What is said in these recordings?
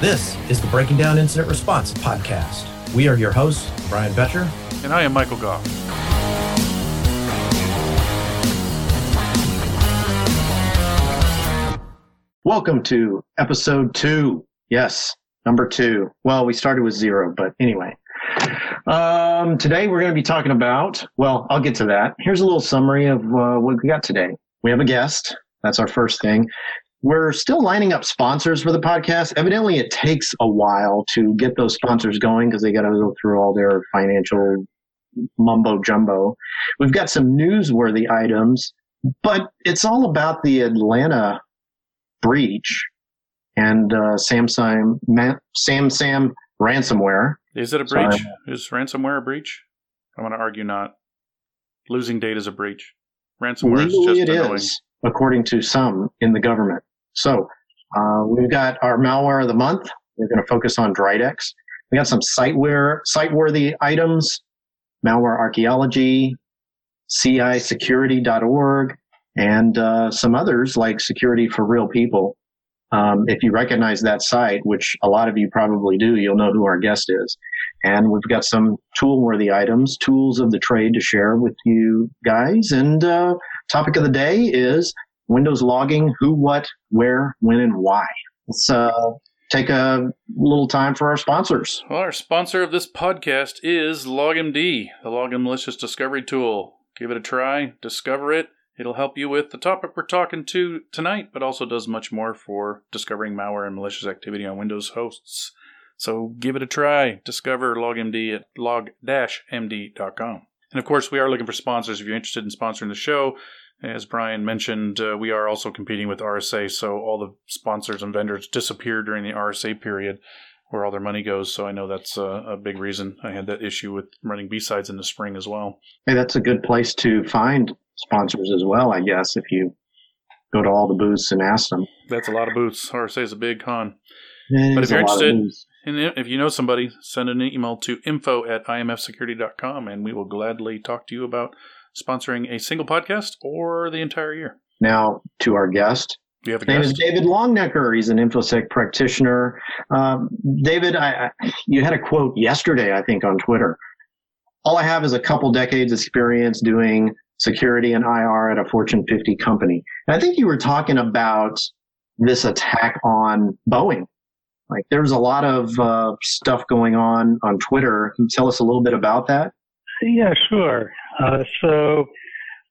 This is the Breaking Down Incident Response Podcast. We are your hosts, Brian Boettcher. And I am Michael Gough. Welcome to episode two. Yes, number two. Well, we started with zero, but anyway. Um, today we're going to be talking about, well, I'll get to that. Here's a little summary of uh, what we got today. We have a guest. That's our first thing. We're still lining up sponsors for the podcast. Evidently, it takes a while to get those sponsors going because they got to go through all their financial mumbo jumbo. We've got some newsworthy items, but it's all about the Atlanta breach and uh, Samsung Sam Sam ransomware. Is it a breach? Sorry. Is ransomware a breach? I want to argue not. Losing data is a breach. Ransomware Legally is just it annoying. Is, according to some in the government. So uh, we've got our malware of the month. We're going to focus on Dridex. We got some siteware, site-worthy items, malware archaeology, cisecurity.org, and uh, some others like Security for Real People. Um, if you recognize that site, which a lot of you probably do, you'll know who our guest is. And we've got some tool-worthy items, tools of the trade to share with you guys. And uh, topic of the day is Windows logging, who, what, where, when, and why. Let's uh, take a little time for our sponsors. Well, our sponsor of this podcast is LogMD, the Log and Malicious Discovery Tool. Give it a try, discover it. It'll help you with the topic we're talking to tonight, but also does much more for discovering malware and malicious activity on Windows hosts. So give it a try. Discover LogMD at log-md.com. And of course, we are looking for sponsors. If you're interested in sponsoring the show, as Brian mentioned, uh, we are also competing with RSA, so all the sponsors and vendors disappear during the RSA period where all their money goes. So I know that's a, a big reason. I had that issue with running B-sides in the spring as well. Hey, that's a good place to find sponsors as well, I guess, if you go to all the booths and ask them. That's a lot of booths. RSA is a big con. It but if you're interested, and if you know somebody, send an email to info at imfsecurity.com and we will gladly talk to you about sponsoring a single podcast or the entire year. Now, to our guest. You have a His name guest? is David Longenecker. He's an InfoSec practitioner. Um, David, I, I, you had a quote yesterday, I think, on Twitter. All I have is a couple decades experience doing security and IR at a Fortune 50 company. And I think you were talking about this attack on Boeing. Like there's a lot of uh, stuff going on on Twitter. Can you tell us a little bit about that? Yeah, sure. Uh, so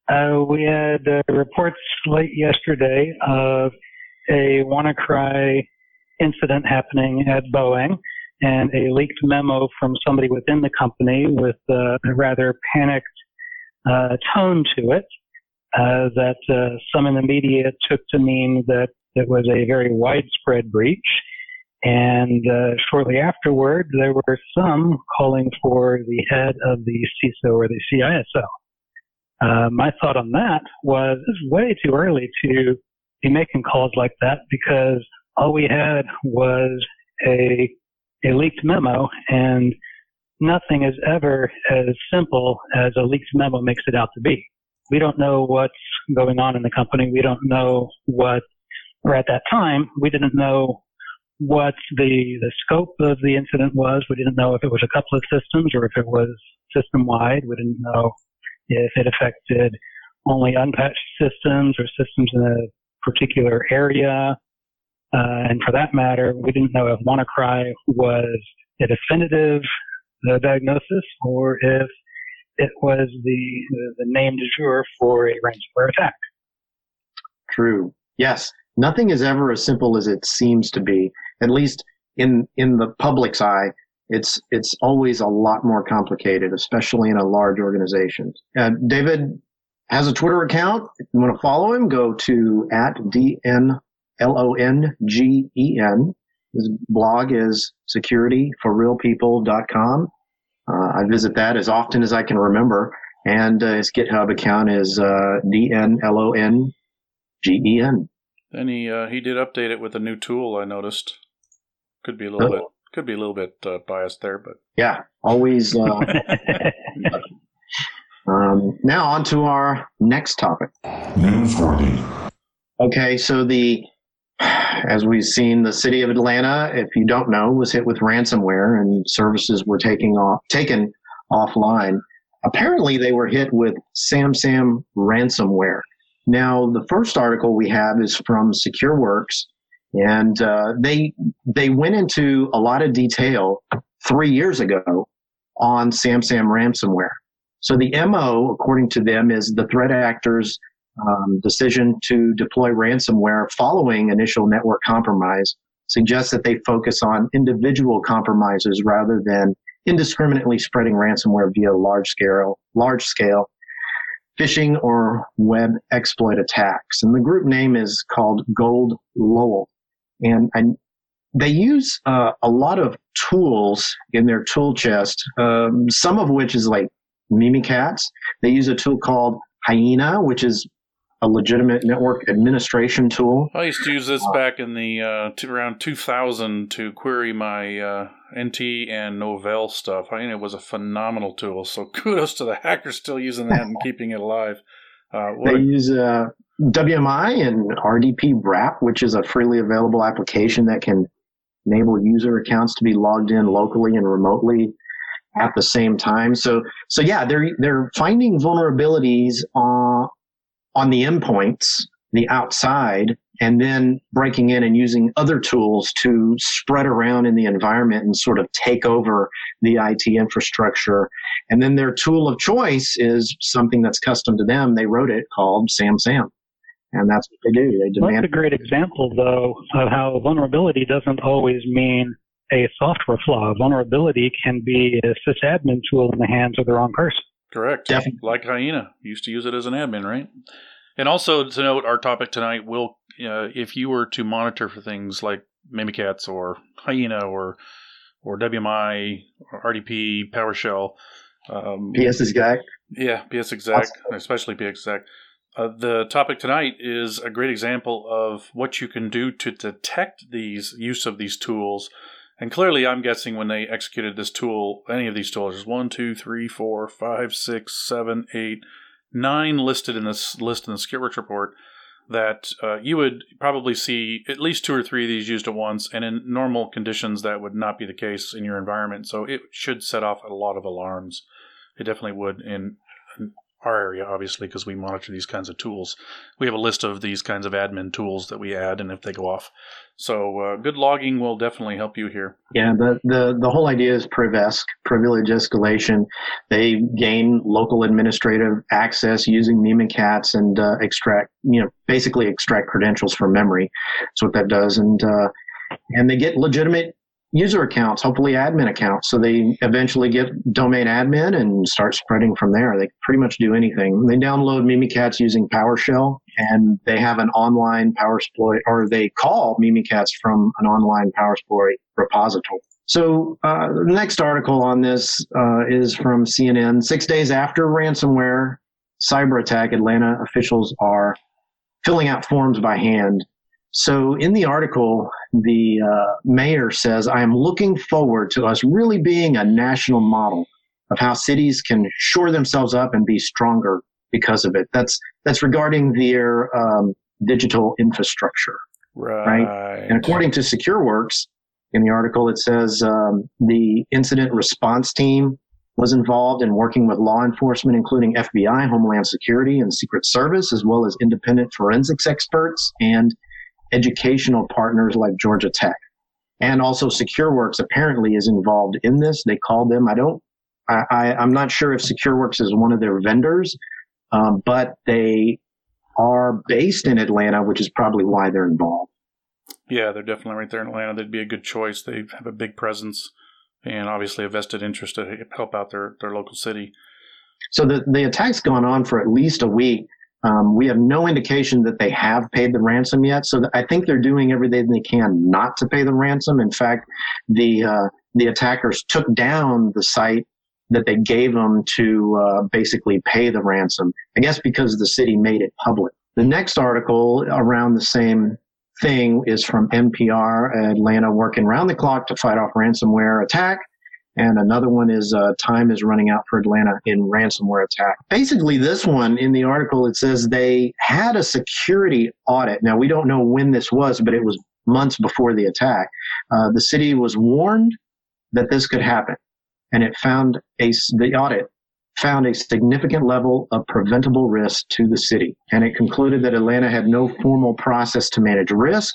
uh, we had uh, reports late yesterday of a WannaCry incident happening at Boeing and a leaked memo from somebody within the company with uh, a rather panicked uh, tone to it uh, that uh, some in the media took to mean that it was a very widespread breach. And uh, shortly afterward, there were some calling for the head of the CISO or the CISO. Uh, my thought on that was it's way too early to be making calls like that because all we had was a a leaked memo, and nothing is ever as simple as a leaked memo makes it out to be. We don't know what's going on in the company. We don't know what, or at that time, we didn't know what the the scope of the incident was. We didn't know if it was a couple of systems or if it was system wide. We didn't know if it affected only unpatched systems or systems in a particular area. Uh, and for that matter, we didn't know if WannaCry was a definitive uh, diagnosis or if it was the, the name du jour for a ransomware attack. True. Yes. Nothing is ever as simple as it seems to be. At least in in the public's eye, it's it's always a lot more complicated, especially in a large organization. Uh, David has a Twitter account. If you want to follow him, go to at dn l o n g e n. His blog is securityforrealpeople.com. Uh, I visit that as often as I can remember, and uh, his GitHub account is uh, dn l o n g e n. Then he uh, he did update it with a new tool. I noticed. Could be a little Oh. bit could be a little bit uh, biased there, but Yeah, always. Uh, um, now on to our next topic. Newsworthy. Okay, so the as we've seen, the city of Atlanta, if you don't know, was hit with ransomware and services were taking off, taken offline. Apparently, they were hit with SamSam ransomware. Now, the first article we have is from SecureWorks, and uh, they they went into a lot of detail three years ago on SamSam ransomware. So the MO, according to them, is the threat actors um, decision to deploy ransomware following initial network compromise suggests that they focus on individual compromises rather than indiscriminately spreading ransomware via large scale, large scale phishing or web exploit attacks. And the group name is called Gold Lowell. And, and they use uh, a lot of tools in their tool chest, um, some of which is like Mimikatz. They use a tool called Hyena, which is a legitimate network administration tool. I used to use this back in the uh, around 2000 to query my uh, NT and Novell stuff. I mean, it was a phenomenal tool. So kudos to the hackers still using that and keeping it alive. Uh, they a- use uh, WMI and RDP Wrap, which is a freely available application that can enable user accounts to be logged in locally and remotely at the same time. So, so yeah, they're they're finding vulnerabilities on on the endpoints, the outside, and then breaking in and using other tools to spread around in the environment and sort of take over the IT infrastructure. And then their tool of choice is something that's custom to them. They wrote it called SamSam. And that's what they do. They demand. That's a great example, though, of how vulnerability doesn't always mean a software flaw. Vulnerability can be a sysadmin tool in the hands of the wrong person. Correct. Definitely. Like Hyena. Used to use it as an admin, right? And also to note, our topic tonight will, uh, if you were to monitor for things like Mimikatz or Hyena or or WMI, or RDP, PowerShell, um, PsExec. Yeah, PsExec, awesome. especially PS PsExec. Uh, the topic tonight is a great example of what you can do to detect these use of these tools and clearly, I'm guessing when they executed this tool, any of these tools, there's one, two, three, four, five, six, seven, eight, nine listed in this list in the SecureWorks report. That uh, you would probably see at least two or three of these used at once, and in normal conditions, that would not be the case in your environment. So it should set off a lot of alarms. It definitely would in our area, obviously, because we monitor these kinds of tools. We have a list of these kinds of admin tools that we add, and if they go off, so uh, good logging will definitely help you here. Yeah, the the the whole idea is Privesc, privilege escalation. They gain local administrative access using Mimikatz and uh, extract, you know, basically extract credentials from memory. That's what that does, and uh, and they get legitimate user accounts, hopefully admin accounts. So they eventually get domain admin and start spreading from there. They pretty much do anything. They download Mimikatz using PowerShell and they have an online PowerSploit or they call Mimikatz from an online PowerSploit repository. So uh, the next article on this uh, is from CNN. Six days after ransomware cyber attack, Atlanta officials are filling out forms by hand so in the article, the uh, mayor says, I am looking forward to us really being a national model of how cities can shore themselves up and be stronger because of it. That's, that's regarding their um, digital infrastructure. Right. right. And according to SecureWorks, in the article, it says um, the incident response team was involved in working with law enforcement, including FBI, Homeland Security, and Secret Service, as well as independent forensics experts and educational partners like Georgia Tech. And also SecureWorks apparently is involved in this. They called them, I don't, I, I, am not sure if SecureWorks is one of their vendors, um, but they are based in Atlanta, which is probably why they're involved. Yeah, they're definitely right there in Atlanta. They'd be a good choice. They have a big presence and obviously a vested interest to help out their, their local city. So the, the attack's gone on for at least a week. Um, we have no indication that they have paid the ransom yet, so I think they're doing everything they can not to pay the ransom. In fact, the uh, the attackers took down the site that they gave them to uh, basically pay the ransom. I guess because the city made it public. The next article around the same thing is from NPR Atlanta, working round the clock to fight off ransomware attack. And another one is uh, time is running out for Atlanta in ransomware attack. Basically, this one in the article it says they had a security audit. Now we don't know when this was, but it was months before the attack. Uh, the city was warned that this could happen, and it found a the audit found a significant level of preventable risk to the city, and it concluded that Atlanta had no formal process to manage risk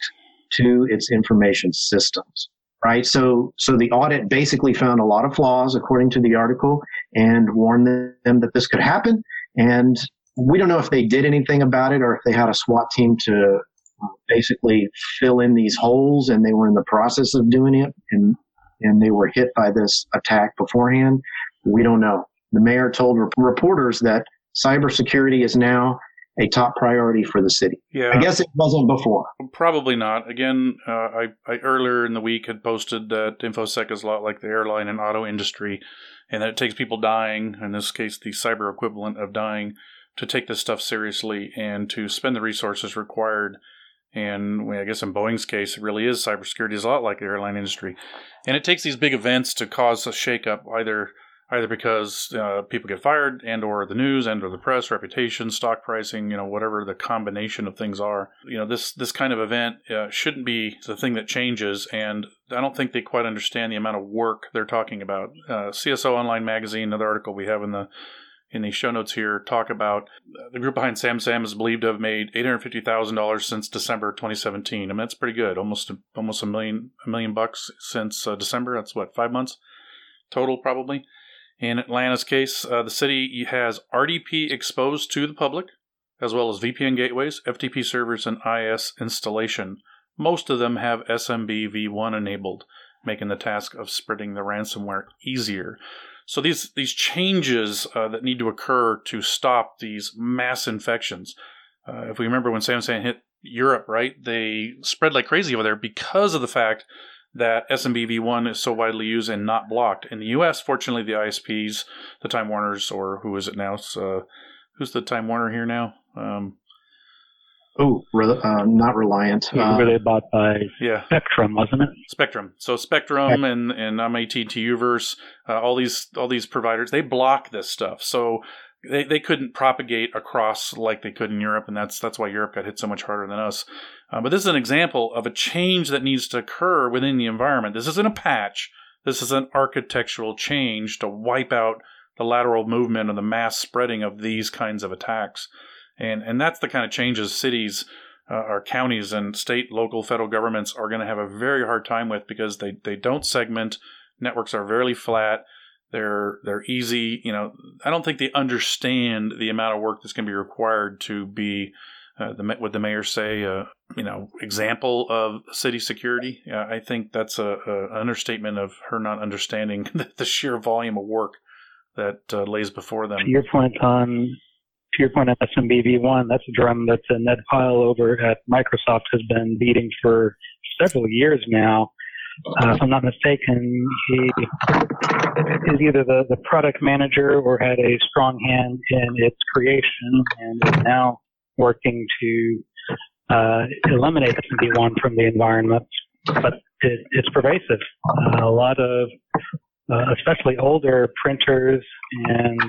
to its information systems right? So, so the audit basically found a lot of flaws according to the article and warned them that this could happen. And we don't know if they did anything about it or if they had a SWAT team to uh, basically fill in these holes and they were in the process of doing it and, and they were hit by this attack beforehand. We don't know. The mayor told reporters that cybersecurity is now a top priority for the city. Yeah, I guess it wasn't before. Probably not. Again, uh, I, I earlier in the week had posted that infosec is a lot like the airline and auto industry, and that it takes people dying, in this case, the cyber equivalent of dying, to take this stuff seriously and to spend the resources required. And I guess in Boeing's case, it really is cybersecurity is a lot like the airline industry, and it takes these big events to cause a shakeup, either either because uh, people get fired and or the news and or the press reputation stock pricing you know whatever the combination of things are you know this this kind of event uh, shouldn't be the thing that changes and i don't think they quite understand the amount of work they're talking about uh, cso online magazine another article we have in the in the show notes here talk about uh, the group behind SamSam is believed to have made eight hundred fifty thousand dollars since December twenty seventeen. I mean that's pretty good, almost a, almost a million a million bucks since uh, December. That's what five months total probably. In Atlanta's case, uh, the city has RDP exposed to the public, as well as VPN gateways, FTP servers, and IIS installation. Most of them have SMB v1 enabled, making the task of spreading the ransomware easier. So these these changes uh, that need to occur to stop these mass infections. Uh, if we remember when SamSam hit Europe, right, they spread like crazy over there because of the fact that SMBv1 is so widely used and not blocked. In the US, fortunately, the ISPs, the Time Warners, or who is it now? Uh, who's the Time Warner here now? Um, oh, uh, not Reliant. Yeah, uh, they bought by yeah. Spectrum, wasn't it? Spectrum. So Spectrum and and I'm AT&T Uverse, uh, all these all these providers, they block this stuff. So they, they couldn't propagate across like they could in Europe, and that's that's why Europe got hit so much harder than us. Uh, but this is an example of a change that needs to occur within the environment. This isn't a patch. This is an architectural change to wipe out the lateral movement or the mass spreading of these kinds of attacks. And and that's the kind of changes cities, uh, our counties, and state, local, federal governments are going to have a very hard time with because they they don't segment. Networks are very flat they're they're easy. You know, I don't think they understand the amount of work that's going to be required to be uh, the what the mayor say, uh, you know, example of city security. Uh, I think that's a, a, understatement of her not understanding the, the sheer volume of work that uh, lays before them. To your point on to your point on SMBv one, that's a drum that Ned Pyle over at Microsoft has been beating for several years now. Uh, if I'm not mistaken, he is either the, the product manager or had a strong hand in its creation and is now working to uh, eliminate SMB1 from the environment. But it, it's pervasive. Uh, a lot of, uh, especially older printers and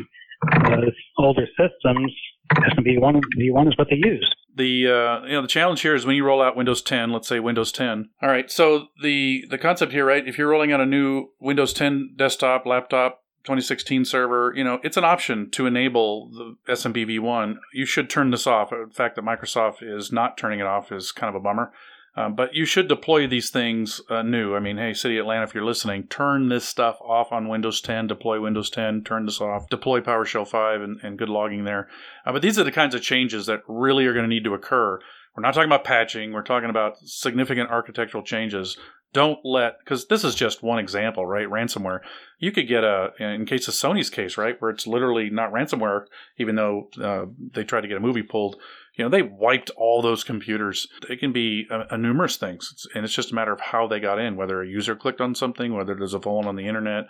uh, older systems, SMB1 V1 is what they use the uh, you know the challenge here is when you roll out Windows 10, let's say Windows 10. All right, so the the concept here, right? If you're rolling out a new Windows 10 desktop, laptop, 2016 server, you know, it's an option to enable the SMBv1. You should turn this off. The fact that Microsoft is not turning it off is kind of a bummer. Um, but you should deploy these things uh, new. I mean, hey, City Atlanta, if you're listening, turn this stuff off on Windows 10, deploy Windows 10, turn this off, deploy PowerShell 5, and, and good logging there. Uh, but these are the kinds of changes that really are going to need to occur. We're not talking about patching, we're talking about significant architectural changes. Don't let, because this is just one example, right? Ransomware. You could get a, in case of Sony's case, right, where it's literally not ransomware, even though uh, they tried to get a movie pulled you know they wiped all those computers it can be a, a numerous things it's, and it's just a matter of how they got in whether a user clicked on something whether there's a phone on the internet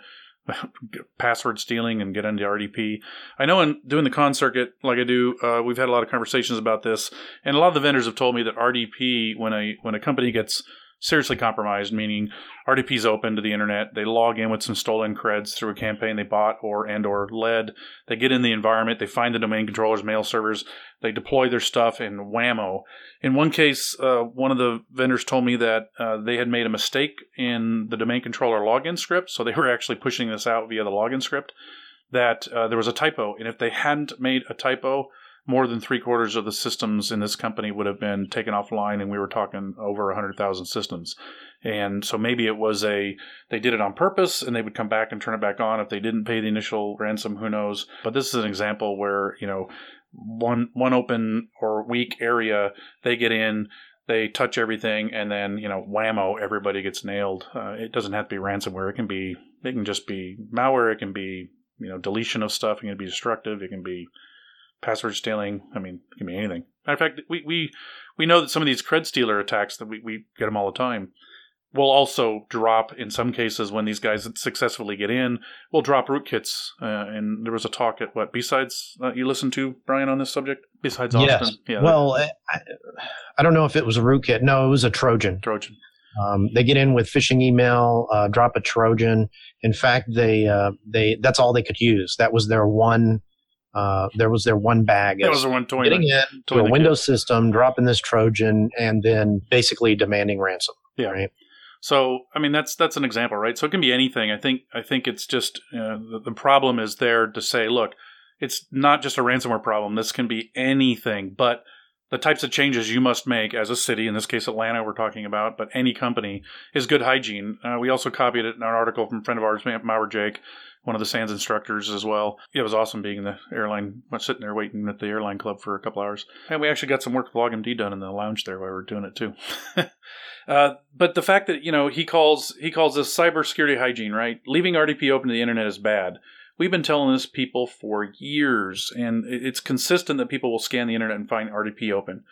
password stealing and get into rdp i know in doing the con circuit like i do uh, we've had a lot of conversations about this and a lot of the vendors have told me that rdp when a when a company gets seriously compromised, meaning RDP is open to the internet. They log in with some stolen creds through a campaign they bought or and or led. They get in the environment. They find the domain controllers, mail servers. They deploy their stuff in whammo. In one case, uh, one of the vendors told me that uh, they had made a mistake in the domain controller login script, so they were actually pushing this out via the login script. That uh, there was a typo, and if they hadn't made a typo, more than three quarters of the systems in this company would have been taken offline, and we were talking over 100,000 systems. And so maybe it was a, they did it on purpose and they would come back and turn it back on if they didn't pay the initial ransom, who knows. But this is an example where, you know, one, one open or weak area, they get in, they touch everything, and then, you know, whammo, everybody gets nailed. Uh, it doesn't have to be ransomware. It can be, it can just be malware. It can be, you know, deletion of stuff. It can be destructive. It can be password stealing. I mean, it can be anything. Matter of fact, we, we, we know that some of these cred stealer attacks that we, we get them all the time will also drop in some cases when these guys successfully get in. We'll drop rootkits. Uh, and there was a talk at what B-Sides uh, you listened to, Brian, on this subject. B-Sides Austin, yes. yeah. Well, I, I don't know if it was a rootkit. No, it was a Trojan. Trojan. Um, they get in with phishing email, uh, drop a Trojan. In fact, they uh, they that's all they could use. That was their one uh, there was their one bag. That was the one toy getting in to a Windows kid. system, dropping this Trojan, and then basically demanding ransom. Yeah. Right? So I mean that's that's an example, right? So it can be anything. I think I think it's just uh, the, the problem is there to say, look, it's not just a ransomware problem. This can be anything, but the types of changes you must make as a city, in this case Atlanta, we're talking about, but any company is good hygiene. Uh, we also copied it in an article from a friend of ours, MalwareJake, one of the SANS instructors as well. It was awesome being in the airline, sitting there waiting at the airline club for a couple hours. And we actually got some work with LogMD done in the lounge there while we were doing it too. uh, but the fact that, you know, he calls, he calls this cybersecurity hygiene, right? Leaving RDP open to the internet is bad. We've been telling this people for years, and it's consistent that people will scan the internet and find RDP open.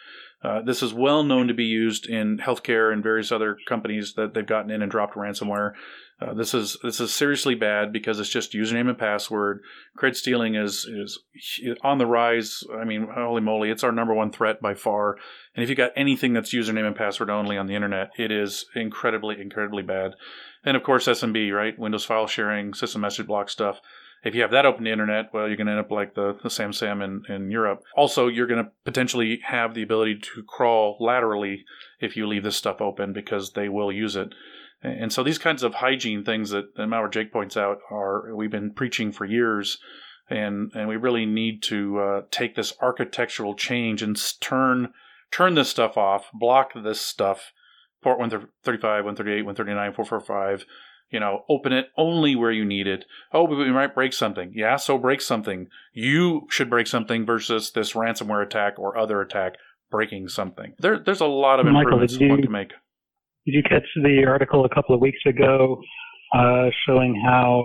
Uh, this is well known to be used in healthcare and various other companies that they've gotten in and dropped ransomware. Uh, this is this is seriously bad because it's just username and password. Cred stealing is is on the rise. I mean, holy moly, it's our number one threat by far. And if you got anything that's username and password only on the internet, it is incredibly incredibly bad. And of course, SMB, right? Windows file sharing, system message block stuff. If you have that open to the internet, well, you're going to end up like the, the SamSam in, in Europe. Also, you're going to potentially have the ability to crawl laterally if you leave this stuff open because they will use it. And so these kinds of hygiene things that, that MalwareJake points out are we've been preaching for years, and and we really need to uh, take this architectural change and turn turn this stuff off, block this stuff, port 135, 138, 139, 445. You know, open it only where you need it. Oh, but we might break something. Yeah, so break something. You should break something versus this ransomware attack or other attack breaking something. There, there's a lot of improvements Michael, one can make. Did you catch the article a couple of weeks ago uh, showing how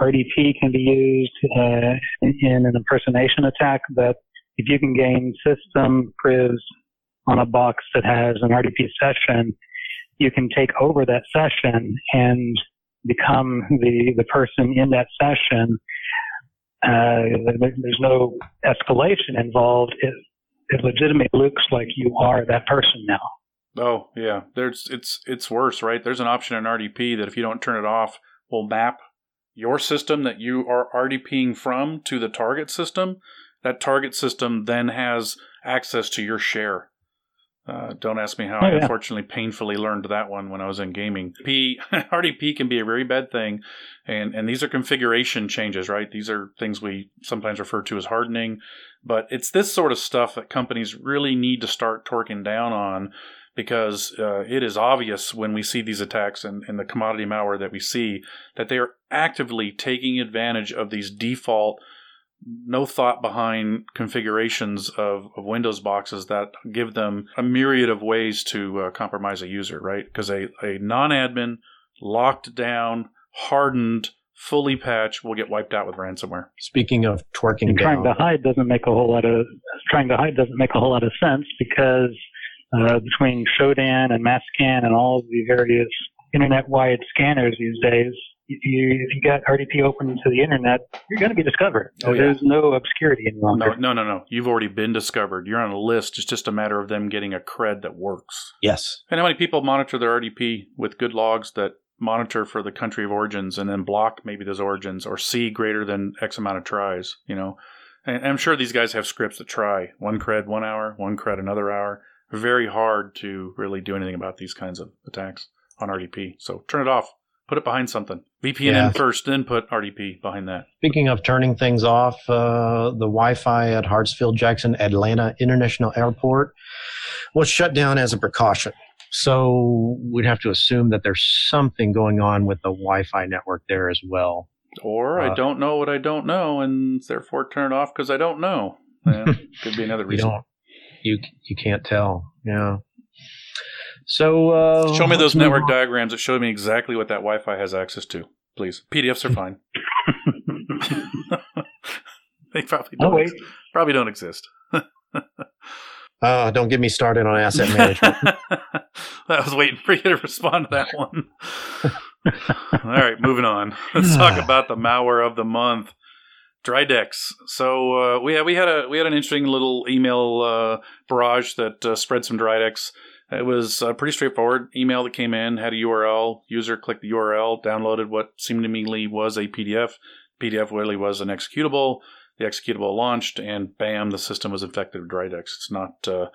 RDP can be used uh, in an impersonation attack? That if you can gain system privs on a box that has an RDP session, you can take over that session and become the the person in that session. Uh, there's no escalation involved. It, it legitimately looks like you are that person now. Oh yeah, there's it's it's worse, right? There's an option in RDP that if you don't turn it off, will map your system that you are RDPing from to the target system. That target system then has access to your share. Uh, don't ask me how oh, I unfortunately painfully learned that one when I was in gaming. P RDP can be a very bad thing, and and these are configuration changes, right? These are things we sometimes refer to as hardening, but it's this sort of stuff that companies really need to start torquing down on because uh, it is obvious when we see these attacks and, and, the commodity malware that we see that they are actively taking advantage of these default, no thought behind configurations of, of Windows boxes that give them a myriad of ways to uh, compromise a user, right? Because a, a non admin, locked down, hardened, fully patched will get wiped out with ransomware. Speaking of twerking, trying to hide doesn't make a whole lot of trying to hide doesn't make a whole lot of sense because uh, between Shodan and Masscan and all of the various internet-wide scanners these days, you, if you got RDP open to the internet, you're going to be discovered. Oh, yeah. There's no obscurity any No, longer. no, no, no. You've already been discovered. You're on a list. It's just a matter of them getting a cred that works. Yes. And how many people monitor their RDP with good logs that monitor for the country of origins and then block maybe those origins or see greater than X amount of tries, you know? And I'm sure these guys have scripts that try one cred one hour, one cred another hour. Very hard to really do anything about these kinds of attacks on RDP. So turn it off. Put it behind something. VPN Yeah. in first, then put RDP behind that. Speaking of turning things off, uh, the Wi-Fi at Hartsfield Jackson Atlanta International Airport was shut down as a precaution. So we'd have to assume that there's something going on with the Wi-Fi network there as well. Or I Uh, don't know what I don't know, and therefore turn it off because I don't know. Yeah, could be another reason. You you can't tell. Yeah. So uh, Show me those network on. diagrams that show me exactly what that Wi-Fi has access to, please. PDFs are fine. they probably Oh, don't. ex- probably don't exist. Uh, don't get me started on asset management. I was waiting for you to respond to that one. All right, moving on. Let's talk about the malware of the month. Dridex. So uh, we had we had a we had an interesting little email uh, barrage that uh, spread some Dridex. It was pretty straightforward. Email that came in had a URL. User clicked the URL, downloaded what seemingly was a PDF. PDF really was an executable. The executable launched, and bam, the system was infected with Dridex. It's not uh,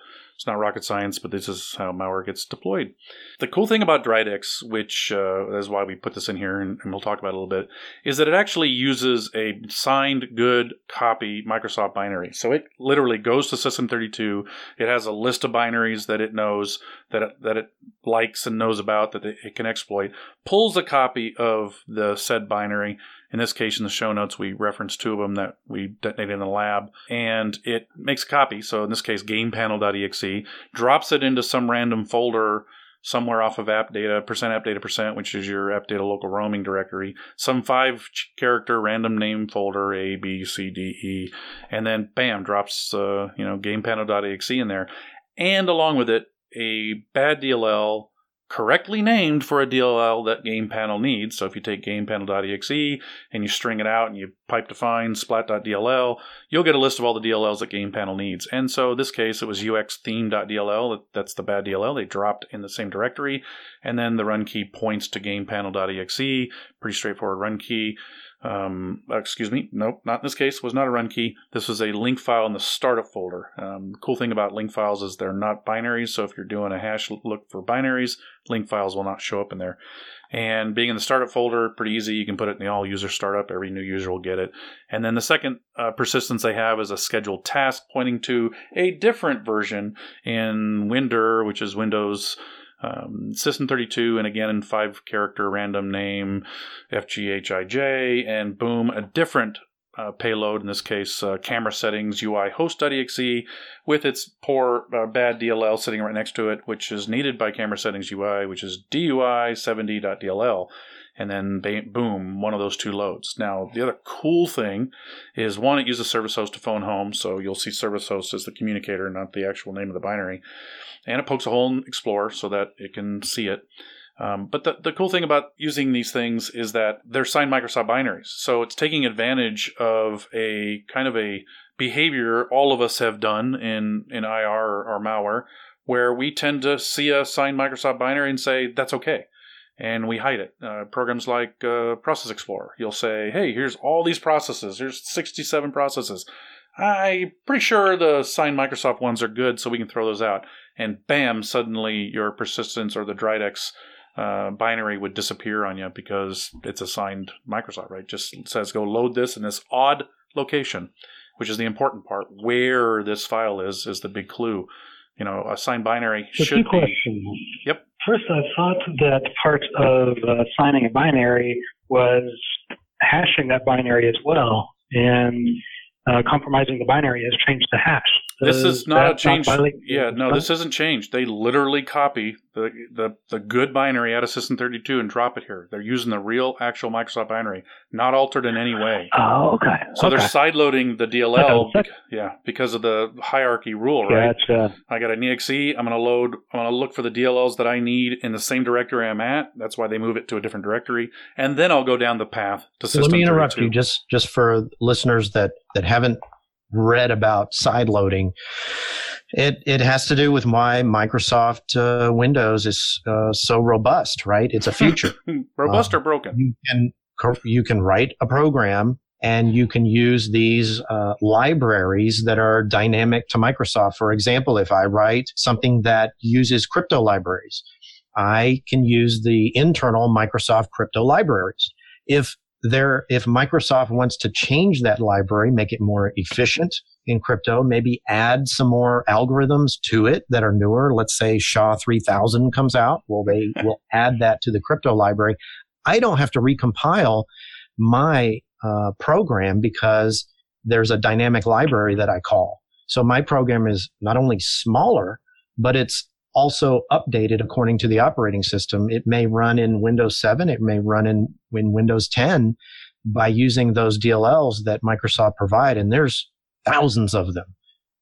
it's not rocket science, but this is how malware gets deployed. The cool thing about Dridex, which uh, is why we put this in here, and, and we'll talk about it a little bit, is that it actually uses a signed good copy Microsoft binary. So it literally goes to System32. It has a list of binaries that it knows that it, that it likes and knows about that it, can exploit. Pulls a copy of the said binary. In this case, in the show notes, we reference two of them that we detonated in the lab, and it makes a copy. So in this case, GamePanel.exe drops it into some random folder somewhere off of app data, percent app data percent, which is your app data local roaming directory, some five character random name folder, A, B, C, D, E, and then bam, drops, uh, you know, gamepanel.exe in there. And along with it, a bad DLL correctly named for a DLL that game panel needs. So if you take gamepanel.exe and you string it out and you pipe define splat.dll, you'll get a list of all the DLLs that game panel needs. And so this case, it was ux uxtheme.dll. That's the bad DLL. They dropped in the same directory. And then the run key points to gamepanel.exe. Pretty straightforward run key. Um, excuse me. Nope, not in this case. Was not a run key. This was a link file in the startup folder. Um, the cool thing about link files is they're not binaries. So if you're doing a hash look for binaries, link files will not show up in there. And being in the startup folder, pretty easy. You can put it in the all user startup. Every new user will get it. And then the second uh, persistence they have is a scheduled task pointing to a different version in WinDir, which is Windows um, System 32, and again in five character random name FGHIJ, and boom, a different uh, payload, in this case, uh, camera settings UI host.exe with its poor, uh, bad DLL sitting right next to it, which is needed by camera settings UI, which is DUI 70.dll. And then boom, one of those two loads. Now, the other cool thing is one, it uses service host to phone home, so you'll see service host as the communicator, not the actual name of the binary. And it pokes a hole in Explorer so that it can see it. Um, but the, the cool thing about using these things is that they're signed Microsoft binaries. So it's taking advantage of a kind of a behavior all of us have done in, in IR or, or malware where we tend to see a signed Microsoft binary and say, that's okay. And we hide it. Uh, programs like uh, Process Explorer, you'll say, hey, here's all these processes. Here's 67 processes. I'm pretty sure the signed Microsoft ones are good, so we can throw those out. And bam, suddenly your persistence or the Dridex uh, binary would disappear on you because it's assigned Microsoft, right? Just says go load this in this odd location, which is the important part. Where this file is is the big clue. You know, assigned binary So should be. questions. Yep. First, I thought that part of uh, signing a binary was hashing that binary as well, and uh, compromising the binary has changed the hash. This Uh, is not a change. violate- yeah, no, this isn't changed. They literally copy the, the the good binary out of System 32 and drop it here. They're using the real actual Microsoft binary, not altered in any way. Oh, okay. So okay. they're sideloading the DLL, Okay, yeah, because of the hierarchy rule, right? Gotcha. I got an exe. I'm going to load. I'm going to look for the DLLs that I need in the same directory I'm at. That's why they move it to a different directory, and then I'll go down the path to So System let me interrupt you just just for listeners that that haven't read about side loading. It it has to do with why Microsoft uh, Windows is uh, so robust, right? It's a feature. Robust Um, or broken? you can you can write a program and you can use these uh, libraries that are dynamic to Microsoft. For example, if I write something that uses crypto libraries, I can use the internal Microsoft crypto libraries. If there, if Microsoft wants to change that library, make it more efficient in crypto, maybe add some more algorithms to it that are newer. Let's say SHA 3000 comes out. Well, they will add that to the crypto library. I don't have to recompile my uh, program because there's a dynamic library that I call. So my program is not only smaller, but it's also updated according to the operating system. It may run in Windows 7. It may run in, in Windows 10 by using those DLLs that Microsoft provide. And there's thousands of them,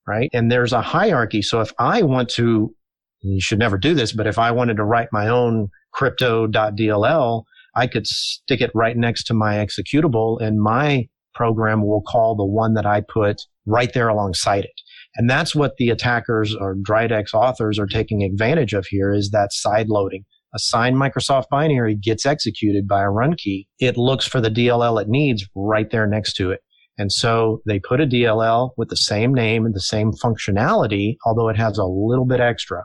right? And there's a hierarchy. So if I want to, you should never do this, but if I wanted to write my own crypto.dll, I could stick it right next to my executable and my program will call the one that I put right there alongside it. And that's what the attackers or Dridex authors are taking advantage of here is that side loading. A signed Microsoft binary gets executed by a run key. It looks for the DLL it needs right there next to it. And so they put a DLL with the same name and the same functionality, although it has a little bit extra.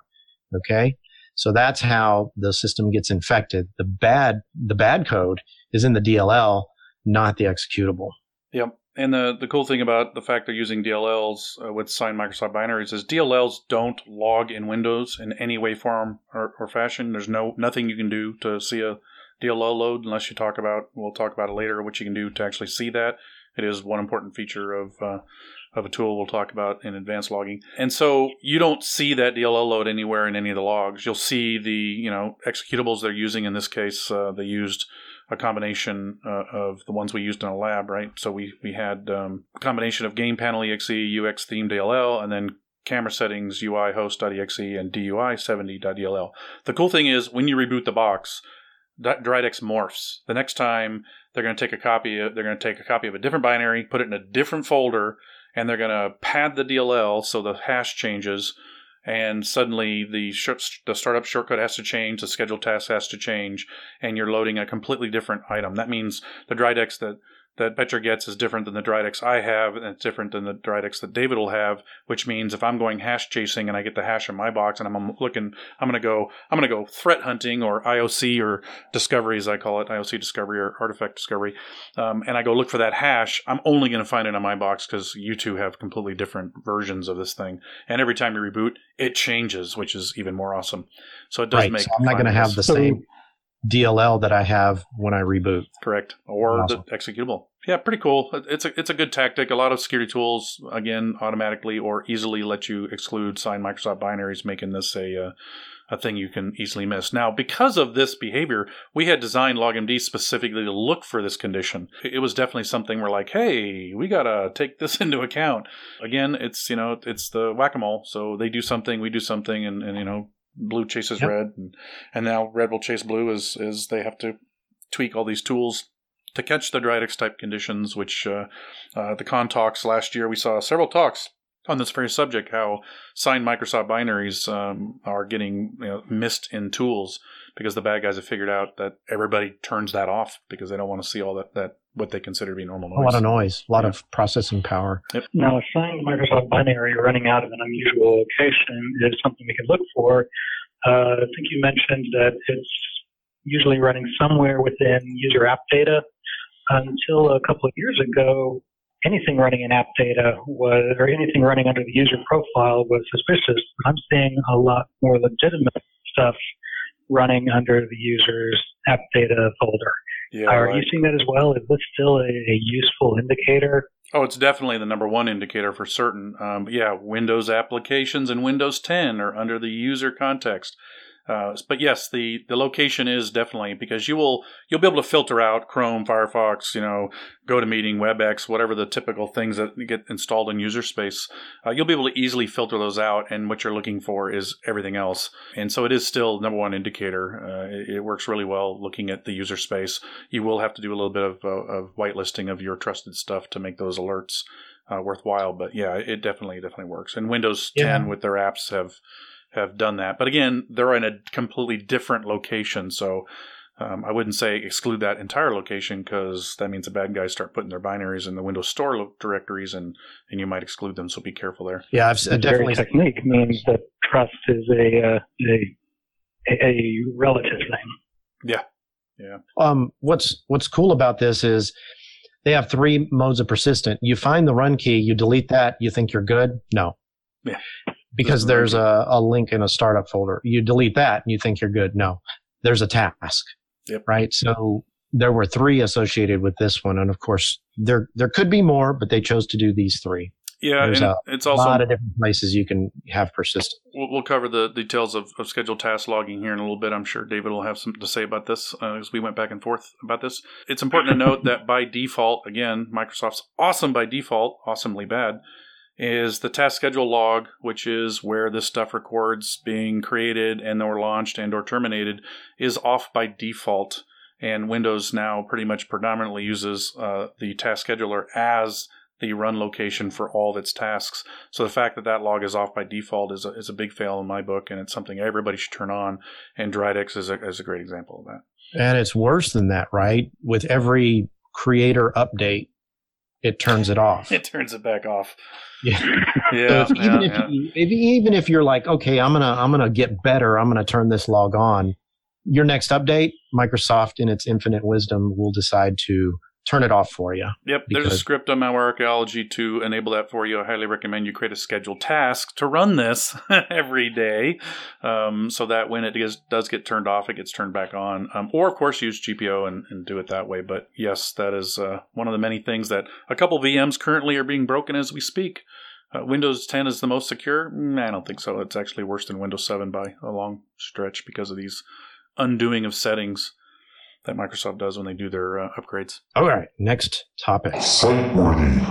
Okay. So that's how the system gets infected. The bad, the bad code is in the DLL, not the executable. Yep. And the, the cool thing about the fact they're using DLLs uh, with signed Microsoft binaries is DLLs don't log in Windows in any way, form, or, or fashion. There's no nothing you can do to see a DLL load unless you talk about. We'll talk about it later. What you can do to actually see that. It is one important feature of uh, of a tool we'll talk about in advanced logging. And so you don't see that DLL load anywhere in any of the logs. You'll see the you know executables they're using. In this case, uh, they used a combination uh, of the ones we used in a lab, right? So we we had um, a combination of game panel exe, UX themed DLL, and then camera settings UI host.exe and DUI 70.dll. The cool thing is when you reboot the box, that Dridex morphs. The next time they're going to take a copy, of, they're going to take a copy of a different binary, put it in a different folder, and they're going to pad the DLL so the hash changes and suddenly the sh- the startup shortcut has to change, the scheduled task has to change, and you're loading a completely different item. That means the Dridex that that Boettcher gets is different than the Dridex I have, and it's different than the Dridex that David will have. Which means if I'm going hash chasing and I get the hash in my box, and I'm looking, I'm gonna go, I'm gonna go threat hunting or IOC or discovery, as I call it, IOC discovery or artifact discovery, um, and I go look for that hash. I'm only gonna find it on my box because you two have completely different versions of this thing, and every time you reboot, it changes, which is even more awesome. So it does right. make. So I'm not going to have the So- same DLL that I have when I reboot. Correct, or Awesome. the executable. Yeah, pretty cool. It's a it's a good tactic. A lot of security tools again automatically or easily let you exclude signed Microsoft binaries, making this a uh, a thing you can easily miss. Now, because of this behavior, we had designed LogMD specifically to look for this condition. It was definitely something we're like, hey, we gotta take this into account. Again, it's you know it's the whack a mole. So they do something, we do something, and, and you know blue chases Yep. red, and, and now red will chase blue as as they have to tweak all these tools to catch the Dridex type conditions, which uh, uh, the con talks last year, we saw several talks on this very subject how signed Microsoft binaries um, are getting you know, missed in tools because the bad guys have figured out that everybody turns that off because they don't want to see all that, that what they consider to be normal noise. A lot of noise, a lot Yeah. of processing power. Now, a signed Microsoft binary running out of an unusual location is something we can look for. Uh, I think you mentioned that it's usually running somewhere within user app data. Until a couple of years ago, anything running in app data was, or anything running under the user profile was suspicious. I'm seeing a lot more legitimate stuff running under the user's app data folder. Yeah, Are right. you seeing that as well? Is this still a, a useful indicator? Oh, it's definitely the number one indicator for certain. Um, yeah, Windows applications and Windows 10 are under the user context. Uh, but yes, the, the location is definitely because you will you'll be able to filter out Chrome, Firefox, you know, GoToMeeting, WebEx, whatever the typical things that get installed in user space. Uh, you'll be able to easily filter those out, and what you're looking for is everything else. And so it is still number one indicator. Uh, it, it, works really well looking at the user space. You will have to do a little bit of, uh, of whitelisting of your trusted stuff to make those alerts uh, worthwhile. But yeah, it definitely definitely works. And Windows 10 with their apps have have done that. But again, they're in a completely different location, so um, I wouldn't say exclude that entire location because that means the bad guys start putting their binaries in the Windows Store directories, and and you might exclude them. So be careful there. Yeah, I've the definitely technique means that trust is a uh, a a relative thing. Yeah, yeah. Um, what's what's cool about this is they have three modes of persistent. You find the run key, you delete that, you think you're good. No. Yeah because there's a, a link in a startup folder. You delete that and you think you're good. No, there's a task. Yep. Right. So there were three associated with this one. And of course, there, there could be more, but they chose to do these three. Yeah, There's a it's also a lot of different places you can have persistent. We'll, we'll cover the details of, of scheduled task logging here in a little bit. I'm sure David will have something to say about this uh, as we went back and forth about this. It's important to note that by default, again, Microsoft's awesome by default, awesomely bad is the task schedule log, which is where this stuff records being created and or launched and or terminated, is off by default. And Windows now pretty much predominantly uses uh, the task scheduler as the run location for all of its tasks. So the fact that that log is off by default is a, is a big fail in my book, and it's something everybody should turn on. And Dridex is a, is a great example of that. And it's worse than that, right? With every creator update, it turns it off. it turns it back off. Yeah. yeah, so if, even yeah, if yeah. You, if, even if you're like, okay, I'm gonna I'm gonna get better. I'm gonna turn this log on. Your next update, Microsoft, in its infinite wisdom, will decide to turn it off for you. Yep, there's a script on Malware Archaeology to enable that for you. I highly recommend you create a scheduled task to run this every day, um, so that when it is, does get turned off, it gets turned back on. Um, or of course, use GPO and, and, do it that way. But yes, that is uh, one of the many things that a couple VMs currently are being broken as we speak. Uh, Windows 10 is the most secure. Mm, I don't think so. It's actually worse than Windows 7 by a long stretch because of these undoing of settings that Microsoft does when they do their uh, upgrades. All right, next topic. Site warning.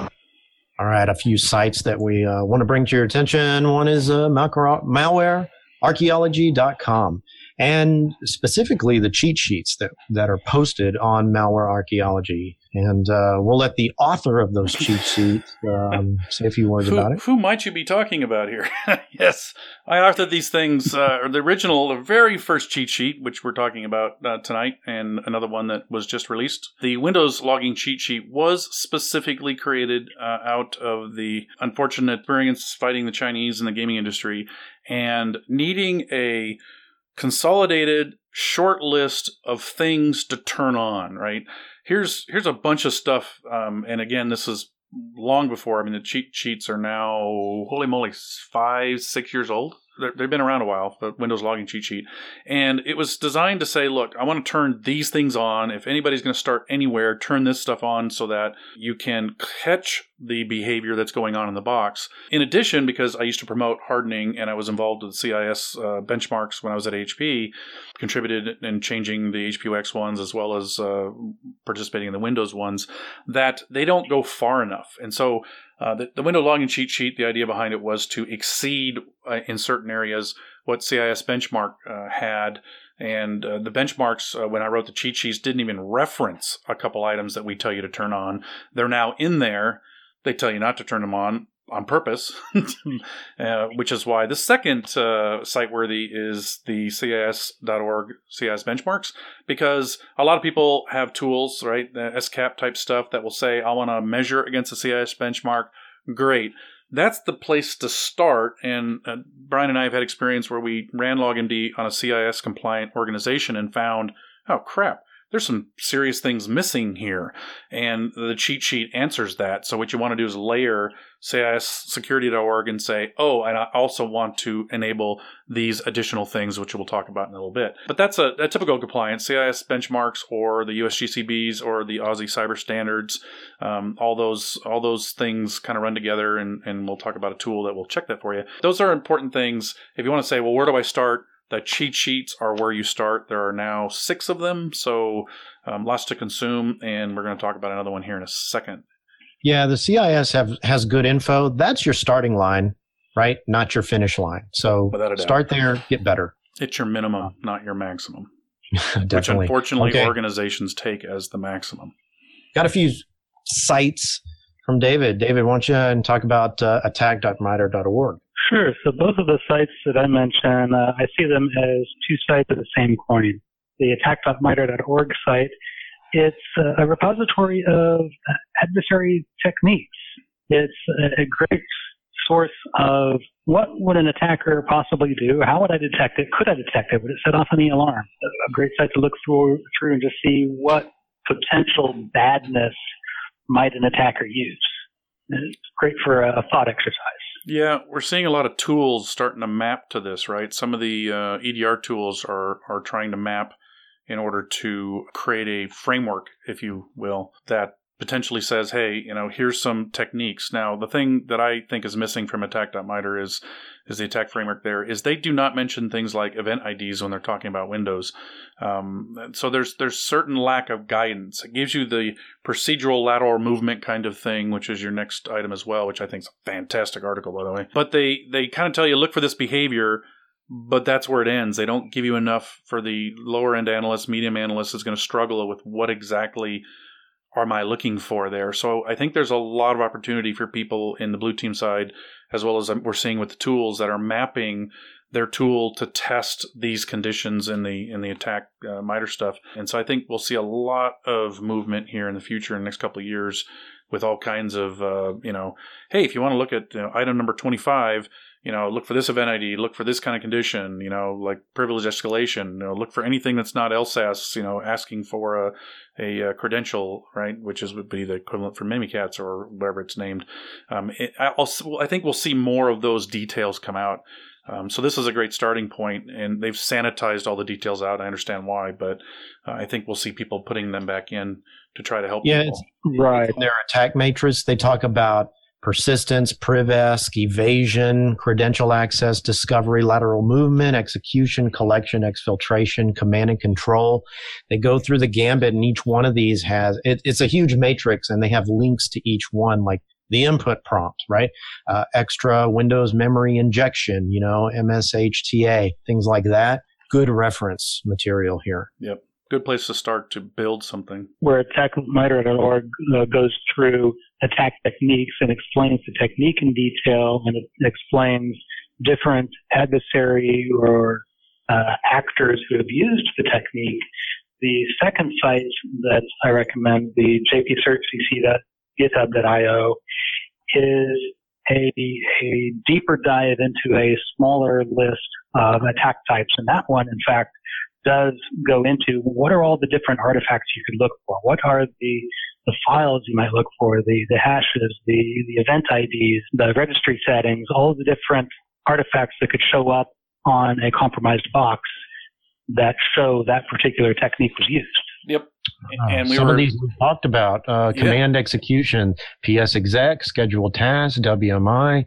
All right, a few sites that we uh, want to bring to your attention. One is uh, malwarearchaeology.com and specifically the cheat sheets that, that are posted on Malware Archaeology. And uh, we'll let the author of those cheat sheets um, say a few words who, about it. Who might you be talking about here? yes, I authored these things, uh, the original, the very first cheat sheet, which we're talking about uh, tonight, and another one that was just released. The Windows logging cheat sheet was specifically created uh, out of the unfortunate experience fighting the Chinese in the gaming industry and needing a consolidated short list of things to turn on, right? Here's here's a bunch of stuff, um, and again, this is long before. I mean, the cheat sheets are now holy moly, five six years old they've been around a while, the Windows logging cheat sheet. And it was designed to say, look, I want to turn these things on. If anybody's going to start anywhere, turn this stuff on so that you can catch the behavior that's going on in the box. In addition, because I used to promote hardening and I was involved with CIS uh, benchmarks when I was at HP, contributed in changing the HPUX ones as well as uh, participating in the Windows ones, that they don't go far enough. And so uh, the, the, window logging cheat sheet, the idea behind it was to exceed uh, in certain areas what CIS benchmark uh, had. And uh, the benchmarks, uh, when I wrote the cheat sheets, didn't even reference a couple items that we tell you to turn on. They're now in there. They tell you not to turn them on on purpose, uh, which is why the second uh, site worthy is the CIS.org CIS benchmarks, because a lot of people have tools, right, the SCAP type stuff that will say, I want to measure against the CIS benchmark. Great. That's the place to start. And uh, Brian and I have had experience where we ran LogMD on a CIS compliant organization and found, oh crap, there's some serious things missing here. And the cheat sheet answers that. So what you want to do is layer CISsecurity.org and say, oh, and I also want to enable these additional things, which we'll talk about in a little bit. But that's a, a typical compliance. CIS benchmarks or the USGCBs or the Aussie Cyber Standards, um, all those all those things kind of run together, and, and we'll talk about a tool that will check that for you. Those are important things. If you want to say, well, where do I start? The cheat sheets are where you start. There are now six of them, so um, lots to consume, and we're going to talk about another one here in a second. Yeah, the CIS have has good info. That's your starting line, right? Not your finish line. So start there, get better. It's your minimum, not your maximum. Which unfortunately okay. organizations take as the maximum. Got a few sites from David. David, why don't you and talk about uh, attack.mitre.org? Sure. So both of the sites that I mentioned, uh, I see them as two sides of the same coin. The attack.mitre.org site, it's a repository of adversary techniques. It's a, a great source of what would an attacker possibly do? How would I detect it? Could I detect it? Would it set off any alarm? A great site to look through, through and just see what potential badness might an attacker use. It's great for a thought exercise. Yeah, we're seeing a lot of tools starting to map to this, right? Some of the uh, EDR tools are are trying to map in order to create a framework, if you will, that potentially says, hey, you know, here's some techniques. Now, the thing that I think is missing from attack.mitre is is the attack framework there is they do not mention things like event IDs when they're talking about Windows. Um, so there's there's certain lack of guidance. It gives you the procedural lateral movement kind of thing, which is your next item as well, which I think is a fantastic article by the way. But they they kind of tell you look for this behavior but that's where it ends. They don't give you enough for the lower end analyst, medium analyst is going to struggle with what exactly am I looking for there? So I think there's a lot of opportunity for people in the blue team side, as well as we're seeing with the tools that are mapping their tool to test these conditions in the in the attack uh, MITRE stuff. And so I think we'll see a lot of movement here in the future in the next couple of years with all kinds of uh, you know, hey, if you want to look at you know, item number 25, you know, look for this event ID, look for this kind of condition, you know, like privilege escalation, you know, look for anything that's not LSASS, you know, asking for a, a, a credential, right, which is would be the equivalent for Mimikatz or whatever it's named. Um, it, I'll, I think we'll see more of those details come out. Um, so this is a great starting point, and they've sanitized all the details out. I understand why, but uh, I think we'll see people putting them back in to try to help. Yeah, right. In their attack matrix, they talk about persistence, privesc, evasion, credential access, discovery, lateral movement, execution, collection, exfiltration, command and control. They go through the gambit and each one of these has, it, it's a huge matrix and they have links to each one, like the input prompt, right? Uh, extra Windows memory injection, you know, MSHTA, things like that. Good reference material here. Yep good place to start to build something. Where attackmitre.org uh, goes through attack techniques and explains the technique in detail and it explains different adversary or uh, actors who have used the technique. The second site that I recommend, the jpcertcc.github.io, is a, a deeper dive into a smaller list of attack types. And that one, in fact, does go into what are all the different artifacts you could look for? What are the, the files you might look for, the, the hashes, the, the event IDs, the registry settings, all of the different artifacts that could show up on a compromised box that show that particular technique was used. Yep. Uh, and we some were, of these we talked about uh, command execution, PsExec, scheduled tasks, WMI,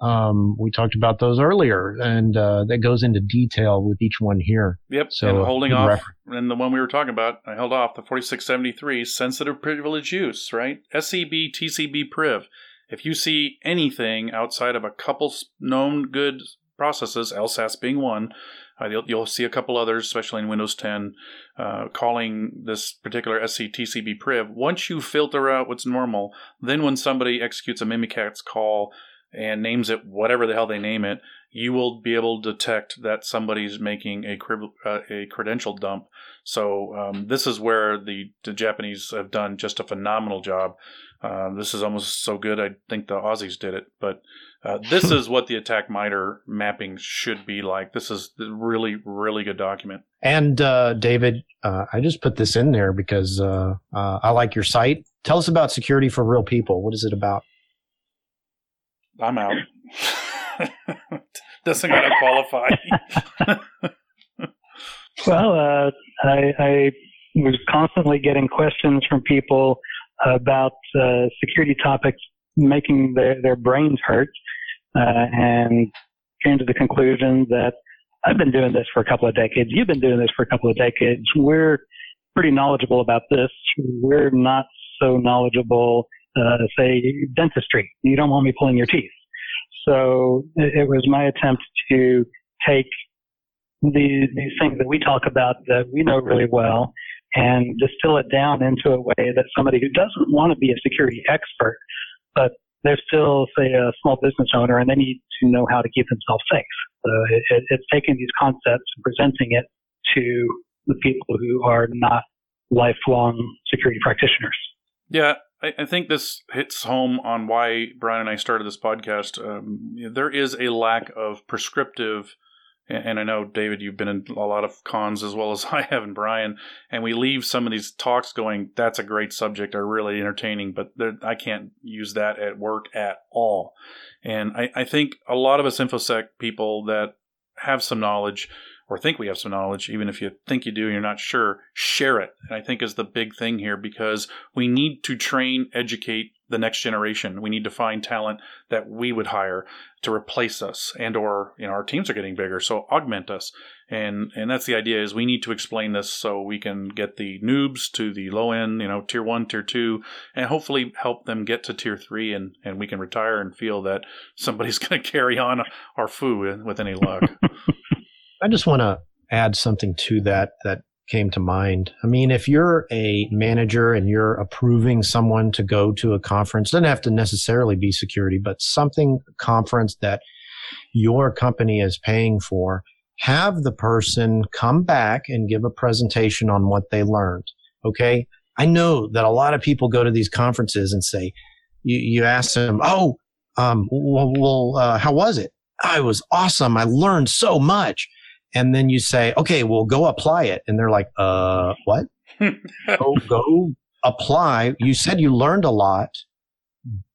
um, we talked about those earlier, and uh, that goes into detail with each one here. Yep. So and holding off, reference. and the one we were talking about, I held off the 4673 sensitive privilege use, right? SCB TCB priv. If you see anything outside of a couple known good processes, LSASS being one, uh, you'll, you'll, see a couple others, especially in Windows 10, uh, calling this particular SeTCB priv. Once you filter out what's normal, then when somebody executes a Mimikatz call and names it whatever the hell they name it, you will be able to detect that somebody's making a uh, a credential dump. So um, this is where the, the Japanese have done just a phenomenal job Uh, this is almost so good, I think the Aussies did it. But uh, this is what the attack MITRE mapping should be like. This is really, really good document. And uh, David, uh, I just put this in there because uh, I like your site. Tell us about security for real people. What is it about? I'm out. Doesn't gotta qualify. well, uh, I, I was constantly getting questions from people about uh, security topics making their, their brains hurt uh, and came to the conclusion that I've been doing this for a couple of decades. You've been doing this for a couple of decades. We're pretty knowledgeable about this. We're not so knowledgeable, uh, say, dentistry. You don't want me pulling your teeth. So it, was my attempt to take these, these things that we talk about that we know really well and distill it down into a way that somebody who doesn't want to be a security expert, but they're still, say, a small business owner and they need to know how to keep themselves safe. So it, it's taking these concepts and presenting it to the people who are not lifelong security practitioners. Yeah, I, I, think this hits home on why Brian and I started this podcast. Um, there is a lack of prescriptive and I know David, you've been in a lot of cons as well as I have, and Brian, and we leave some of these talks going, "That's a great subject, are really entertaining," but I can't use that at work at all. And I, I think a lot of us infosec people that have some knowledge or think we have some knowledge, even if you think you do and you're not sure, share it. And I think is the big thing here because we need to train, educate the next generation. We need to find talent that we would hire to replace us and or you know our teams are getting bigger so augment us and and that's the idea is we need to explain this so we can get the noobs to the low end you know tier 1 tier 2 and hopefully help them get to tier 3 and and we can retire and feel that somebody's going to carry on our food with any luck I just want to add something to that that came to mind. I mean, if you're a manager and you're approving someone to go to a conference, doesn't have to necessarily be security, but something conference that your company is paying for, have the person come back and give a presentation on what they learned. Okay. I know that a lot of people go to these conferences and say, you, you ask them, Oh, um, well, well uh, how was it? I was awesome. I learned so much and then you say, okay, well, go apply it. And they're like, uh, what? go, go apply. You said you learned a lot.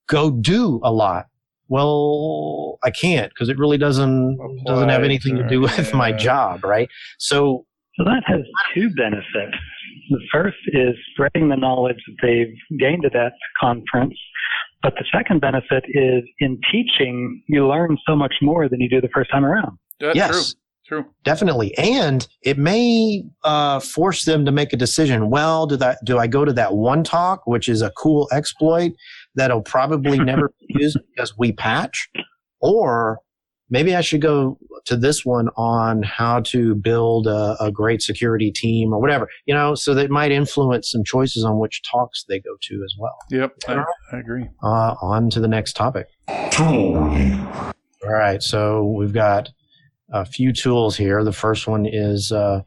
Go do a lot. Well, I can't because it really doesn't apply doesn't have anything to, to do with yeah. my job, right? So, so that has two benefits. The first is spreading the knowledge that they've gained at that conference. But the second benefit is in teaching, you learn so much more than you do the first time around. That's yes. True. True. Definitely. And it may uh, force them to make a decision. Well, do that do I go to that one talk, which is a cool exploit that'll probably never be used because we patch? Or maybe I should go to this one on how to build a, a great security team or whatever, you know, so that might influence some choices on which talks they go to as well. Yep, I, I agree. Uh, on to the next topic. All right, so we've got a few tools here. The first one is uh,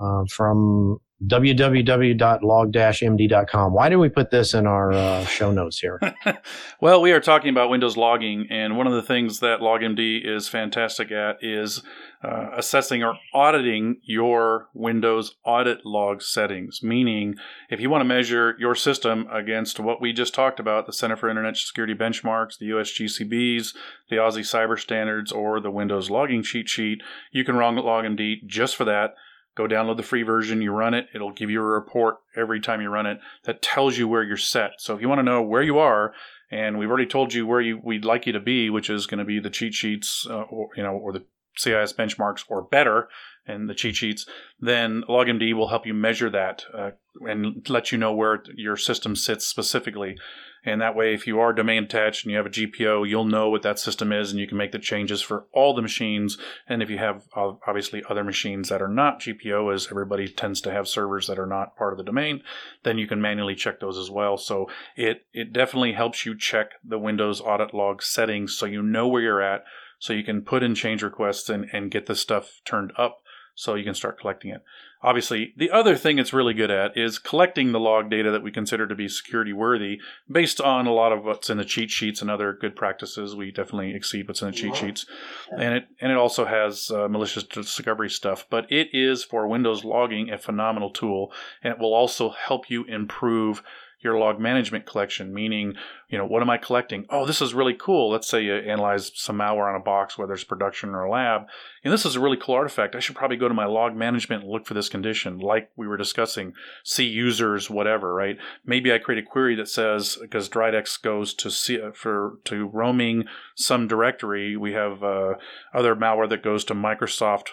uh, from www.log-md.com. Why did we put this in our uh, show notes here? well, we are talking about Windows logging, and one of the things that LogMD is fantastic at is uh, assessing or auditing your Windows audit log settings. Meaning, if you want to measure your system against what we just talked about the Center for Internet Security Benchmarks, the USGCBs, the Aussie Cyber Standards, or the Windows logging cheat sheet, you can run LogMD just for that Go download the free version, you run it, it'll give you a report every time you run it that tells you where you're set. So if you want to know where you are, and we've already told you where you, we'd like you to be, which is going to be the cheat sheets, uh, or, you know, or the CIS benchmarks or better, and the cheat sheets, then LogMD will help you measure that uh, and let you know where your system sits specifically. And that way, if you are domain attached and you have a GPO, you'll know what that system is and you can make the changes for all the machines. And if you have obviously other machines that are not GPO, as everybody tends to have servers that are not part of the domain, then you can manually check those as well. So it, it definitely helps you check the Windows audit log settings so you know where you're at, so you can put in change requests and, and get this stuff turned up so you can start collecting it. Obviously, the other thing it's really good at is collecting the log data that we consider to be security worthy based on a lot of what's in the cheat sheets and other good practices. We definitely exceed what's in the cheat sheets. And it and it also has uh, malicious discovery stuff, but it is for Windows logging a phenomenal tool and it will also help you improve your log management collection, meaning, you know, what am I collecting? Oh, this is really cool. Let's say you analyze some malware on a box, whether it's production or lab, and this is a really cool artifact. I should probably go to my log management and look for this condition, like we were discussing, see users, whatever, right? Maybe I create a query that says, because Dridex goes to see for to roaming some directory, we have uh, other malware that goes to Microsoft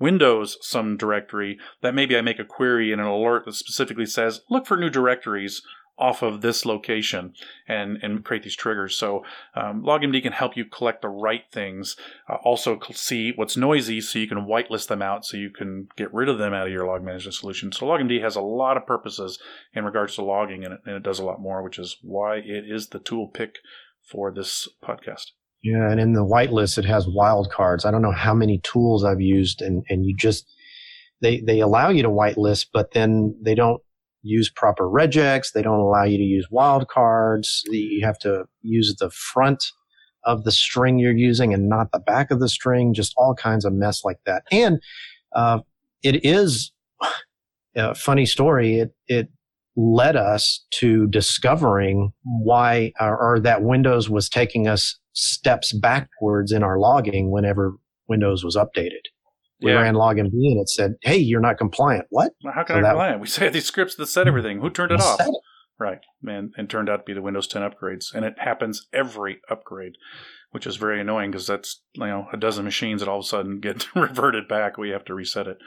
Windows some directory that maybe I make a query and an alert that specifically says, look for new directories off of this location and, and create these triggers. So um, LogMD can help you collect the right things. Uh, also see what's noisy so you can whitelist them out so you can get rid of them out of your log management solution. So LogMD has a lot of purposes in regards to logging and it, and it does a lot more, which is why it is the tool pick for this podcast. Yeah, and in the whitelist it has wildcards. I don't know how many tools I've used and, and you just they they allow you to whitelist, but then they don't use proper regex. They don't allow you to use wildcards. You have to use the front of the string you're using and not the back of the string. Just all kinds of mess like that. And uh, it is a funny story. It it led us to discovering why or, or that Windows was taking us steps backwards in our logging whenever Windows was updated we yeah. ran LogMD and it said, "Hey, you're not compliant." What? Well, how can so I compliant? We say these scripts that set everything. Who turned it off? It. Right, and and turned out to be the Windows 10 upgrades, and it happens every upgrade, which is very annoying because that's you know a dozen machines that all of a sudden get reverted back. We have to reset it.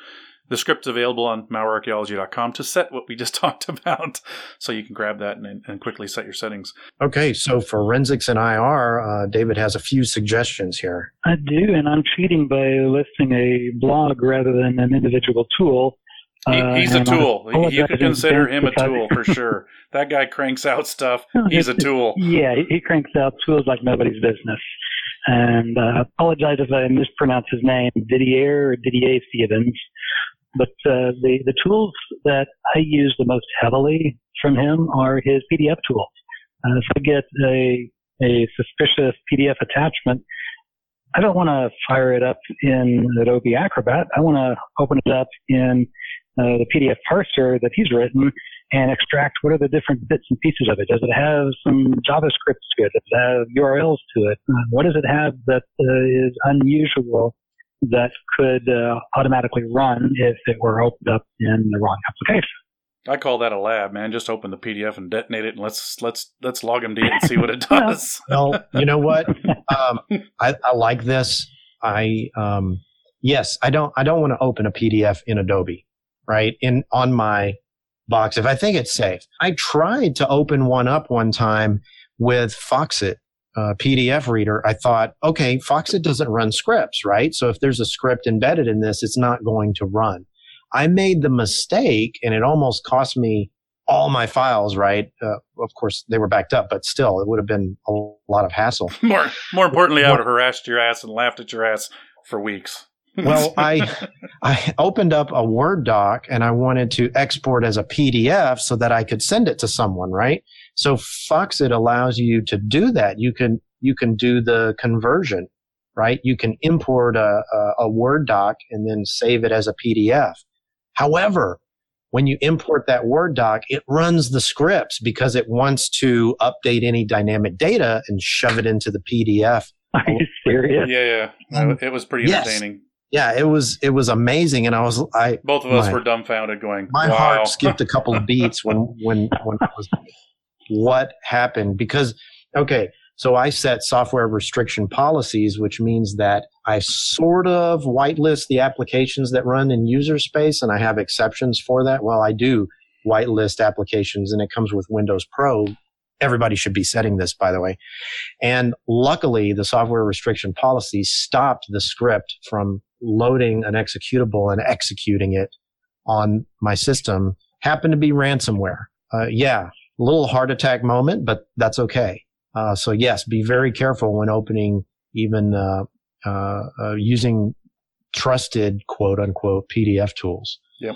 The script's available on malwarearchaeology.com to set what we just talked about. So you can grab that and, and quickly set your settings. Okay, so forensics and IR, uh, David has a few suggestions here. I do, and I'm cheating by listing a blog rather than an individual tool. He, uh, he's uh, a tool. You could consider him a tool for sure. That guy cranks out stuff. He's a tool. Yeah, he cranks out tools like nobody's business. And uh, I apologize if I mispronounce his name, Didier or Didier Stevens. But uh, the the tools that I use the most heavily from him are his PDF tools. Uh, if I get a a suspicious PDF attachment, I don't want to fire it up in Adobe Acrobat. I want to open it up in uh, the PDF parser that he's written and extract what are the different bits and pieces of it. Does it have some JavaScript to it? Does it have URLs to it? Uh, what does it have that uh, is unusual that could uh, automatically run if it were opened up in the wrong application. I call that a lab, man. Just open the PDF and detonate it, and let's let's let's log LogMD and see what it does. well, you know what? Um, I, I, like this. I um, yes, I don't I don't want to open a PDF in Adobe, right? In on my box if I think it's safe. I tried to open one up one time with Foxit uh, PDF reader, I thought, okay, Foxit doesn't run scripts, right? So if there's a script embedded in this, it's not going to run. I made the mistake and it almost cost me all my files, right? Uh, of course, they were backed up, but still, it would have been a lot of hassle. more, more importantly, I would have harassed your ass and laughed at your ass for weeks. well, I I opened up a Word doc and I wanted to export as a PDF so that I could send it to someone, right? So Foxit allows you to do that. You can you can do the conversion, right? You can import a, a, a Word doc and then save it as a PDF. However, when you import that Word doc, it runs the scripts because it wants to update any dynamic data and shove it into the PDF. Are you serious? Yeah, yeah. Mm-hmm. It was pretty yes. entertaining yeah, it was it was amazing, and I was I both of us my, were dumbfounded, going. My wow. heart skipped a couple of beats when when when I was what happened because okay, so I set software restriction policies, which means that I sort of whitelist the applications that run in user space, and I have exceptions for that. Well, I do whitelist applications, and it comes with Windows Pro everybody should be setting this, by the way. And luckily, the software restriction policy stopped the script from loading an executable and executing it on my system happened to be ransomware. Uh, yeah, little heart attack moment, but that's okay. Uh, so yes, be very careful when opening even uh, uh, uh using trusted quote unquote PDF tools. Yep.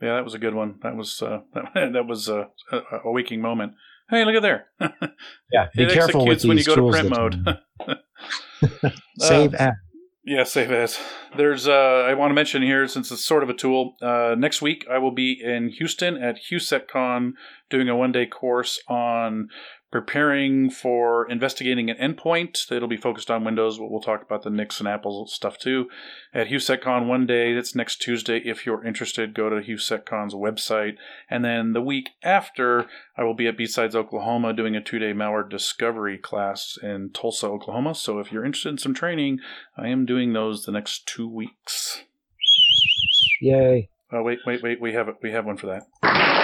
Yeah, that was a good one. That was uh, that was a, a waking moment. Hey, look at there. yeah, be it careful with executes when you these go to print mode. Save Uh, as. Yeah, save as. There's, uh, I want to mention here, since it's sort of a tool, uh, next week I will be in Houston at HouSecCon doing a one day course on preparing for investigating an endpoint. It'll be focused on Windows, but we'll talk about the Nix and Apple stuff too. At HouSecCon one day, it's next Tuesday. If you're interested, go to HouSecCon's website. And then the week after, I will be at B-Sides, Oklahoma doing a two day malware discovery class in Tulsa, Oklahoma. So if you're interested in some training, I am doing those the next two weeks. Yay. Oh wait, wait, wait. We have it. We have one for that.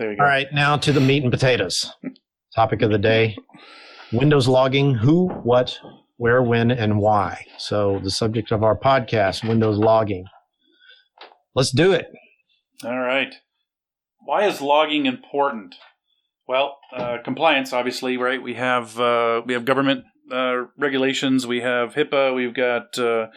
There you go. All right, now to the meat and potatoes. Topic of the day Windows logging who, what, where, when, and why. So, the subject of our podcast, Windows logging. Let's do it. All right. Why is logging important? Well, uh, compliance, obviously, right? We have uh, we have government uh, regulations. We have HIPAA. We've got uh,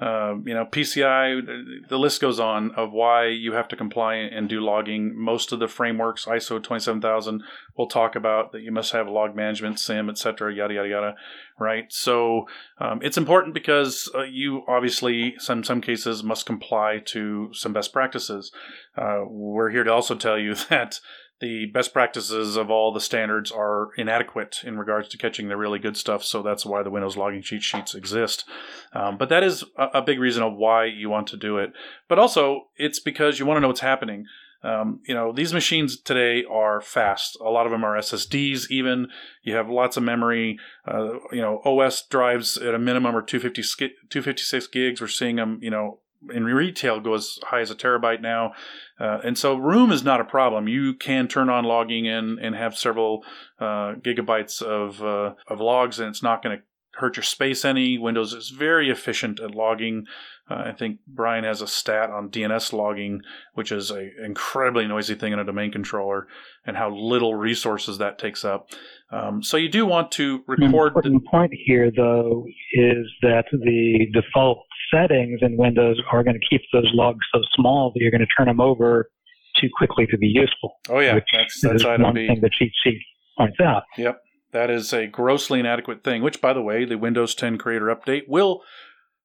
uh, you know PCI. The list goes on of why you have to comply and do logging. Most of the frameworks, ISO twenty seven thousand, will talk about that you must have log management, SIEM, etc. Yada yada yada. Right. So um, it's important because uh, you obviously, some some cases, must comply to some best practices. Uh, we're here to also tell you that the best practices of all the standards are inadequate in regards to catching the really good stuff. So that's why the Windows logging cheat sheets exist. Um, but that is a, big reason of why you want to do it. But also, it's because you want to know what's happening. Um, you know, these machines today are fast. A lot of them are SSDs, even. You have lots of memory. Uh, you know, OS drives at a minimum are 250, 256 gigs. We're seeing them, you know, in retail go as high as a terabyte now. Uh, and so room is not a problem. You can turn on logging and, and have several uh, gigabytes of, uh, of logs, and it's not going to hurt your space any. Windows is very efficient at logging. Uh, I think Brian has a stat on DNS logging, which is an incredibly noisy thing in a domain controller, and how little resources that takes up. Um, so you do want to An record. The, important point here, though, is that the default settings in Windows are going to keep those logs so small that you're going to turn them over too quickly to be useful. oh yeah, that's that's one B. thing the cheat sheet points out. Yep. That is a grossly inadequate thing, which, by the way, the Windows 10 Creator Update will,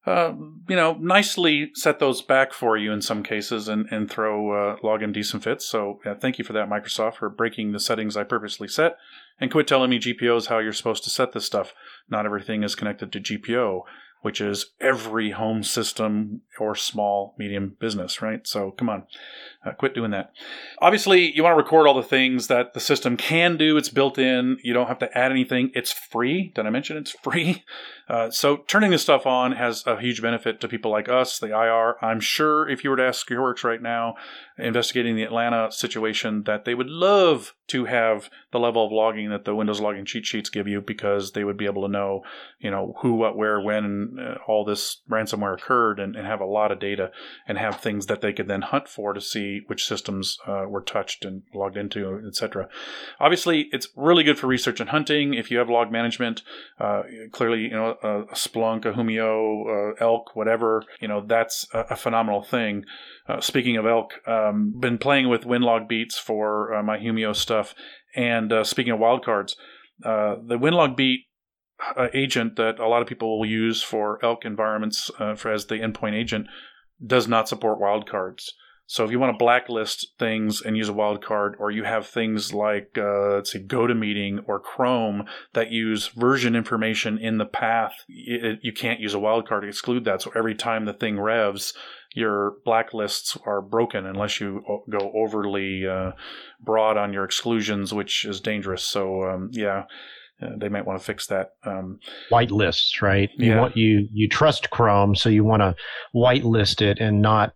uh, you know, nicely set those back for you in some cases and, and throw uh, login decent fits. So yeah, thank you for that, Microsoft, for breaking the settings I purposely set. And quit telling me GPO is how you're supposed to set this stuff. Not everything is connected to GPO, which is every home system or small, medium business, right? So come on, uh, quit doing that. Obviously, you want to record all the things that the system can do. It's built in. You don't have to add anything. It's free. Did I mention it's free? Uh, so turning this stuff on has a huge benefit to people like us, the IR. I'm sure if you were to ask SecureWorks right now, investigating the Atlanta situation, that they would love to have the level of logging that the Windows logging cheat sheets give you because they would be able to know, you know, who, what, where, when uh, all this ransomware occurred and, and have a lot of data and have things that they could then hunt for to see which systems uh, were touched and logged into, etc. Obviously, it's really good for research and hunting. If you have log management, uh, clearly, you know, a, a Splunk, a Humio, Elk, whatever, you know, that's a, a phenomenal thing. Uh, speaking of Elk, um, been playing with Winlogbeats for uh, my Humio stuff. And uh, speaking of wildcards, uh, the Winlogbeat uh, agent that a lot of people will use for Elk environments for as the endpoint agent does not support wildcards. So if you want to blacklist things and use a wildcard, or you have things like uh, let's say GoToMeeting or Chrome that use version information in the path, it, you can't use a wildcard to exclude that. So every time the thing revs, your blacklists are broken unless you go overly uh, broad on your exclusions, which is dangerous. So um, yeah. Uh, they might want to fix that. Um, White lists, right? You Yeah. want you you trust Chrome, so you want to whitelist it and not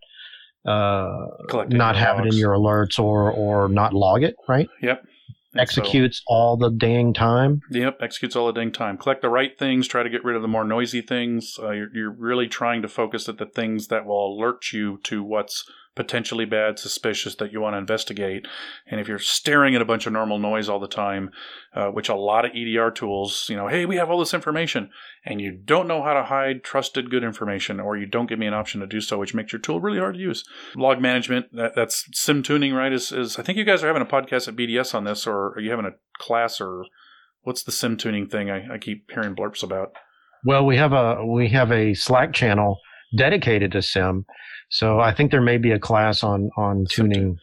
uh, not have it in your alerts or or not log it, right? yep. And so- Executes all the dang time. Yep, executes all the dang time. Collect the right things. Try to get rid of the more noisy things. Uh, you're, you're really trying to focus at the things that will alert you to what's potentially bad, suspicious that you want to investigate. And if you're staring at a bunch of normal noise all the time, uh, which a lot of EDR tools, you know, hey, we have all this information, and you don't know how to hide trusted good information, or you don't give me an option to do so, which makes your tool really hard to use. Log management, that, that's SIEM tuning, right? Is, is I think you guys are having a podcast at BDS on this, or are you having a class, or what's the SIEM tuning thing I, I keep hearing blurps about? Well, we have a we have a Slack channel dedicated to SIEM, so I think there may be a class on on tuning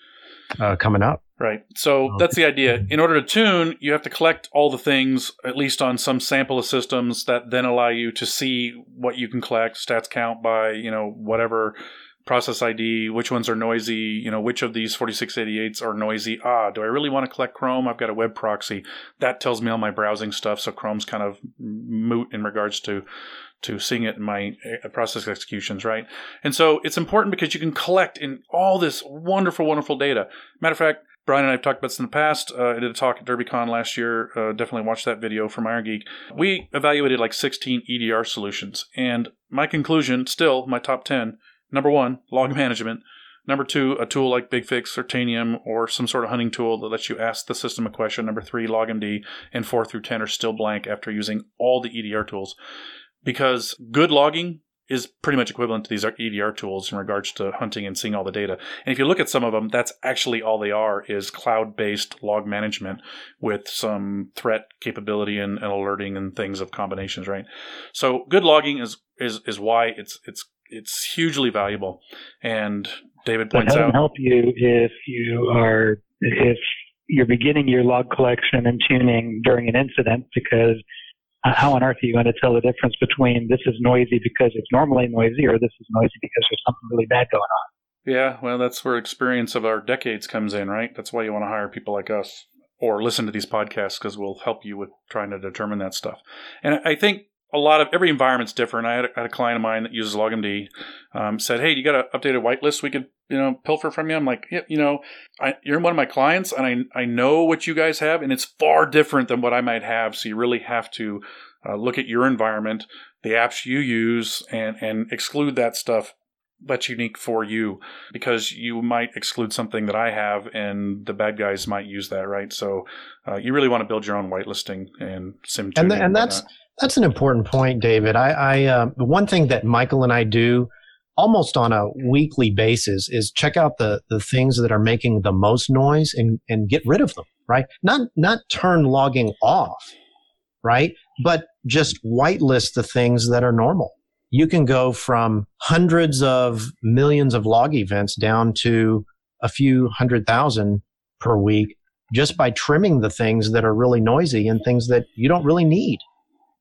uh, coming up. Right. So that's the idea. In order to tune, you have to collect all the things, at least on some sample of systems, that then allow you to see what you can collect, stats count by, you know, whatever process ID, which ones are noisy, you know, which of these 4688s are noisy. Ah, do I really want to collect Chrome? I've got a web proxy. That tells me all my browsing stuff, so Chrome's kind of moot in regards to to seeing it in my uh, process executions, right? And so it's important because you can collect in all this wonderful, wonderful data. Matter of fact, Brian and I have talked about this in the past. Uh, I did a talk at DerbyCon last year. Uh, definitely watch that video from Irongeek. We evaluated like 16 EDR solutions, and my conclusion, still my top 10, Number one, log management. Number two, a tool like BigFix or Tanium or some sort of hunting tool that lets you ask the system a question. Number three, LogMD. And four through 10 are still blank after using all the EDR tools. Because good logging is pretty much equivalent to these EDR tools in regards to hunting and seeing all the data. And if you look at some of them, that's actually all they are is cloud-based log management with some threat capability and, and alerting and things of combinations, right? So good logging is is is why it's it's it's hugely valuable. And David points out help you if you are if you're beginning your log collection and tuning during an incident because how on earth are you going to tell the difference between this is noisy because it's normally noisy or this is noisy because there's something really bad going on? Yeah, well, that's where experience of our decades comes in, right? That's why you want to hire people like us or listen to these podcasts because we'll help you with trying to determine that stuff. And I think a lot of every environment's different. I had a, had a client of mine that uses LogMD. Um, said, "Hey, you got an updated whitelist we could you know pilfer from you?" I'm like, "Yeah, you know, I, you're one of my clients, and I I know what you guys have, and it's far different than what I might have. So you really have to uh, look at your environment, the apps you use, and and exclude that stuff." That's unique for you because you might exclude something that I have, and the bad guys might use that, right? So, uh, you really want to build your own whitelisting and SIEM. And, the, and that's that's an important point, David. I, I uh, one thing that Michael and I do almost on a weekly basis is check out the the things that are making the most noise and and get rid of them. Right? Not not turn logging off, right? But just whitelist the things that are normal. You can go from hundreds of millions of log events down to a few hundred thousand per week just by trimming the things that are really noisy and things that you don't really need.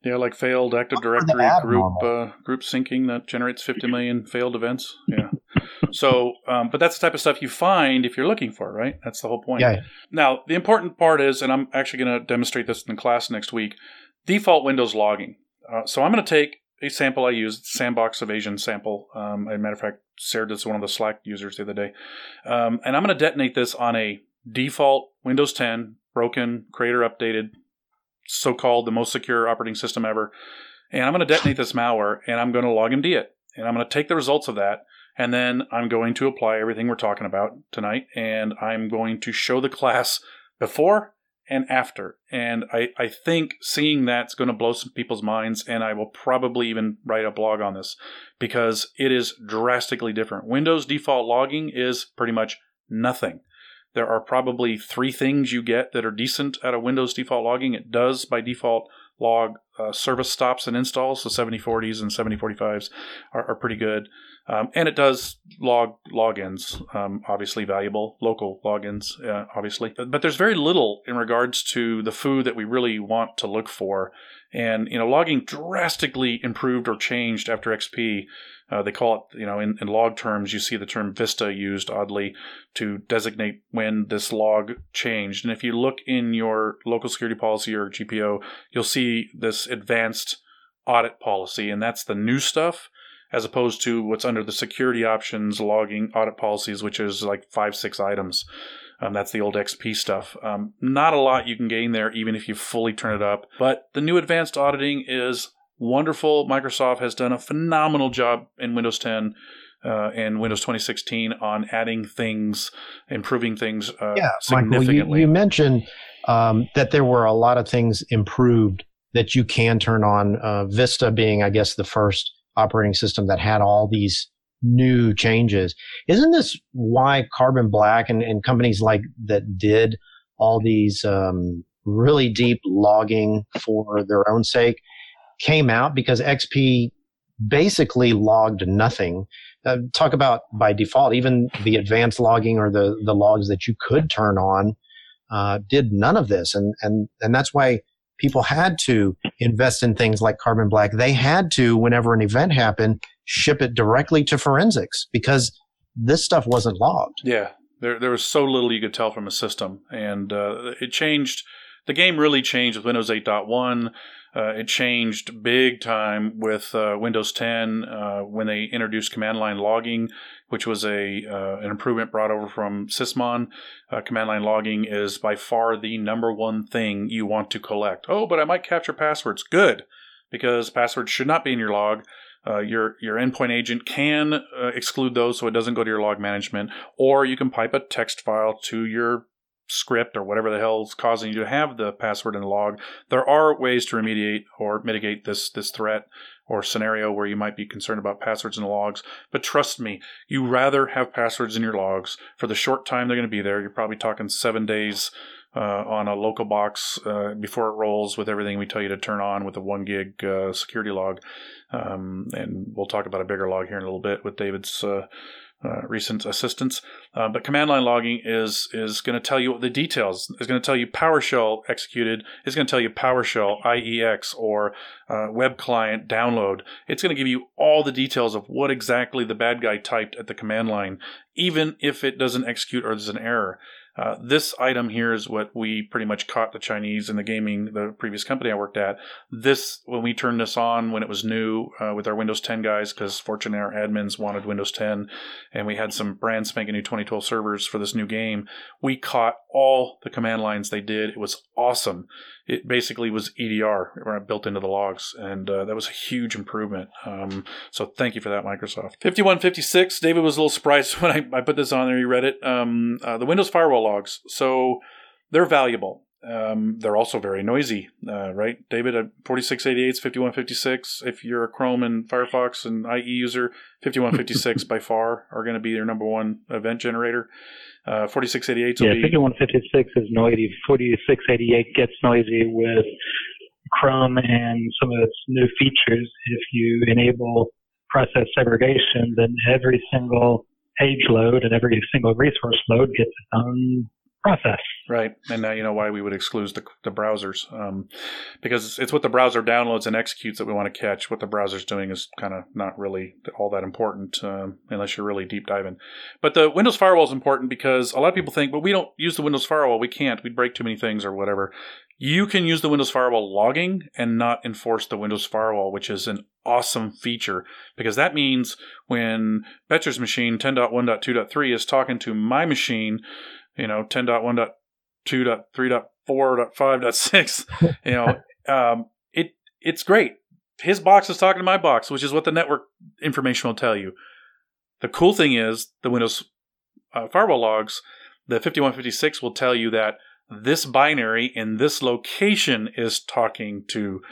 Yeah, like failed Active Directory group uh, group syncing that generates 50 million failed events. Yeah. so, um, but that's the type of stuff you find if you're looking for, right? That's the whole point. Yeah. Now, the important part is, and I'm actually going to demonstrate this in class next week. Default Windows logging. Uh, so I'm going to take a sample I used, Sandbox Evasion sample. Um, as a matter of fact, Sarah did one of the Slack users the other day, um, and I'm going to detonate this on a default Windows 10 broken, creator updated so called the most secure operating system ever. And I'm going to detonate this malware and I'm going to LogMD it. And I'm going to take the results of that. And then I'm going to apply everything we're talking about tonight. And I'm going to show the class before and after. And I, I think seeing that's going to blow some people's minds. And I will probably even write a blog on this because it is drastically different. Windows default logging is pretty much nothing. There are probably three things you get that are decent out of Windows default logging. It does by default log uh, service stops and installs. So 7040s and 7045s are, are pretty good. Um, and it does log logins, um, obviously valuable, local logins, uh, obviously. But there's very little in regards to the foo that we really want to look for. And, you know, logging drastically improved or changed after XP. Uh, they call it, you know, in, in log terms, you see the term Vista used oddly to designate when this log changed. And if you look in your local security policy or GPO, you'll see this advanced audit policy, and that's the new stuff as opposed to what's under the security options logging audit policies, which is like five, six items. Um, that's the old XP stuff. Um, not a lot you can gain there, even if you fully turn it up. But the new advanced auditing is wonderful. Microsoft has done a phenomenal job in Windows 10 uh, in Windows 2016 on adding things, improving things uh, yeah, Michael, significantly. you, you mentioned um, that there were a lot of things improved that you can turn on. Uh, Vista being, I guess, the first operating system that had all these new changes. Isn't this why Carbon Black and, and companies like that did all these um, really deep logging for their own sake came out because XP basically logged nothing. Uh, talk about by default, even the advanced logging or the, the logs that you could turn on uh, did none of this. And, and, and that's why people had to invest in things like Carbon Black. They had to, whenever an event happened, ship it directly to forensics because this stuff wasn't logged. Yeah, there there was so little you could tell from a system, and uh, it changed. The game really changed with Windows 8.1. Uh, it changed big time with uh, Windows 10 uh, when they introduced command line logging, which was a uh, an improvement brought over from Sysmon. Uh, command line logging is by far the number one thing you want to collect. Oh, but I might capture passwords. Good, because passwords should not be in your log. Uh, your your endpoint agent can uh, exclude those so it doesn't go to your log management, or you can pipe a text file to your script or whatever the hell is causing you to have the password in the log. There are ways to remediate or mitigate this this threat or scenario where you might be concerned about passwords the logs. But trust me, you rather have passwords in your logs for the short time they're going to be there. You're probably talking seven days uh, on a local box uh, before it rolls with everything we tell you to turn on with a one gig uh, security log. Um, and we'll talk about a bigger log here in a little bit with David's uh, recent assistance. Uh, but command line logging is is going to tell you the details. It's going to tell you PowerShell executed. It's going to tell you PowerShell IEX or uh, web client download. It's going to give you all the details of what exactly the bad guy typed at the command line, even if it doesn't execute or there's an error. Uh, this item here is what we pretty much caught the Chinese in the gaming, the previous company I worked at. This, when we turned this on when it was new uh, with our Windows 10 guys, because fortunately our admins wanted Windows 10, and we had some brand spanking new 2012 servers for this new game, we caught all the command lines they did. It was awesome it basically was EDR built into the logs, and uh, that was a huge improvement. Um, so thank you for that, Microsoft. 5156, David was a little surprised when I, I put this on there. He read it. Um, uh, the Windows firewall So they're valuable. Um, they're also very noisy, uh, right? David, at 4688, 5156. If you're a Chrome and Firefox and IE user, 5156 by far are going to be your number one event generator. Uh, 4688 yeah, be 5156 is noisy. 4688 gets noisy with Chrome and some of its new features. If you enable process segregation, then every single page load and every single resource load gets its own process. Right, and now you know why we would exclude the, the browsers, um, because it's what the browser downloads and executes that we want to catch. What the browser's doing is kind of not really all that important um, unless you're really deep diving. But the Windows firewall is important because a lot of people think, well, we don't use the Windows firewall. We can't. We'd break too many things or whatever. You can use the Windows firewall logging and not enforce the Windows firewall, which is an awesome feature because that means when Boettcher's machine 10.1.2.3 is talking to my machine you know 10.1.2.3.4.5.6 you know um, it it's great. His box is talking to my box which is what the network information will tell you. The cool thing is the windows uh, firewall logs the 5156 will tell you that this binary in this location is talking to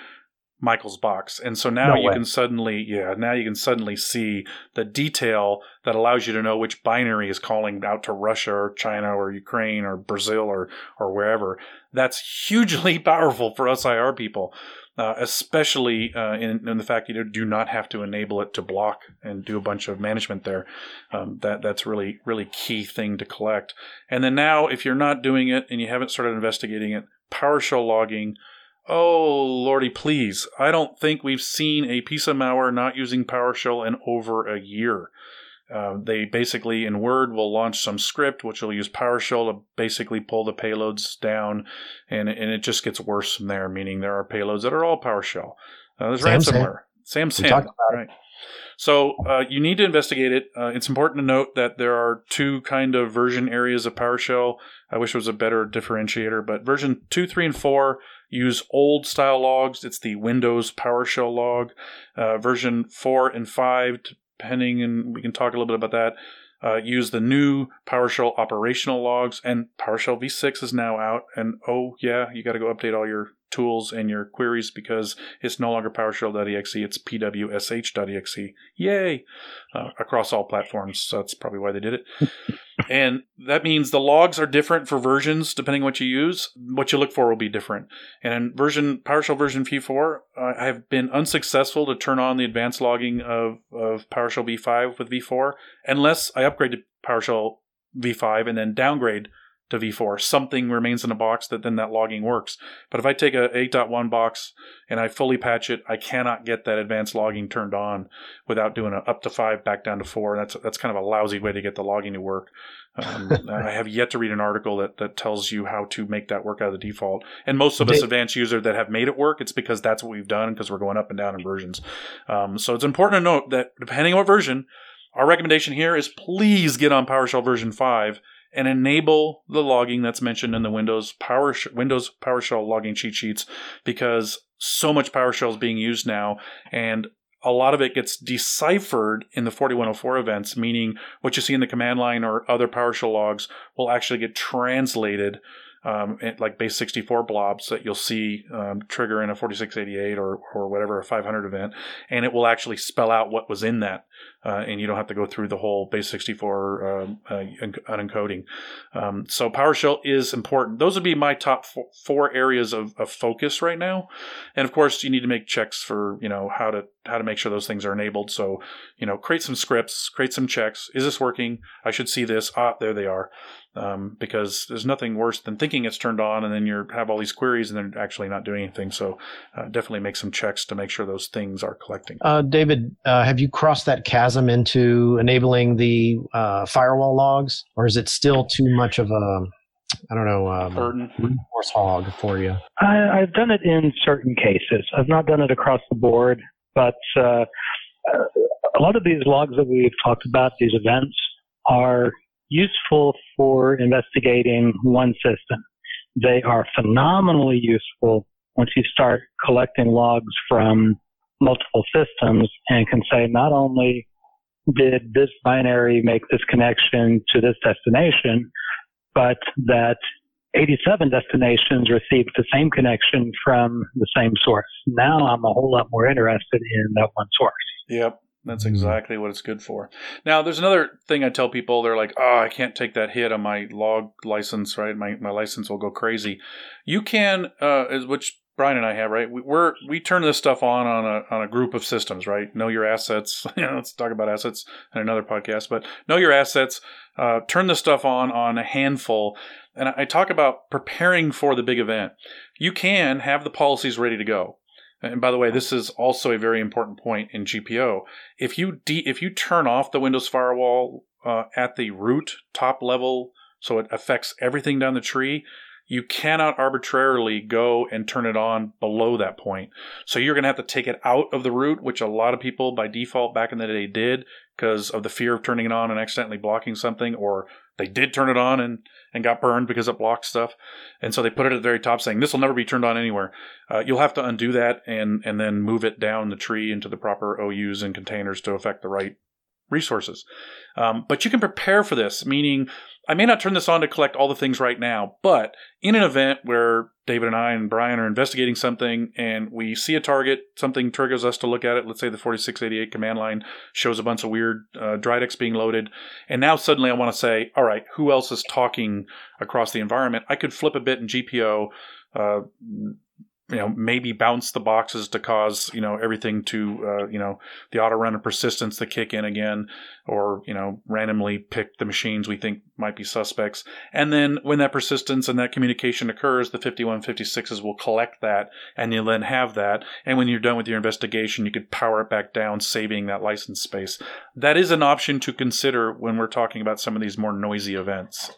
Michael's box. And so now No you way. can suddenly, yeah, now you can suddenly see the detail that allows you to know which binary is calling out to Russia or China or Ukraine or Brazil or, or wherever. That's hugely powerful for us IR people, uh, especially uh, in, in the fact you do not have to enable it to block and do a bunch of management there. Um, that that's really really key thing to collect. And then now, if you're not doing it and you haven't started investigating it, PowerShell logging. Oh, lordy, please. I don't think we've seen a piece of malware not using PowerShell in over a year. Uh, they basically, in Word, will launch some script which will use PowerShell to basically pull the payloads down, and, and it just gets worse from there, meaning there are payloads that are all PowerShell. Uh, there's Sam, Sam. ransomware. Sam Sam. about right. So uh, you need to investigate it. Uh, it's important to note that there are two kind of version areas of PowerShell. I wish it was a better differentiator, but version two, three, and four use old style logs. It's the Windows PowerShell log. Uh, version four and five, t- depending, and we can talk a little bit about that. Uh, use the new PowerShell operational logs, and PowerShell v6 is now out. And oh yeah, you got to go update all your tools and your queries because it's no longer PowerShell.exe, it's pwsh.exe. Yay! Uh, across all platforms. So that's probably why they did it. and that means the logs are different for versions depending on what you use. What you look for will be different. And in version PowerShell version v4, uh, I have been unsuccessful to turn on the advanced logging of, of PowerShell v5 with v4 unless I upgrade to PowerShell v5 and then downgrade to v4 something remains in a box that then that logging works. But if i take a 8.1 box and i fully patch it i cannot get that advanced logging turned on without doing a up to 5 back down to 4 that's that's kind of a lousy way to get the logging to work. Um, i have yet to read an article that, that tells you how to make that work out of the default. And most of us advanced users that have made it work it's because that's what we've done because we're going up and down in versions. Um, so it's important to note that depending on what version our recommendation here is please get on PowerShell version 5 and enable the logging that's mentioned in the Windows Power Windows PowerShell logging cheat sheets because so much PowerShell is being used now and a lot of it gets deciphered in the 4104 events, meaning what you see in the command line or other PowerShell logs will actually get translated um, like base 64 blobs that you'll see um, trigger in a 4688 or, or whatever, a 500 event, and it will actually spell out what was in that. Uh, and you don't have to go through the whole base 64 um, uh, unencoding. Um, so PowerShell is important. Those would be my top four, four areas of, of, focus right now. And of course, you need to make checks for you know how to how to make sure those things are enabled. So you know, create some scripts, create some checks. Is this working? I should see this. Ah, there they are um, because there's nothing worse than thinking it's turned on and then you have all these queries and they're actually not doing anything. So uh, definitely make some checks to make sure those things are collecting. Uh, David, uh, have you crossed that chasm into enabling the uh, firewall logs, or is it still too much of a I don't know, um, burden, horse hog for you? I, have done it in certain cases. I've not done it across the board, but uh, a lot of these logs that we've talked about, these events, are useful for investigating one system. They are phenomenally useful once you start collecting logs from multiple systems and can say not only did this binary make this connection to this destination, but that 87 destinations received the same connection from the same source. Now I'm a whole lot more interested in that one source. Yep. That's mm-hmm. exactly what it's good for. Now, there's another thing I tell people. They're like, oh, I can't take that hit on my log license, right? My, my license will go crazy. You can, uh, which Brian and I have, right? We, we're, we turn this stuff on on a, on a group of systems, right? Know your assets. let's talk about assets in another podcast, but know your assets. Uh, turn this stuff on on a handful. And I talk about preparing for the big event. You can have the policies ready to go and by the way, this is also a very important point in GPO. If you de- if you turn off the Windows firewall uh, at the root top level, so it affects everything down the tree, you cannot arbitrarily go and turn it on below that point. So you're going to have to take it out of the root, which a lot of people by default back in the day did because of the fear of turning it on and accidentally blocking something, or they did turn it on and, and got burned because it blocked stuff. And so they put it at the very top saying, this will never be turned on anywhere. Uh, you'll have to undo that and, and then move it down the tree into the proper OUs and containers to affect the right resources. Um, but you can prepare for this, meaning I may not turn this on to collect all the things right now, but in an event where David and I and Brian are investigating something and we see a target, something triggers us to look at it. Let's say the 4688 command line shows a bunch of weird uh, Dridex being loaded. And now suddenly I want to say, all right, who else is talking across the environment? I could flip a bit in GPO, uh, you know maybe bounce the boxes to cause you know everything to uh, you know the auto run and persistence to kick in again or you know randomly pick the machines we think might be suspects. And then when that persistence and that communication occurs the 5156s will collect that and you'll then have that. And when you're done with your investigation you could power it back down saving that license space. That is an option to consider when we're talking about some of these more noisy events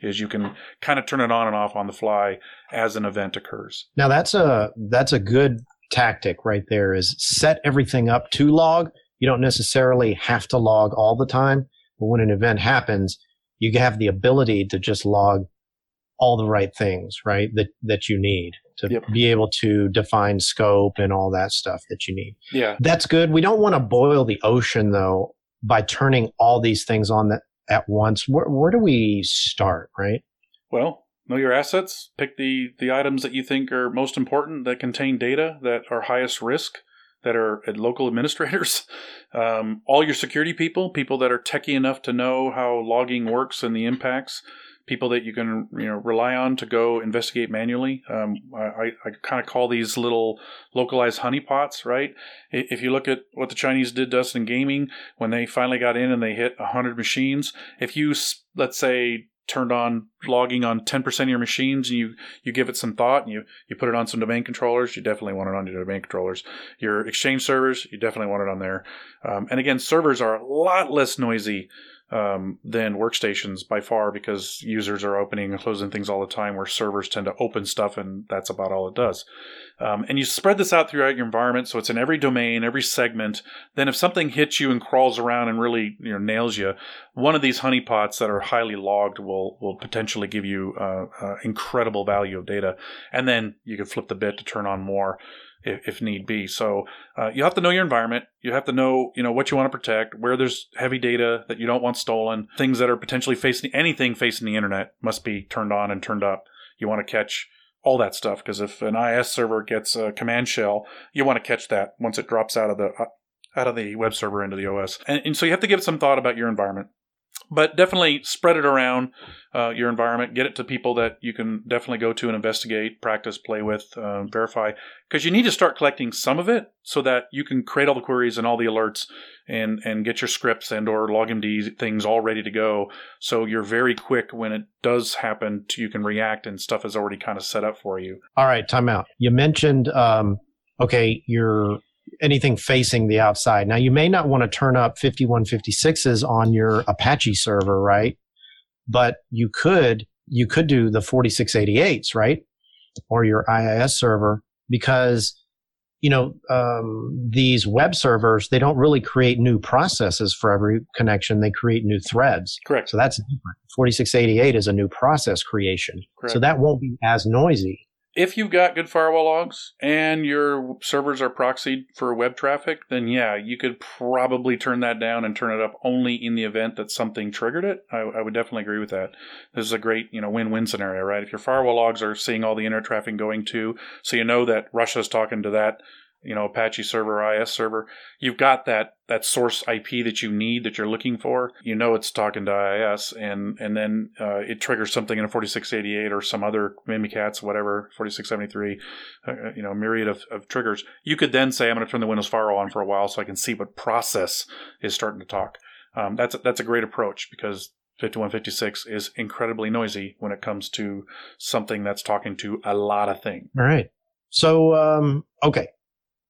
is you can kind of turn it on and off on the fly as an event occurs. Now that's a that's a good tactic right there is set everything up to log. You don't necessarily have to log all the time, but when an event happens, you have the ability to just log all the right things, right? That that you need to yep. be able to define scope and all that stuff that you need. Yeah. That's good. We don't want to boil the ocean though by turning all these things on that at once, where, where do we start, right? Well, know your assets. Pick the the items that you think are most important that contain data that are highest risk that are at local administrators, um, all your security people, people that are techie enough to know how logging works and the impacts, people that you can you know rely on to go investigate manually. Um, I, I kind of call these little localized honeypots, right? If you look at what the Chinese did to us in gaming when they finally got in and they hit 100 machines, if you let's say turned on logging on 10% of your machines and you, you give it some thought and you, you put it on some domain controllers, you definitely want it on your domain controllers. Your Exchange servers, you definitely want it on there. Um, and again, servers are a lot less noisy um, than workstations by far because users are opening and closing things all the time where servers tend to open stuff and that's about all it does. Um, and you spread this out throughout your environment so it's in every domain, every segment. Then if something hits you and crawls around and really you know, nails you, one of these honeypots that are highly logged will, will potentially give you uh, uh, incredible value of data. And then you can flip the bit to turn on more if, if need be. So uh, you have to know your environment. You have to know, you know, what you want to protect, where there's heavy data that you don't want stolen, things that are potentially facing anything facing the internet must be turned on and turned up. You want to catch all that stuff because if an IIS server gets a command shell, you want to catch that once it drops out of the uh, out of the web server into the OS. And, and so you have to give some thought about your environment but definitely spread it around uh, your environment. Get it to people that you can definitely go to and investigate, practice, play with, uh, verify. Because you need to start collecting some of it so that you can create all the queries and all the alerts and and get your scripts and or LogMD things all ready to go. So you're very quick when it does happen. To, you can react and stuff is already kind of set up for you. All right, time out. You mentioned um, okay, you're anything facing the outside. Now, you may not want to turn up 5156s on your Apache server, right? But you could, you could do the 4688s, right? Or your IIS server because, you know, um, these web servers, they don't really create new processes for every connection. They create new threads. Correct. So that's different. 4688 is a new process creation. Correct. So that won't be as noisy if you've got good firewall logs and your servers are proxied for web traffic, then yeah, you could probably turn that down and turn it up only in the event that something triggered it. I, I would definitely agree with that. This is a great, you know, win-win scenario, right? If your firewall logs are seeing all the internet traffic going to, so you know that Russia's talking to that you know Apache server, IIS server, you've got that that source IP that you need that you're looking for. You know it's talking to IIS, and and then uh, it triggers something in a 4688 or some other Mimikatz, whatever 4673, uh, uh, you know, myriad of, of triggers. You could then say, I'm going to turn the Windows firewall on for a while so I can see what process is starting to talk. Um, that's that's a great approach because 5156 is incredibly noisy when it comes to something that's talking to a lot of things. All right. So, um, okay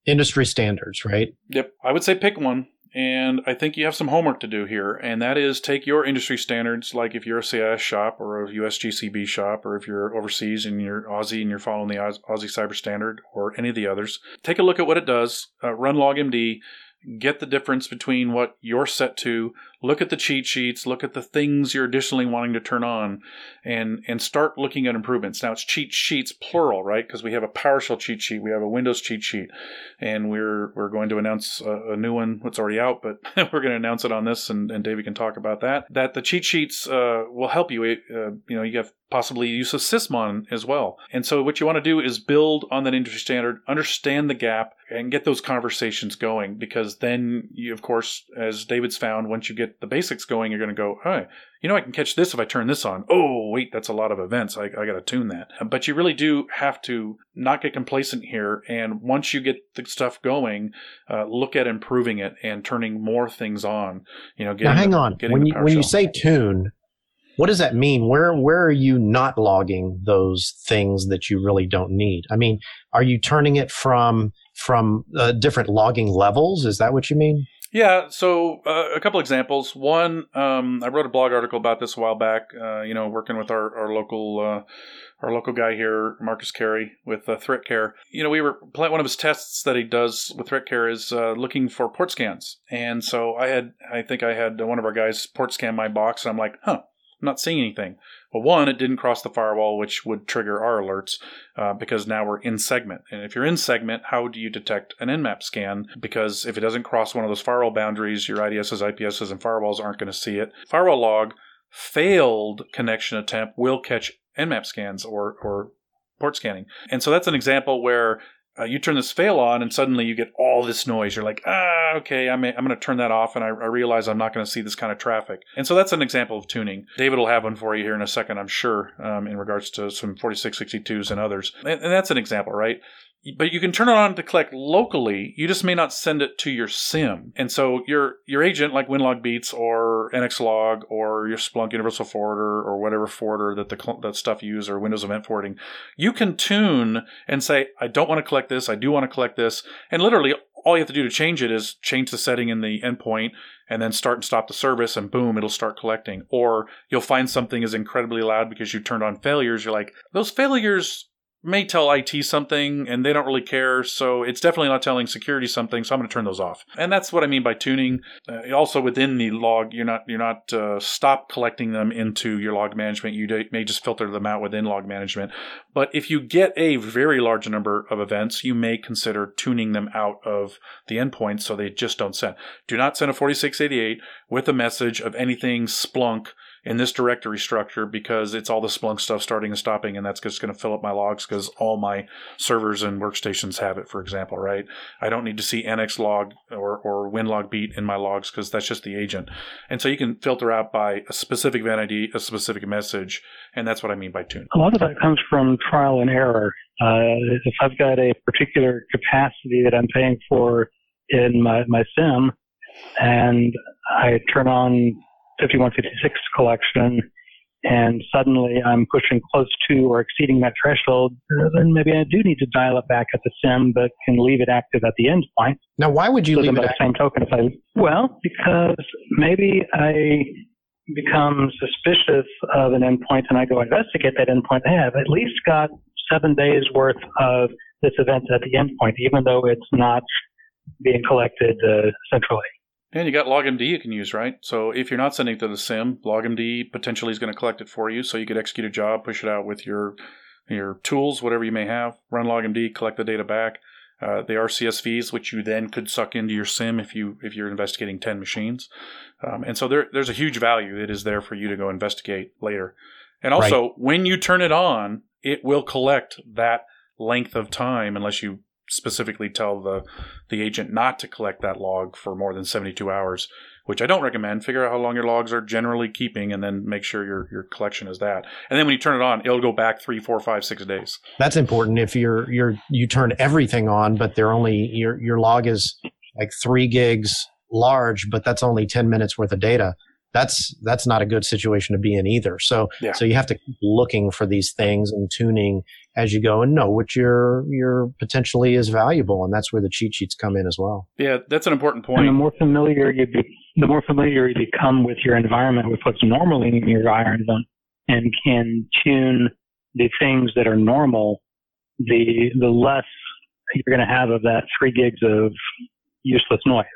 industry standards, right? Yep. I would say pick one. And I think you have some homework to do here, and that is take your industry standards, like if you're a CIS shop or a USGCB shop, or if you're overseas and you're Aussie and you're following the Aussie Cyber Standard or any of the others. Take a look at what it does, uh, run LogMD, get the difference between what you're set to look at the cheat sheets look at the things you're additionally wanting to turn on and and start looking at improvements. Now it's cheat sheets plural right? Because we have a powershell cheat sheet we have a windows cheat sheet and we're we're going to announce a, a new one that's already out but we're going to announce it on this and, and david can talk about that. That the cheat sheets uh, will help you uh, you know you have possibly use of sysmon as well. And so what you want to do is build on that industry standard understand the gap and get those conversations going because then you of course as david's found once you get the basics going you're going to go hey you know i can catch this if i turn this on oh wait that's a lot of events i, I got to tune that but you really do have to not get complacent here and once you get the stuff going uh, look at improving it and turning more things on you know now hang on when you when you say tune what does that mean? Where where are you not logging those things that you really don't need? I mean, are you turning it from from uh, different logging levels? Is that what you mean? Yeah, so uh, a couple examples. One, um, I wrote a blog article about this a while back. Uh, you know, working with our our local uh, our local guy here, Marcus Carey, with uh, ThreatCare. You know, we were one of his tests that he does with ThreatCare is uh, looking for port scans, and so I had I think I had one of our guys port scan my box, and I'm like, huh, I'm not seeing anything. Well, one, it didn't cross the firewall, which would trigger our alerts uh, because now we're in segment. And if you're in segment, how do you detect an Nmap scan? Because if it doesn't cross one of those firewall boundaries, your IDSs, IPSs, and firewalls aren't going to see it. Firewall log failed connection attempt will catch Nmap scans or, or port scanning. And so that's an example where uh, you turn this fail on and suddenly you get all this noise. You're like, ah, okay, I'm, I'm going to turn that off and I, I realize I'm not going to see this kind of traffic. And so that's an example of tuning. David will have one for you here in a second, I'm sure, um, in regards to some 4662s and others. And, and that's an example, right? But you can turn it on to collect locally. You just may not send it to your SIEM. And so your your agent, like Winlogbeats or NXLog or your Splunk Universal Forwarder or whatever forwarder that the that stuff you use or Windows Event Forwarding, you can tune and say, I don't want to collect this. I do want to collect this. And literally, all you have to do to change it is change the setting in the endpoint and then start and stop the service and boom it'll start collecting or you'll find something is incredibly loud because you turned on failures you're like those failures may tell IT something and they don't really care. So it's definitely not telling security something. So I'm going to turn those off. And that's what I mean by tuning. Uh, also within the log, you're not, you're not, uh, stop collecting them into your log management. You may just filter them out within log management. But if you get a very large number of events, you may consider tuning them out of the endpoint so they just don't send. Do not send a 4688 with a message of anything Splunk in this directory structure because it's all the Splunk stuff starting and stopping, and that's just going to fill up my logs because all my servers and workstations have it, for example, right? I don't need to see NXLog or, or Winlogbeat in my logs because that's just the agent. And so you can filter out by a specific event ID, a specific message, and that's what I mean by tune. A lot of that comes from trial and error. Uh, if I've got a particular capacity that I'm paying for in my, my SIEM, and I turn on 5156 collection and suddenly I'm pushing close to or exceeding that threshold, then maybe I do need to dial it back at the SIEM, but can leave it active at the endpoint. Now, why would you so leave it? The same token, if I well, because maybe I become suspicious of an endpoint and I go investigate that endpoint. I have at least got seven days worth of this event at the endpoint, even though it's not being collected uh, centrally. And you got LogMD you can use, right? So if you're not sending it to the SIEM, LogMD potentially is going to collect it for you, so you could execute a job, push it out with your your tools, whatever you may have. Run LogMD, collect the data back. Uh, they are CSVs, which you then could suck into your SIEM if you if you're investigating ten machines. Um, and so there, there's a huge value that is there for you to go investigate later. And also, right. when you turn it on, it will collect that length of time unless you specifically tell the the agent not to collect that log for more than 72 hours, which I don't recommend. Figure out how long your logs are generally keeping, and then make sure your your collection is that. And then when you turn it on, it'll go back three, four, five, six days. That's important. If you're you're you turn everything on, but they're only your your log is like three gigs large, but that's only 10 minutes worth of data that's that's not a good situation to be in either. So yeah. so you have to keep looking for these things and tuning as you go and know what your your potentially is valuable, and that's where the cheat sheets come in as well. Yeah, that's an important point. And the more familiar you be, the more familiar you become with your environment, with what's normally in your environment, and can tune the things that are normal, the the less you're going to have of that three gigs of useless noise.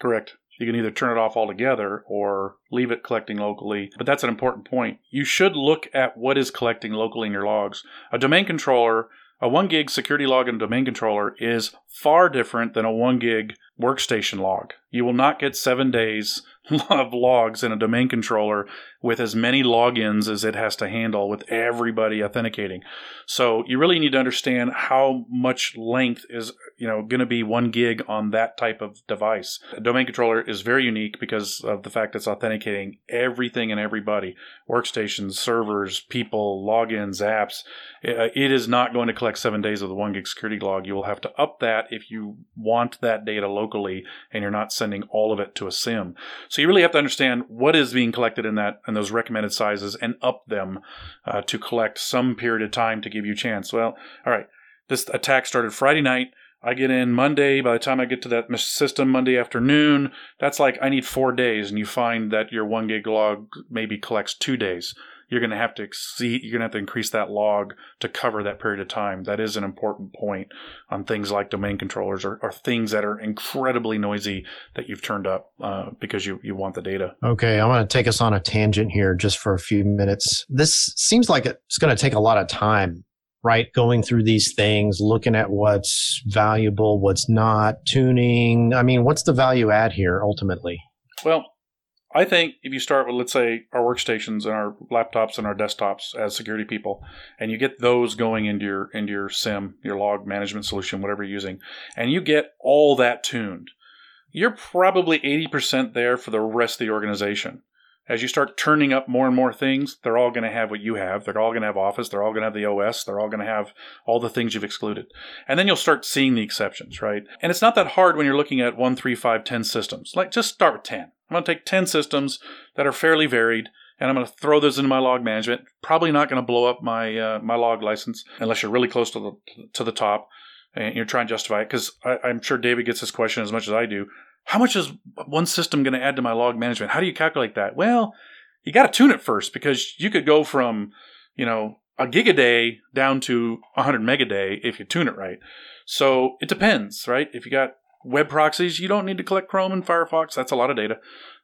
Correct. You can either turn it off altogether or leave it collecting locally. But that's an important point. You should look at what is collecting locally in your logs. A domain controller, a 1 gig security log in a domain controller is far different than a 1 gig workstation log. You will not get seven days of logs in a domain controller with as many logins as it has to handle with everybody authenticating. So you really need to understand how much length is you know going to be one gig on that type of device. A domain controller is very unique because of the fact it's authenticating everything and everybody, workstations, servers, people, logins, apps. Uh, it is not going to collect seven days of the one gig security log. You will have to up that if you want that data locally and you're not sending all of it to a SIEM. So you really have to understand what is being collected in that in those recommended sizes and up them uh, to collect some period of time to give you a chance. Well, all right. This attack started Friday night. I get in Monday. By the time I get to that system Monday afternoon, that's like I need four days, and you find that your one gig log maybe collects two days. You're going to have to exceed, you're going to have to increase that log to cover that period of time. That is an important point on things like domain controllers or, or things that are incredibly noisy that you've turned up uh, because you, you want the data. Okay, I'm going to take us on a tangent here just for a few minutes. This seems like it's going to take a lot of time right? Going through these things, looking at what's valuable, what's not, tuning. I mean, what's the value add here ultimately? Well, I think if you start with, let's say, our workstations and our laptops and our desktops as security people, and you get those going into your into your SIEM, your log management solution, whatever you're using, and you get all that tuned, you're probably 80% there for the rest of the organization as you start turning up more and more things, they're all going to have what you have. They're all going to have Office. They're all going to have the OS. They're all going to have all the things you've excluded. And then you'll start seeing the exceptions, right? And it's not that hard when you're looking at one, three, five, ten systems. Like just start with 10. I'm going to take 10 systems that are fairly varied and I'm going to throw those into my log management. Probably not going to blow up my uh, my log license unless you're really close to the to the top and you're trying to justify it. Because I'm sure David gets this question as much as I do how much is one system going to add to my log management? How do you calculate that? Well, you got to tune it first because you could go from, you know, a gig a day down to 100 meg a day if you tune it right. So it depends, right? If you got web proxies, you don't need to collect Chrome and Firefox. That's a lot of data.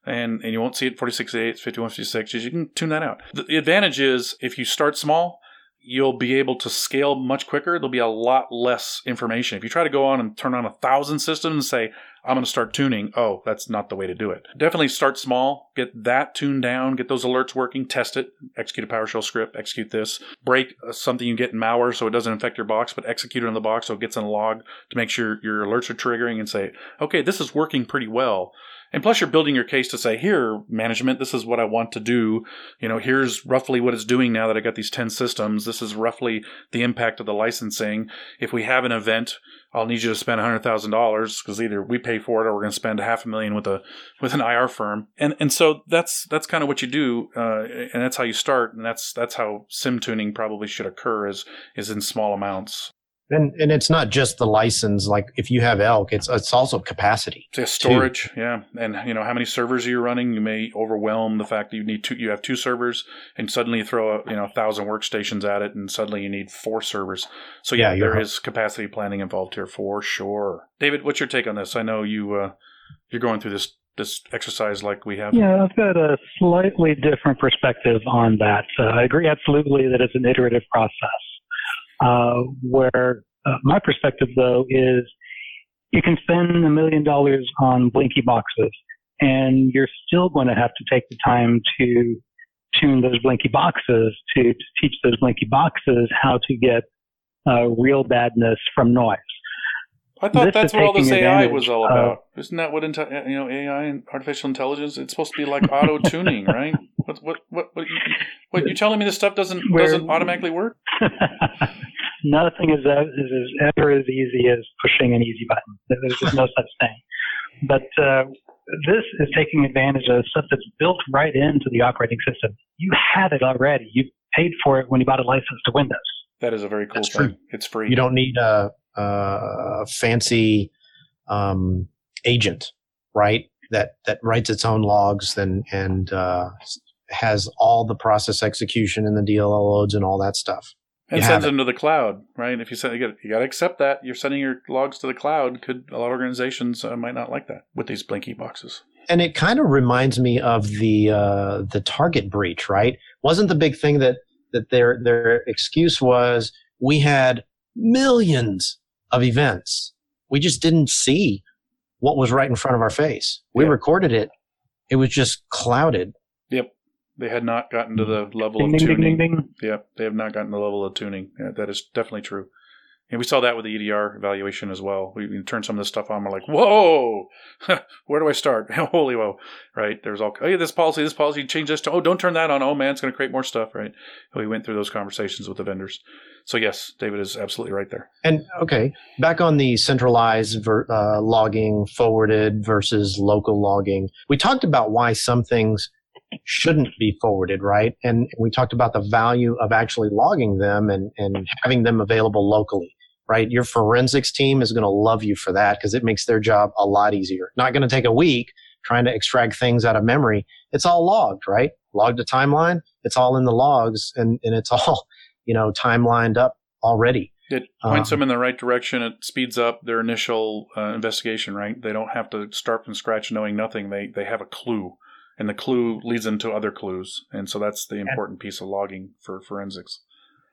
And, and you won't see it 46.8, 5156. You can tune that out. The advantage is if you start small, you'll be able to scale much quicker. There'll be a lot less information. If you try to go on and turn on a thousand systems and say, I'm going to start tuning, oh, that's not the way to do it. Definitely start small, get that tuned down, get those alerts working, test it, execute a PowerShell script, execute this, break uh, something you get in malware so it doesn't infect your box, but execute it on the box so it gets in a log to make sure your alerts are triggering and say, okay, this is working pretty well. And plus, you're building your case to say, here, management, this is what I want to do. You know, here's roughly what it's doing now that I got these 10 systems. This is roughly the impact of the licensing. If we have an event, I'll need you to spend $100,000 because either we pay for it or we're going to spend half a million with a, with an IR firm. And, and so that's, that's kind of what you do. Uh, and that's how you start. And that's, that's how SIEM tuning probably should occur is, is in small amounts. And and it's not just the license. Like if you have Elk, it's it's also capacity. Yeah, storage, too. yeah, and you know how many servers you're you running? You may overwhelm the fact that you need two. You have two servers, and suddenly you throw a you know a thousand workstations at it, and suddenly you need four servers. So yeah, yeah there is capacity planning involved here for sure. David, what's your take on this? I know you uh, you're going through this this exercise like we have? Yeah, I've got a slightly different perspective on that. Uh, I agree absolutely that it's an iterative process. Uh, where uh, my perspective, though, is you can spend a million dollars on Blinky boxes, and you're still going to have to take the time to tune those Blinky boxes to, to teach those Blinky boxes how to get uh, real badness from noise. I thought this that's what all this AI was all about. Of, Isn't that what you know AI and artificial intelligence? It's supposed to be like auto tuning, right? What what what what? You, what you telling me this stuff doesn't doesn't automatically work? Nothing is, is ever as easy as pushing an easy button. There's just no such thing. But uh, this is taking advantage of stuff that's built right into the operating system. You have it already. You paid for it when you bought a license to Windows. That is a very cool that's thing. True. It's free. You don't need a, a fancy um, agent, right? That that writes its own logs and and uh, has all the process execution and the DLL loads and all that stuff. And you sends them to the cloud, right? If you send, you got you got to accept that you're sending your logs to the cloud. Could a lot of organizations uh, might not like that with these Blinky boxes. And it kind of reminds me of the uh, the Target breach, right? Wasn't the big thing that that their their excuse was we had millions of events, we just didn't see what was right in front of our face. We yeah. recorded it, it was just clouded. Yep. They had not gotten to the level ding, of ding, tuning. Ding, yeah, they have not gotten the level of tuning. Yeah, that is definitely true. And we saw that with the EDR evaluation as well. We, we turned some of this stuff on. We're like, whoa, where do I start? Holy whoa, right? There's all, oh yeah, this policy, this policy, change this to, oh, don't turn that on. Oh man, it's going to create more stuff, right? And we went through those conversations with the vendors. So yes, David is absolutely right there. And okay, back on the centralized ver, uh, logging, forwarded versus local logging. We talked about why some things shouldn't be forwarded, right? And we talked about the value of actually logging them and, and having them available locally, right? Your forensics team is going to love you for that because it makes their job a lot easier. Not going to take a week trying to extract things out of memory. It's all logged, right? Logged to timeline. It's all in the logs and, and it's all, you know, timelined up already. It points um, them in the right direction. It speeds up their initial uh, investigation, right? They don't have to start from scratch knowing nothing. They, they have a clue and the clue leads them to other clues. And so that's the important piece of logging for forensics.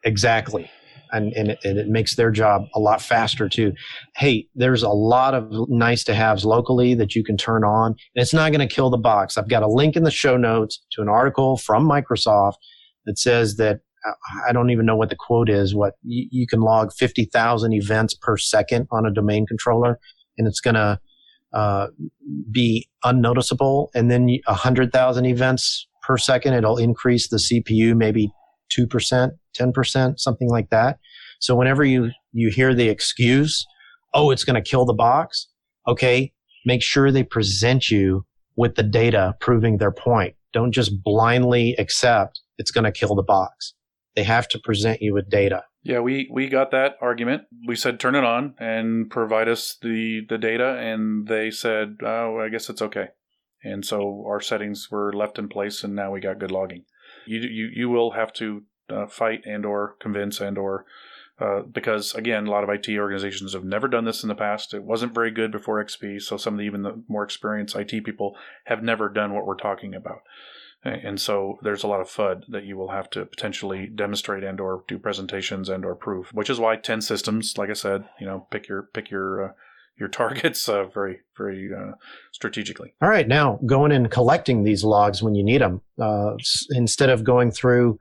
Exactly and, and it, and, it, makes their job a lot faster too. Hey, there's a lot of nice to haves locally that you can turn on, and it's not going to kill the box. I've got a link in the show notes to an article from Microsoft that says that uh, I don't even know what the quote is. What you, you can log 50,000 events per second on a domain controller, and it's going to uh, be unnoticeable. And then 100,000 events per second, it'll increase the CPU maybe 2%, 10%, something like that. So whenever you, you hear the excuse, oh, it's going to kill the box. Okay. Make sure they present you with the data proving their point. Don't just blindly accept it's going to kill the box. They have to present you with data. Yeah, we, we got that argument. We said turn it on and provide us the, the data, and they said, oh, I guess it's okay. And so our settings were left in place, and now we got good logging. You you you will have to uh, fight and or convince and or uh, because again, a lot of IT organizations have never done this in the past. It wasn't very good before XP, so some of the even the more experienced IT people have never done what we're talking about. And so there's a lot of FUD that you will have to potentially demonstrate and or do presentations and or prove, which is why 10 systems, like I said, you know, pick your pick your uh, your targets uh, very, very uh, strategically. All right, now going and collecting these logs when you need them, uh, instead of going through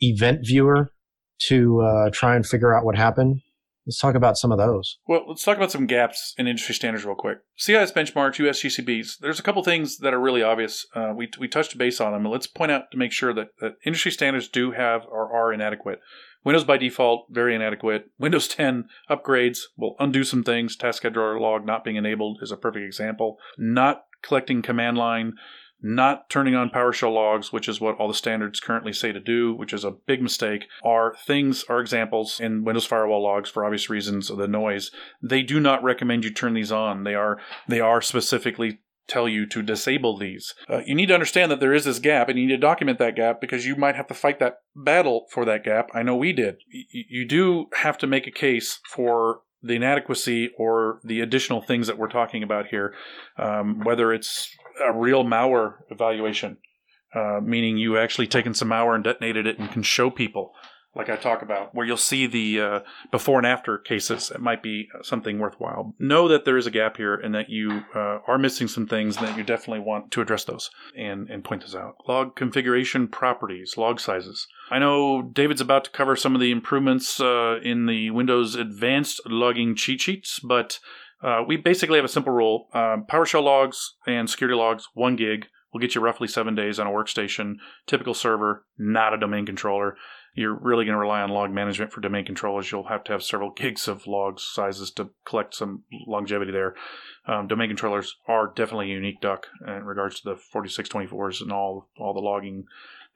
Event Viewer to uh, try and figure out what happened. Let's talk about some of those. Well, let's talk about some gaps in industry standards real quick. CIS benchmarks, USGCBs. There's a couple things that are really obvious. Uh, we we touched base on them, and let's point out to make sure that, that industry standards do have or are inadequate. Windows by default, very inadequate. Windows 10 upgrades will undo some things. Task scheduler log not being enabled is a perfect example. Not collecting command line, not turning on PowerShell logs, which is what all the standards currently say to do, which is a big mistake, are things, are examples in Windows Firewall logs for obvious reasons of the noise. They do not recommend you turn these on. They are they are specifically tell you to disable these. Uh, you need to understand that there is this gap and you need to document that gap because you might have to fight that battle for that gap. I know we did. Y- you do have to make a case for the inadequacy or the additional things that we're talking about here, um, whether it's a real malware evaluation, uh, meaning you actually taken some malware and detonated it and can show people like I talk about, where you'll see the uh, before and after cases. It might be something worthwhile. Know that there is a gap here and that you uh, are missing some things and that you definitely want to address those and, and point those out. Log configuration properties, log sizes. I know David's about to cover some of the improvements uh, in the Windows Advanced logging cheat sheets, but uh, we basically have a simple rule um, PowerShell logs and security logs, one gig will get you roughly seven days on a workstation. Typical server, not a domain controller you're really going to rely on log management for domain controllers. You'll have to have several gigs of log sizes to collect some longevity there. Um, domain controllers are definitely a unique duck in regards to the 4624s and all all the logging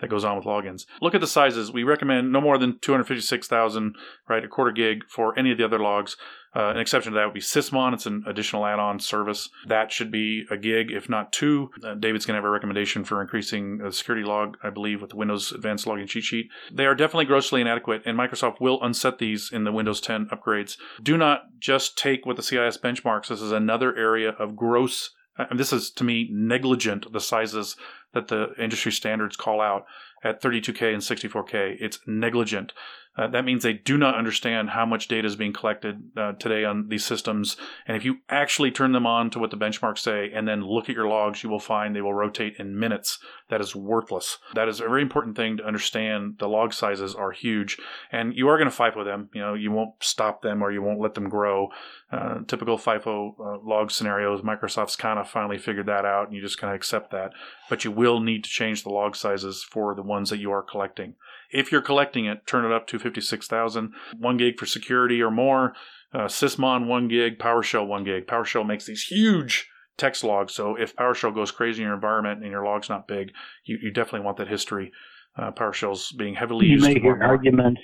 that goes on with logins. Look at the sizes. We recommend no more than 256,000, right, a quarter gig for any of the other logs. Uh, an exception to that would be Sysmon. It's an additional add-on service. That should be a gig, if not two. Uh, David's going to have a recommendation for increasing the security log, I believe, with the Windows Advanced Logging cheat sheet. They are definitely grossly inadequate, and Microsoft will unset these in the Windows 10 upgrades. Do not just take what the CIS benchmarks. This is another area of gross and this is to me negligent the sizes that the industry standards call out at 32K and 64K. It's negligent. Uh, that means they do not understand how much data is being collected uh, today on these systems. And if you actually turn them on to what the benchmarks say and then look at your logs, you will find they will rotate in minutes. That is worthless. That is a very important thing to understand. The log sizes are huge, and you are going to with them. You know, you won't stop them or you won't let them grow. Uh, typical FIFO uh, log scenarios, Microsoft's kind of finally figured that out, and you just kind of accept that. But you will need to change the log sizes for the ones that you are collecting. If you're collecting it, turn it up to 56,000. One gig for security or more. Uh, Sysmon, one gig. PowerShell, one gig. PowerShell makes these huge text logs. So if PowerShell goes crazy in your environment and your log's not big, you, you definitely want that history. Uh, PowerShell's being heavily you used. You make your arguments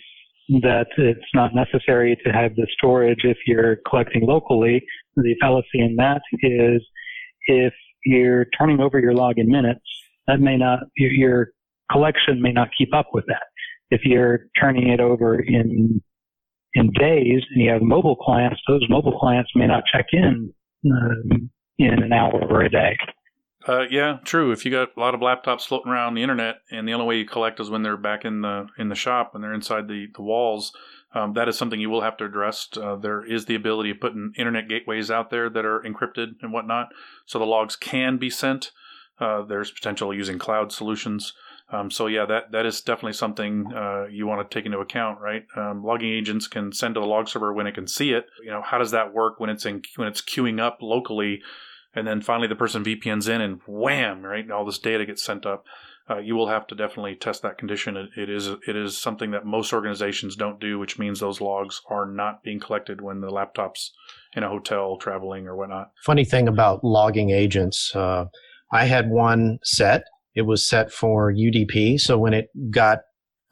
that it's not necessary to have the storage if you're collecting locally. The fallacy in that is if you're turning over your log in minutes, that may not, you're collection may not keep up with that. If you're turning it over in in days and you have mobile clients, those mobile clients may not check in um, in an hour or a day. Uh, yeah, true. If you got a lot of laptops floating around the internet, and the only way you collect is when they're back in the in the shop, when they're inside the the walls, um, that is something you will have to address. Uh, there is the ability of putting internet gateways out there that are encrypted and whatnot, so the logs can be sent. Uh, there's potential using cloud solutions. Um, so yeah, that that is definitely something uh, you want to take into account, right? Um, logging agents can send to the log server when it can see it. You know, how does that work when it's in when it's queuing up locally? and then finally the person VPNs in and wham, right, all this data gets sent up. Uh, you will have to definitely test that condition. It, it is it is something that most organizations don't do, which means those logs are not being collected when the laptop's in a hotel traveling or whatnot. Funny thing about logging agents, uh, I had one set. It was set for UDP, so when it got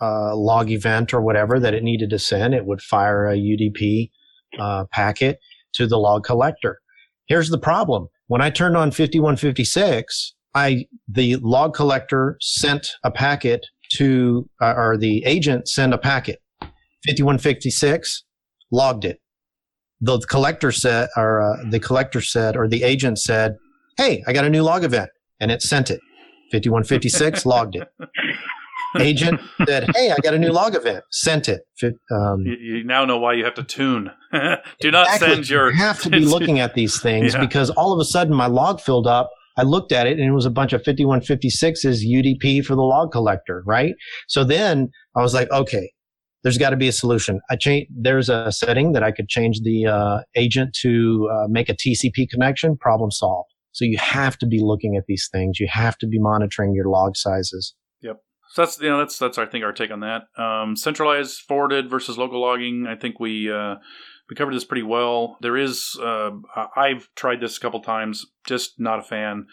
a log event or whatever that it needed to send, it would fire a UDP uh, packet to the log collector. Here's the problem when I turned on 5156, I, the log collector sent a packet to, uh, or the agent sent a packet. 5156 logged it. The collector said, or uh, the collector said, or the agent said, Hey, I got a new log event and it sent it. 5156 logged it agent said, "Hey, I got a new log event." Sent it. Um, you, you, now know why you have to tune. Do not exactly. send your. You have to be looking at these things yeah. because all of a sudden my log filled up. I looked at it and it was a bunch of 5156s UDP for the log collector, right? So then I was like, okay, there's got to be a solution. I change. There's a setting that I could change the uh, agent to uh, make a TCP connection. Problem solved. So you have to be looking at these things. You have to be monitoring your log sizes. Yep. So that's you know that's that's I think our take on that. Um, centralized forwarded versus local logging. I think we uh, we covered this pretty well. There is uh, I've tried this a couple times. Just not a fan.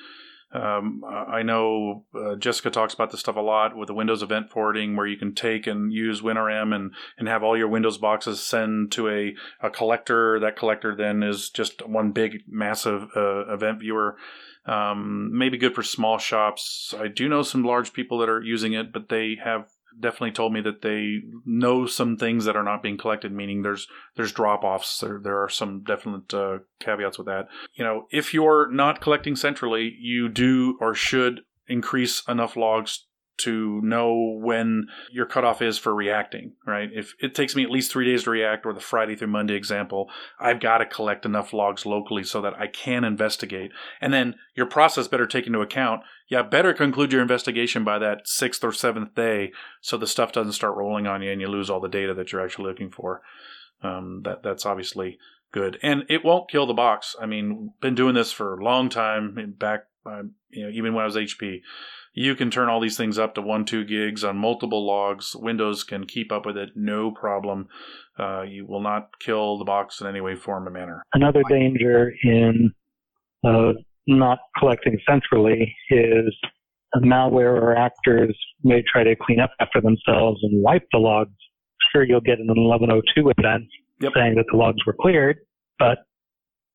Um, I know uh, Jessica talks about this stuff a lot with the Windows event forwarding, where you can take and use WinRM and, and have all your Windows boxes send to a, a collector. That collector then is just one big, massive uh, event viewer. Um, maybe good for small shops. I do know some large people that are using it, but they have definitely told me that they know some things that are not being collected. Meaning there's there's drop offs. There there are some definite uh, caveats with that. You know, if you're not collecting centrally, you do or should increase enough logs to know when your cutoff is for reacting, right? If it takes me at least three days to react, or the Friday through Monday example, I've got to collect enough logs locally so that I can investigate. And then your process better take into account, yeah, better conclude your investigation by that sixth or seventh day so the stuff doesn't start rolling on you and you lose all the data that you're actually looking for. Um, that That's obviously good. And it won't kill the box. I mean, been doing this for a long time, back, uh, you know, even when I was HP you can turn all these things up to one, two gigs on multiple logs. Windows can keep up with it, no problem. Uh, you will not kill the box in any way, form, or manner. Another danger in uh, not collecting centrally is malware or actors may try to clean up after themselves and wipe the logs. Sure, you'll get an 1102 event yep. saying that the logs were cleared, but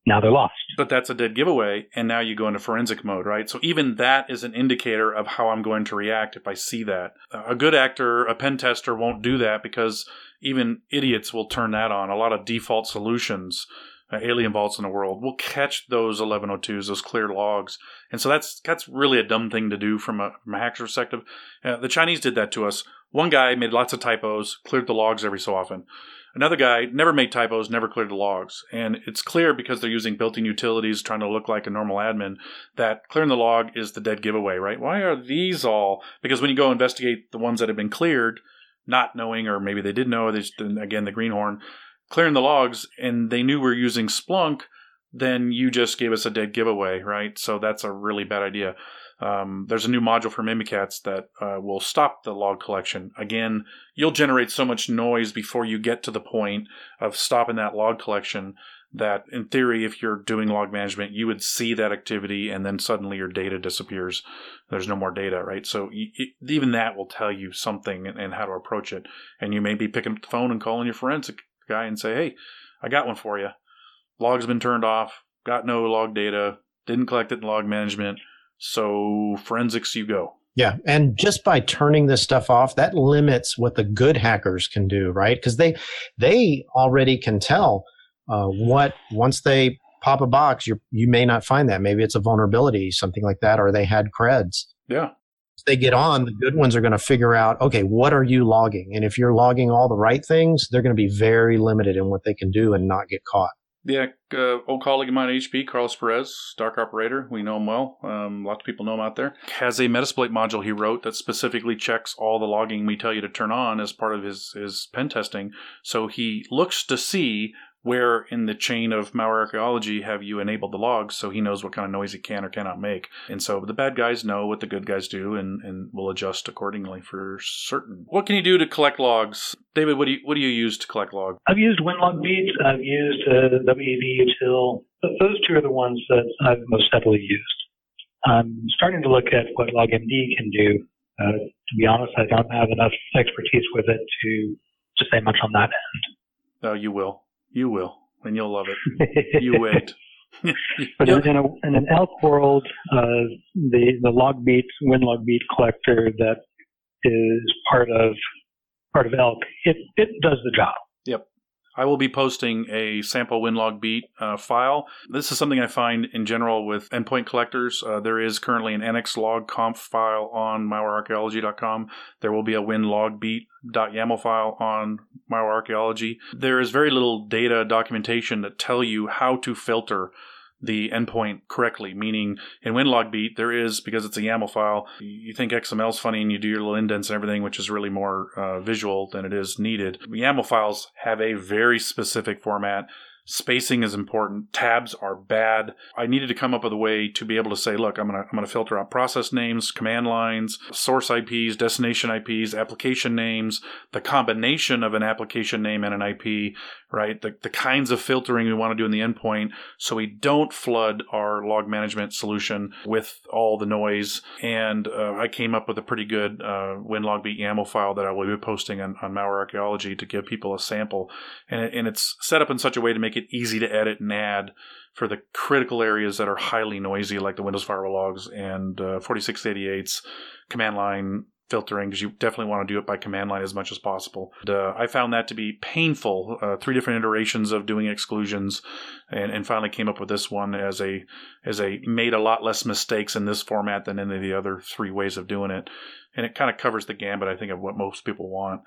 now they're lost. But that's a dead giveaway, and now you go into forensic mode, right? So even that is an indicator of how I'm going to react if I see that. A good actor, a pen tester, won't do that because even idiots will turn that on. A lot of default solutions, uh, AlienVaults in the world, will catch those 1102s, those clear logs, and so that's that's really a dumb thing to do from a, from a hacker's perspective. Uh, the Chinese did that to us. One guy made lots of typos, cleared the logs every so often. Another guy never made typos, never cleared the logs. And it's clear because they're using built in utilities trying to look like a normal admin that clearing the log is the dead giveaway, right? Why are these all? Because when you go investigate the ones that have been cleared, not knowing, or maybe they did know, they just, again, the greenhorn, clearing the logs, and they knew we are using Splunk, then you just gave us a dead giveaway, right? So that's a really bad idea. Um, there's a new module for Mimikatz that uh, will stop the log collection. Again, you'll generate so much noise before you get to the point of stopping that log collection that, in theory, if you're doing log management, you would see that activity and then suddenly your data disappears. There's no more data, right? So even that will tell you something and, and how to approach it. And you may be picking up the phone and calling your forensic guy and say, hey, I got one for you. Log's been turned off, got no log data, didn't collect it in log management so forensics, you go. Yeah, and just by turning this stuff off, that limits what the good hackers can do, right? Because they they already can tell uh, what once they pop a box, you you may not find that. Maybe it's a vulnerability, something like that, or they had creds. Yeah. If they get on, the good ones are going to figure out, okay, what are you logging? And if you're logging all the right things, they're going to be very limited in what they can do and not get caught. Yeah, uh, old colleague of mine HP, Carlos Perez, Dark Operator. We know him well. Um, lots of people know him out there. Has a Metasploit module he wrote that specifically checks all the logging we tell you to turn on as part of his, his pen testing. So he looks to see where in the chain of malware archaeology have you enabled the logs so he knows what kind of noise he can or cannot make. And so the bad guys know what the good guys do and, and will adjust accordingly for certain. What can you do to collect logs? David, what do you what do you use to collect logs? I've used Winlogbeat, I've used uh, WEF Those two are the ones that I've most heavily used. I'm starting to look at what LogMD can do. Uh, to be honest, I don't have enough expertise with it to to say much on that end. Oh, you will. You will, and you'll love it. you wait. but in, in, a, in, an ELK world, uh, the the logbeat Winlogbeat collector that is part of part of ELK, it it does the job. I will be posting a sample Winlogbeat uh, file. This is something I find in general with endpoint collectors. Uh, there is currently an NXLog conf file on malwarearchaeology.com. There will be a Winlogbeat.yaml file on malwarearchaeology. There is very little data documentation that tell you how to filter the endpoint correctly, meaning in Winlogbeat, there is, because it's a YAML file, you think XML is funny and you do your little indents and everything, which is really more uh, visual than it is needed. YAML files have a very specific format Spacing is important. Tabs are bad. I needed to come up with a way to be able to say, look, I'm gonna I'm gonna filter out process names, command lines, source IPs, destination IPs, application names, the combination of an application name and an IP, right? The the kinds of filtering we want to do in the endpoint so we don't flood our log management solution with all the noise. And uh, I came up with a pretty good uh, Winlogbeat YAML file that I will be posting on, on Malware Archaeology to give people a sample. And, it, and it's set up in such a way to make it it easy to edit and add for the critical areas that are highly noisy, like the Windows firewall logs and uh, 4688's command line filtering, because you definitely want to do it by command line as much as possible. And, uh, I found that to be painful. Uh, three different iterations of doing exclusions, and, and finally came up with this one as a as a made a lot less mistakes in this format than any of the other three ways of doing it and it kind of covers the gambit, I think, of what most people want.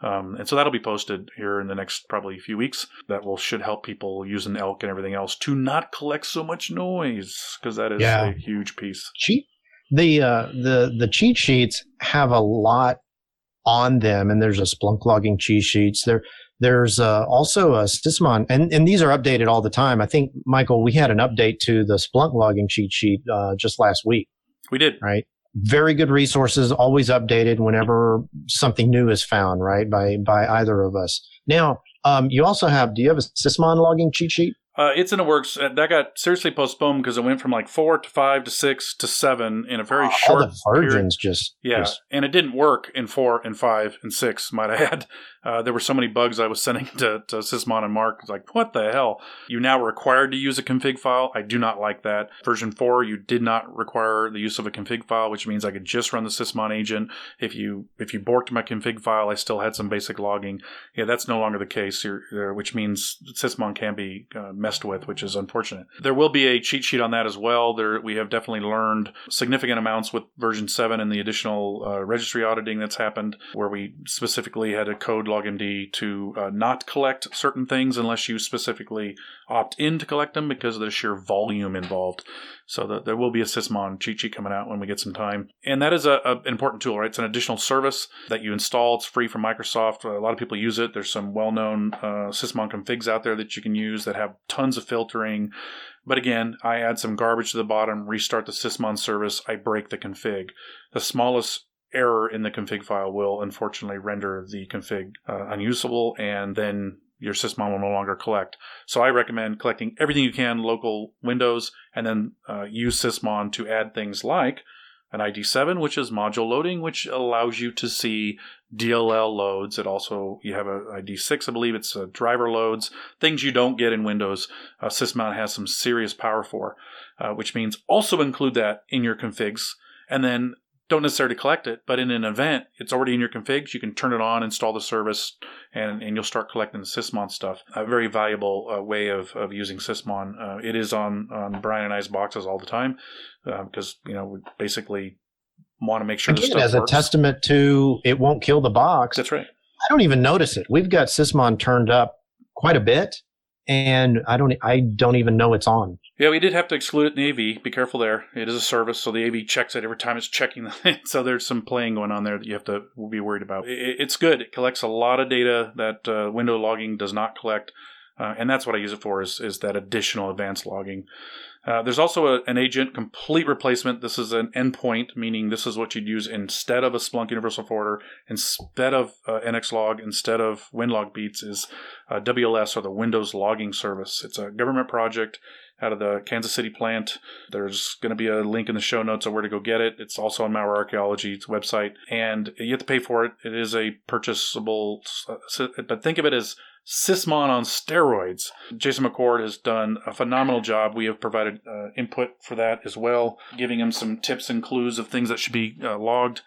Um, and so that'll be posted here in the next probably few weeks. That will should help people using ELK and everything else to not collect so much noise because that is yeah. a huge piece. Cheat the uh, the the cheat sheets have a lot on them, and there's a Splunk logging cheat sheets. There there's uh, also a Sysmon, and, and these are updated all the time. I think, Michael, we had an update to the Splunk logging cheat sheet uh, just last week. We did. Right very good resources, always updated whenever something new is found, right? By by either of us. Now, um, you also have. Do you have a Sysmon logging cheat sheet? Uh, it's in the works. Uh, that got seriously postponed because it went from like four to five to six to seven in a very oh, short. All the versions period. just yeah, just... and it didn't work in four and five and six. Might I add? Uh, there were so many bugs I was sending to, to Sysmon and Mark. It's like, what the hell? You now required to use a config file. I do not like that. Version 4, you did not require the use of a config file, which means I could just run the Sysmon agent. If you if you borked my config file, I still had some basic logging. Yeah, that's no longer the case, which means Sysmon can be uh, messed with, which is unfortunate. There will be a cheat sheet on that as well. There, we have definitely learned significant amounts with version 7 and the additional uh, registry auditing that's happened, where we specifically had a code LogMD to uh, not collect certain things unless you specifically opt in to collect them because of the sheer volume involved. So the, there will be a Sysmon cheat sheet coming out when we get some time. And that is a, a, an important tool, right? It's an additional service that you install. It's free from Microsoft. A lot of people use it. There's some well-known uh, Sysmon configs out there that you can use that have tons of filtering. But again, I add some garbage to the bottom, restart the Sysmon service, I break the config. The smallest error in the config file will unfortunately render the config uh, unusable and then your Sysmon will no longer collect. So I recommend collecting everything you can local Windows and then uh, use Sysmon to add things like an ID7, which is module loading, which allows you to see DLL loads. It also, you have a ID6, I believe it's uh, driver loads, things you don't get in Windows. Uh, Sysmon has some serious power for, uh, which means also include that in your configs. And then don't necessarily collect it, but in an event, it's already in your configs. You can turn it on, install the service, and, and you'll start collecting the Sysmon stuff. A very valuable uh, way of, of using Sysmon. Uh, it is on, on Brian and I's boxes all the time because, uh, you know, we basically want to make sure Again, as works. a testament to it won't kill the box. That's right. I don't even notice it. We've got Sysmon turned up quite a bit and I don't I don't even know it's on. Yeah, we did have to exclude it in AV. Be careful there. It is a service, so the AV checks it every time it's checking. So there's some playing going on there that you have to be worried about. It, it's good. It collects a lot of data that uh, window logging does not collect, uh, and that's what I use it for. Is is that additional advanced logging. Uh, there's also a, an agent complete replacement. This is an endpoint, meaning this is what you'd use instead of a Splunk Universal Forwarder, instead of uh, NXLog, instead of Winlogbeats, is uh, WLS or the Windows Logging Service. It's a government project out of the Kansas City plant. There's going to be a link in the show notes of where to go get it. It's also on Malware Archaeology's website, and you have to pay for it. It is a purchasable, but think of it as Sysmon on steroids. Jason McCord has done a phenomenal job. We have provided uh, input for that as well, giving him some tips and clues of things that should be uh, logged.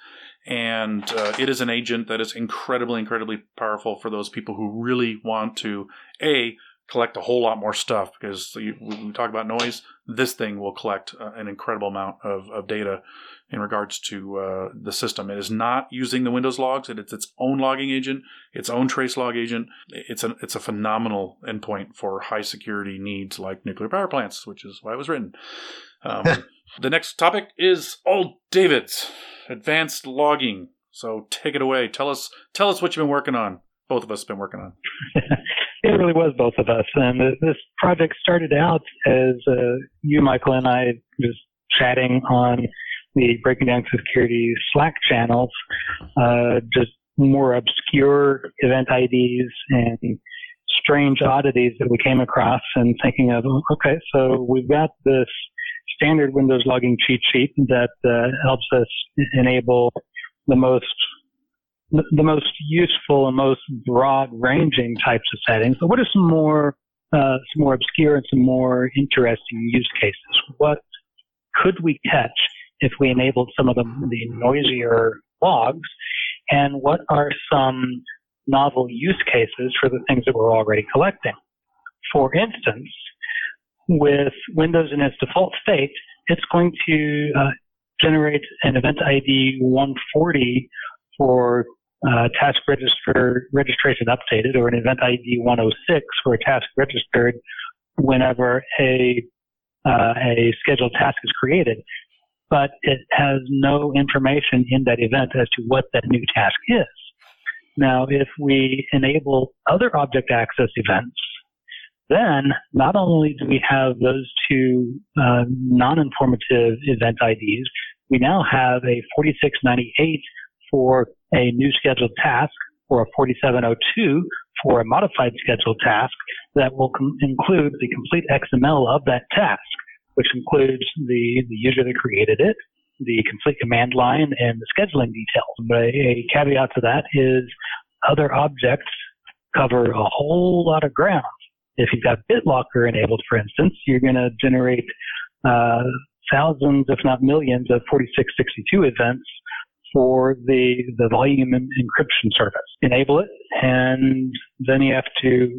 And uh, it is an agent that is incredibly, incredibly powerful for those people who really want to, A, collect a whole lot more stuff because you, we talk about noise, this thing will collect uh, an incredible amount of, of data in regards to uh, the system. It is not using the Windows logs. It's its own logging agent, its own trace log agent. It's a it's a phenomenal endpoint for high security needs like nuclear power plants, which is why it was written. Um, the next topic is all David's advanced logging. So take it away. Tell us tell us what you've been working on. Both of us have been working on. it really was both of us, and this project started out as uh, you, Michael, and I just chatting on the Breaking Down Security Slack channels, uh, just more obscure event IDs and strange oddities that we came across and thinking of, okay, so we've got this standard Windows logging cheat sheet that uh, helps us enable the most the most useful and most broad ranging types of settings. But what are some more uh, some more obscure and some more interesting use cases? What could we catch if we enabled some of the, the noisier logs? And what are some novel use cases for the things that we're already collecting? For instance, with Windows in its default state, it's going to uh, generate an event ID 140 for uh, task register registration updated or an event ID 106 for a task registered whenever a uh, a scheduled task is created but it has no information in that event as to what that new task is. Now, if we enable other object access events, then not only do we have those two uh, non-informative event IDs, we now have a 4698 for a new scheduled task or a 4702 for a modified scheduled task that will com- include the complete XML of that task which includes the, the user that created it, the complete command line, and the scheduling details. But a, caveat to that is other objects cover a whole lot of ground. If you've got BitLocker enabled, for instance, you're going to generate uh, thousands, if not millions, of 4662 events for the the volume encryption service. Enable it, and then you have to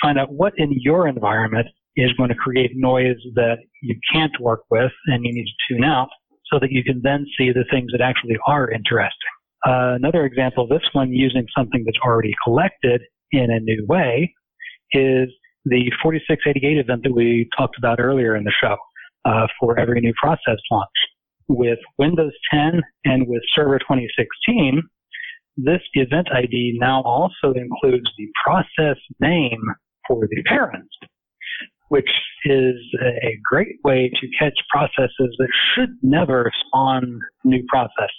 find out what in your environment is going to create noise that you can't work with and you need to tune out so that you can then see the things that actually are interesting. Uh, another example this one using something that's already collected in a new way is the 4688 event that we talked about earlier in the show uh, for every new process launch. With Windows 10 and with Server 2016, this event ID now also includes the process name for the parent which is a great way to catch processes that should never spawn new processes.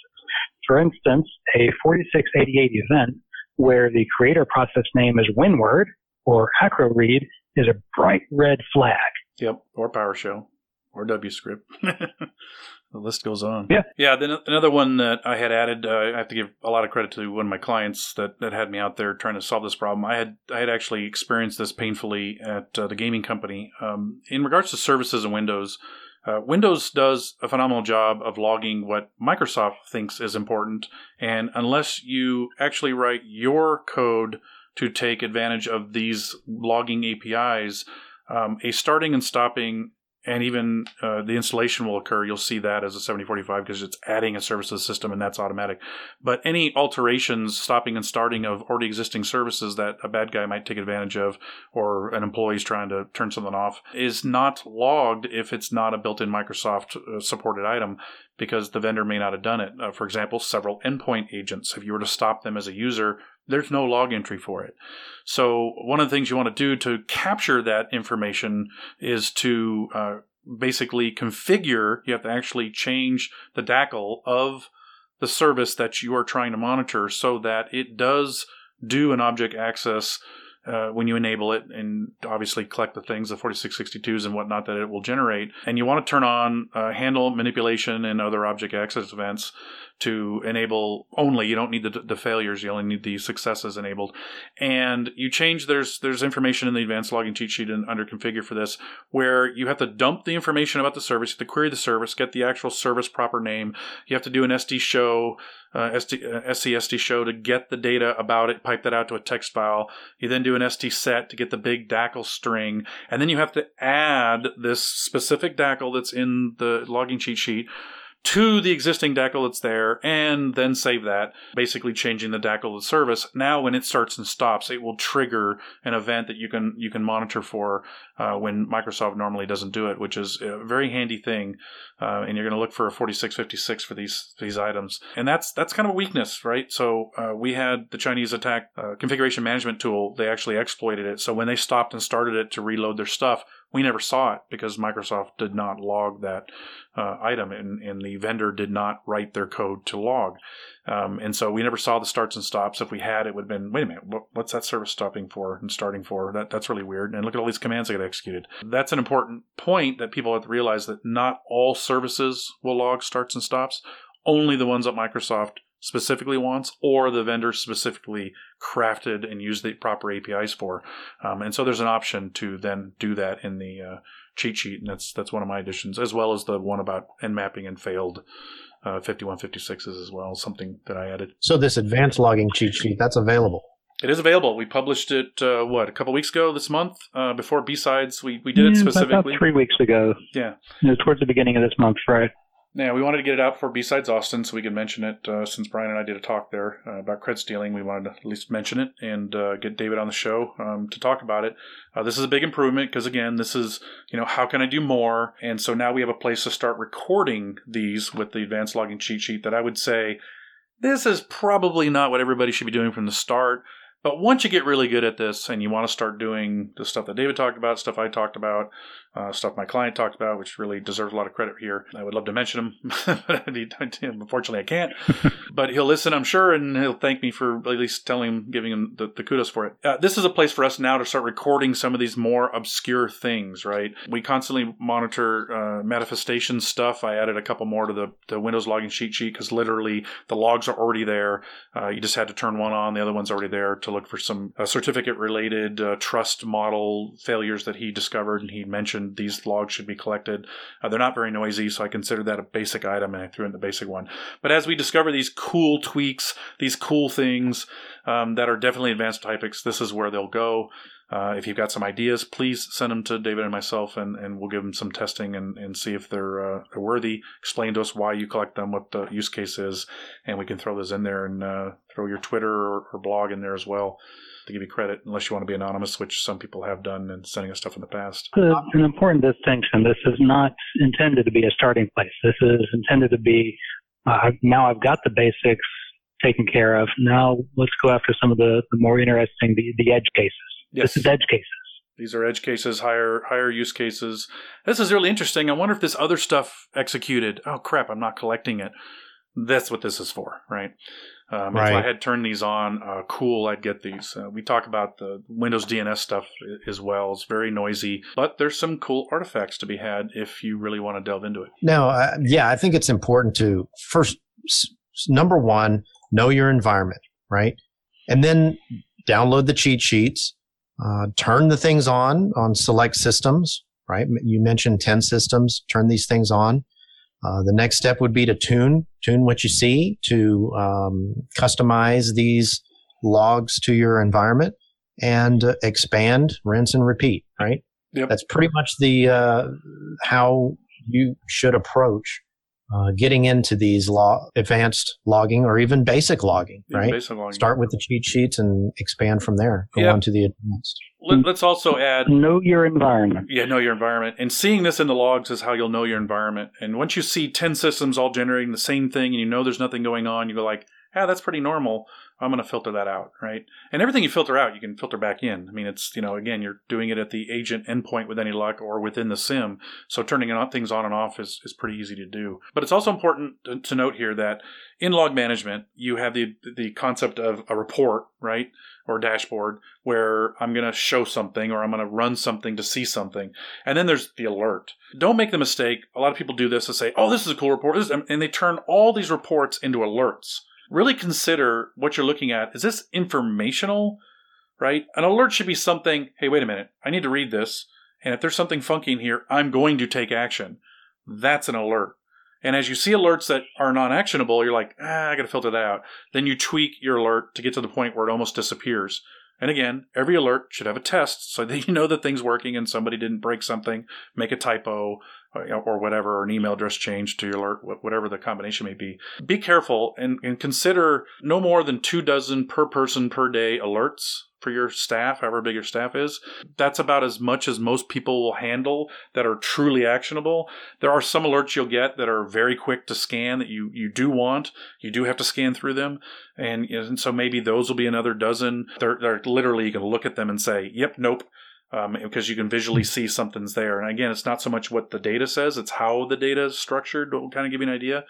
For instance, a 4688 event where the creator process name is WinWord or AcroRead is a bright red flag. Yep, or PowerShell or WScript. the list goes on. Yeah, yeah. Then another one that I had added, uh, I have to give a lot of credit to one of my clients that, that had me out there trying to solve this problem. I had I had actually experienced this painfully at uh, the gaming company. Um, in regards to services and Windows, Uh, Windows does a phenomenal job of logging what Microsoft thinks is important, and unless you actually write your code to take advantage of these logging APIs, um, a starting and stopping and even uh, the installation will occur. You'll see that as a 7045 because it's adding a service to the system and that's automatic. But any alterations, stopping and starting of already existing services that a bad guy might take advantage of or an employee's trying to turn something off is not logged if it's not a built in Microsoft uh, supported item because the vendor may not have done it. Uh, for example, several endpoint agents. If you were to stop them as a user, there's no log entry for it. So one of the things you want to do to capture that information is to uh, basically configure. You have to actually change the DACL of the service that you are trying to monitor so that it does do an object access uh, when you enable it and obviously collect the things, the 4662s and whatnot that it will generate. And you want to turn on uh, handle manipulation and other object access events to enable only. You don't need the, the failures. You only need the successes enabled. And you change, there's, there's information in the advanced logging cheat sheet and under configure for this where you have to dump the information about the service. You have to query the service, get the actual service proper name. You have to do an SD show, uh, uh, SCSD show to get the data about it, pipe that out to a text file. You then do an SD set to get the big DACL string. And then you have to add this specific DACL that's in the logging cheat sheet to the existing DACL that's there and then save that, basically changing the DACL the service. Now, when it starts and stops, it will trigger an event that you can you can monitor for uh, when Microsoft normally doesn't do it, which is a very handy thing. Uh, and you're going to look for a 4656 for these these items, and that's that's kind of a weakness, right? So uh, we had the Chinese attack uh, configuration management tool. They actually exploited it. So when they stopped and started it to reload their stuff, we never saw it because Microsoft did not log that uh, item and, and the vendor did not write their code to log. Um, and so we never saw the starts and stops. If we had, it would have been, wait a minute, what, what's that service stopping for and starting for? That, that's really weird. And look at all these commands that get executed. That's an important point that people have to realize that not all services will log starts and stops. Only the ones that Microsoft specifically wants or the vendor specifically crafted and used the proper APIs for. Um, and so there's an option to then do that in the uh, cheat sheet, and that's that's one of my additions, as well as the one about end mapping and failed uh, 5156s as well, something that I added. So this advanced logging cheat sheet that's available. It is available. We published it uh, what a couple weeks ago this month uh, before B sides. We we did it specifically about three weeks ago. Yeah, it towards the beginning of this month, right? Yeah, we wanted to get it out for B-Sides Austin so we could mention it. Uh, since Brian and I did a talk there uh, about cred stealing, we wanted to at least mention it and uh, get David on the show um, to talk about it. Uh, this is a big improvement because, again, this is, you know, how can I do more? And so now we have a place to start recording these with the advanced logging cheat sheet that I would say this is probably not what everybody should be doing from the start. But once you get really good at this and you want to start doing the stuff that David talked about, stuff I talked about, uh, stuff my client talked about, which really deserves a lot of credit here, I would love to mention him, but unfortunately I can't. but he'll listen, I'm sure, and he'll thank me for at least telling him, giving him the, the kudos for it. Uh, this is a place for us now to start recording some of these more obscure things, right? We constantly monitor uh, manifestation stuff. I added a couple more to the, the Windows logging cheat sheet because literally the logs are already there. Uh, you just had to turn one on, the other one's already there to look for some uh, certificate related uh, trust model failures that he discovered. And he mentioned these logs should be collected. Uh, they're not very noisy, so I considered that a basic item and I threw in the basic one. But as we discover these cool tweaks, these cool things um, that are definitely advanced topics, this is where they'll go. Uh, if you've got some ideas, please send them to David and myself, and, and we'll give them some testing and, and see if they're, uh, they're worthy. Explain to us why you collect them, what the use case is, and we can throw those in there and uh, throw your Twitter or, or, blog in there as well to give you credit, unless you want to be anonymous, which some people have done and sending us stuff in the past. an important distinction. This is not intended to be a starting place. This is intended to be uh, now I've got the basics taken care of. Now let's go after some of the, the more interesting, the, the edge cases. Yes. This is edge cases. These are edge cases, higher higher use cases. This is really interesting. I wonder if this other stuff executed. Oh crap! I'm not collecting it. That's what this is for, right? Um, right. If I had turned these on, uh, cool, I'd get these. Uh, we talk about the Windows DNS stuff as well. It's very noisy, but there's some cool artifacts to be had if you really want to delve into it. No, uh, yeah, I think it's important to first, number one, know your environment, right? And then download the cheat sheets uh, turn the things on on select systems, right? You mentioned 10 systems, turn these things on. Uh, the next step would be to tune, tune what you see to um, customize these logs to your environment and uh, expand, rinse, and repeat. Right. Yep. That's pretty much the uh, how you should approach uh, getting into these law, advanced logging or even basic logging. Even right. basic logging. Start with the cheat sheets and expand from there. Go Yeah. on to the advanced. Let, let's also add Know your environment. Yeah, know your environment. And seeing this in the logs is how you'll know your environment. And once you see 10 systems all generating the same thing and you know there's nothing going on, you go like, ah, that's pretty normal. I'm going to filter that out, right? And everything you filter out, you can filter back in. I mean, it's, you know, again, you're doing it at the agent endpoint with any luck or within the SIEM. So turning things on and off is, is pretty easy to do. But it's also important to, to note here that in log management, you have the, the concept of a report, right? Or dashboard where I'm going to show something or I'm going to run something to see something. And then there's the alert. Don't make the mistake. A lot of people do this and say, oh, this is a cool report. And they turn all these reports into alerts. Really consider what you're looking at. Is this informational? Right? An alert should be something, hey, wait a minute. I need to read this. And if there's something funky in here, I'm going to take action. That's an alert. And as you see alerts that are non actionable, you're like, ah, I got to filter that out. Then you tweak your alert to get to the point where it almost disappears. And again, every alert should have a test so that you know that thing's working and somebody didn't break something, make a typo, or, whatever, or an email address change to your alert, whatever the combination may be. Be careful and, and consider no more than two dozen per person per day alerts for your staff, however big your staff is. That's about as much as most people will handle that are truly actionable. There are some alerts you'll get that are very quick to scan that you, you do want. You do have to scan through them. And, and so maybe those will be another dozen. They're, they're literally, you can look at them and say, yep, nope. Um, because you can visually see something's there. And again, it's not so much what the data says; it's how the data is structured. Will kind of give you an idea.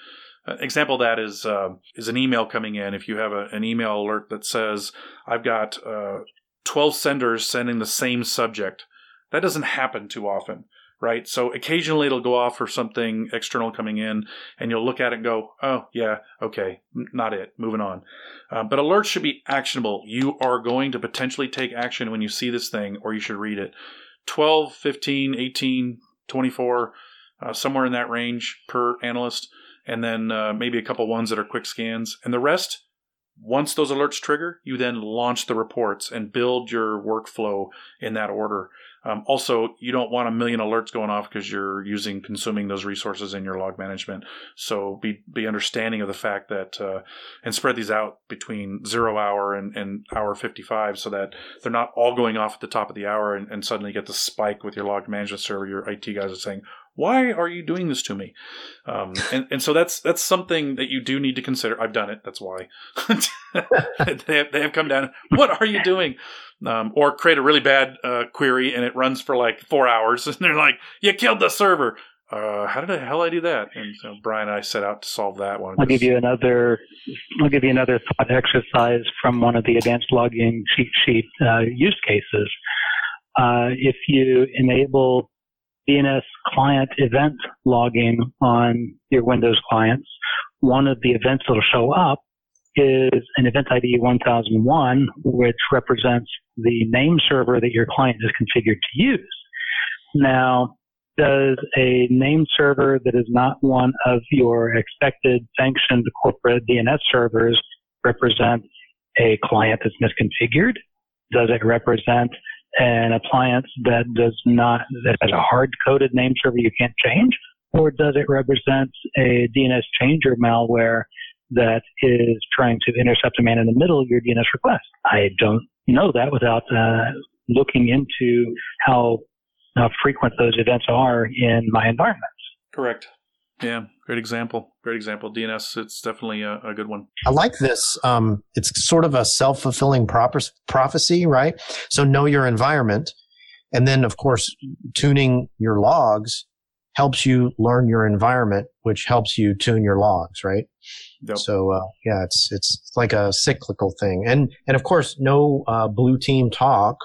Uh, example of that is uh, is an email coming in. If you have a, an email alert that says, "I've got uh, twelve senders sending the same subject," that doesn't happen too often, right? So occasionally it'll go off for something external coming in, and you'll look at it and go, "Oh yeah, okay, not it. Moving on." Uh, but alerts should be actionable. You are going to potentially take action when you see this thing, or you should read it. 12, 15, 18, 24, uh, somewhere in that range per analyst, and then uh, maybe a couple ones that are quick scans. And the rest, once those alerts trigger, you then launch the reports and build your workflow in that order. Um, also, you don't want a million alerts going off because you're using consuming those resources in your log management. So be be understanding of the fact that uh, and spread these out between zero hour and, and hour 55 so that they're not all going off at the top of the hour and, and suddenly you get the spike with your log management server. Your IT guys are saying, why are you doing this to me? Um, and, and so that's that's something that you do need to consider. I've done it. That's why they, have, they have come down. What are you doing? Um, or create a really bad uh, query and it runs for like four hours, and they're like, "You killed the server." Uh, how did the hell I do that? And so Brian and I set out to solve that one. I'll give you another. I'll give you another thought exercise from one of the advanced logging cheat sheet uh, use cases. Uh, if you enable DNS client event logging on your Windows clients, one of the events that'll show up is an event ID 1001, which represents the name server that your client is configured to use. Now, does a name server that is not one of your expected sanctioned corporate DNS servers represent a client that's misconfigured? Does it represent an appliance that does not, that has a hard coded name server you can't change? Or does it represent a DNS changer malware that is trying to intercept a man in the middle of your DNS request? I don't know that without uh, looking into how how frequent those events are in my environments. Correct. Yeah, great example. Great example. DNS, it's definitely a, a good one. I like this. Um, it's sort of a self fulfilling prophecy, right? So know your environment. And then, of course, tuning your logs helps you learn your environment, which helps you tune your logs, right? Yep. So, uh, yeah, it's, it's like a cyclical thing. And, and of course, no, uh, blue team talk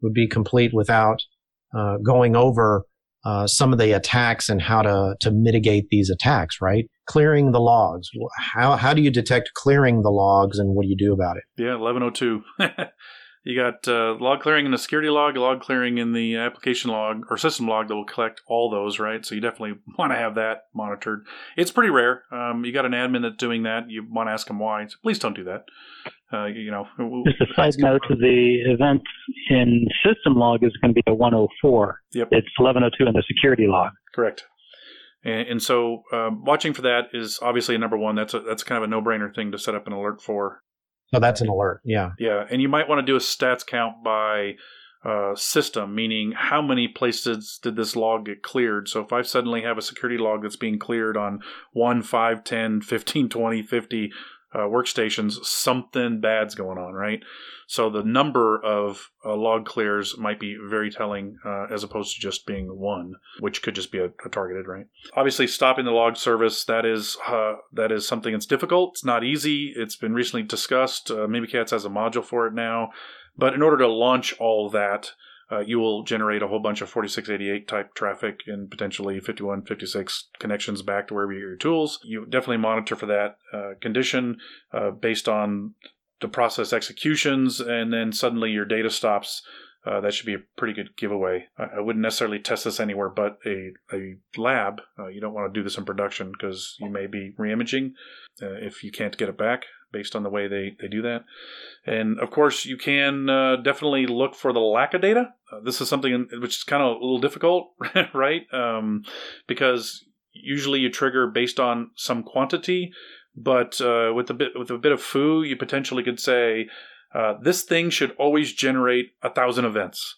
would be complete without, uh, going over, uh, some of the attacks and how to, to mitigate these attacks, right? Clearing the logs. How, how do you detect clearing the logs and what do you do about it? Yeah, 1102. You got uh, log clearing in the security log, log clearing in the application log or system log that will collect all those, right? So you definitely want to have that monitored. It's pretty rare. Um, you got an admin that's doing that. You want to ask them why. So please don't do that. Uh, you know, just a side note: the event in system log is going to be a 104. Yep, it's 1102 in the security log. Correct. And, and so, um, watching for that is obviously a number one. That's a, that's kind of a no brainer thing to set up an alert for. So that's an alert. Yeah. Yeah, and you might want to do a stats count by uh, system, meaning how many places did this log get cleared. So if I suddenly have a security log that's being cleared on 1, 5, 10, 15, 20, 50 uh, workstations, something bad's going on, right? So the number of uh, log clears might be very telling uh, as opposed to just being one, which could just be a, a targeted, right? Obviously, stopping the log service that is uh, that is something that's difficult. It's not easy. It's been recently discussed. Uh, Mimikatz has a module for it now, but in order to launch all that, uh, you will generate a whole bunch of 4688 type traffic and potentially 5156 connections back to wherever you get your tools. You definitely monitor for that uh, condition uh, based on the process executions, and then suddenly your data stops. Uh, that should be a pretty good giveaway. I, I, wouldn't necessarily test this anywhere but a, a lab. Uh, you don't want to do this in production because you may be reimaging uh, if you can't get it back based on the way they, they do that. And of course, you can uh, definitely look for the lack of data. Uh, this is something which is kind of a little difficult, right? Um, because usually you trigger based on some quantity, but uh, with a bit with a bit of foo, you potentially could say uh, this thing should always generate a thousand events.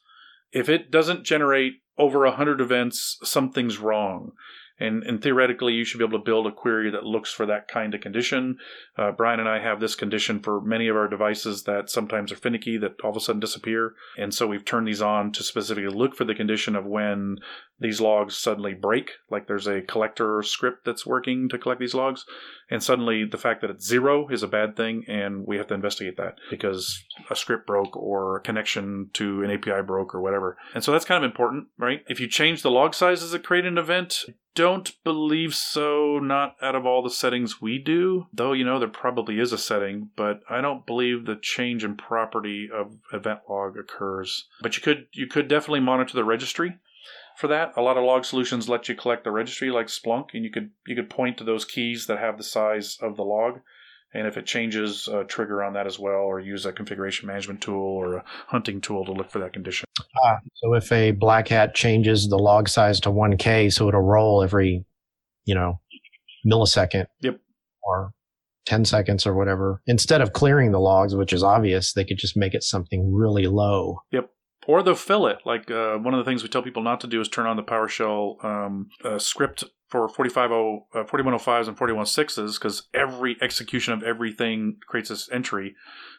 If it doesn't generate over a hundred events, something's wrong. And, and theoretically, you should be able to build a query that looks for that kind of condition. Uh, Brian and I have this condition for many of our devices that sometimes are finicky, that all of a sudden disappear. And so we've turned these on to specifically look for the condition of when these logs suddenly break, like there's a collector script that's working to collect these logs, and suddenly the fact that it's zero is a bad thing, and we have to investigate that because a script broke or a connection to an API broke or whatever. And so that's kind of important, right? If you change the log sizes that create an event, don't believe so, not out of all the settings we do, though you know there probably is a setting, but I don't believe the change in property of event log occurs. But you could you could definitely monitor the registry for that. A lot of log solutions let you collect the registry like Splunk, and you could you could point to those keys that have the size of the log, and if it changes, uh, trigger on that as well, or use a configuration management tool or a hunting tool to look for that condition. Ah, so if a black hat changes the log size to 1K, so it'll roll every, you know, millisecond. Yep. Or 10 seconds or whatever. Instead of clearing the logs, which is obvious, they could just make it something really low. Yep or they'll fill it. Like uh, one of the things we tell people not to do is turn on the PowerShell um, uh, script for 450, uh, 4105s and 416s because every execution of everything creates this entry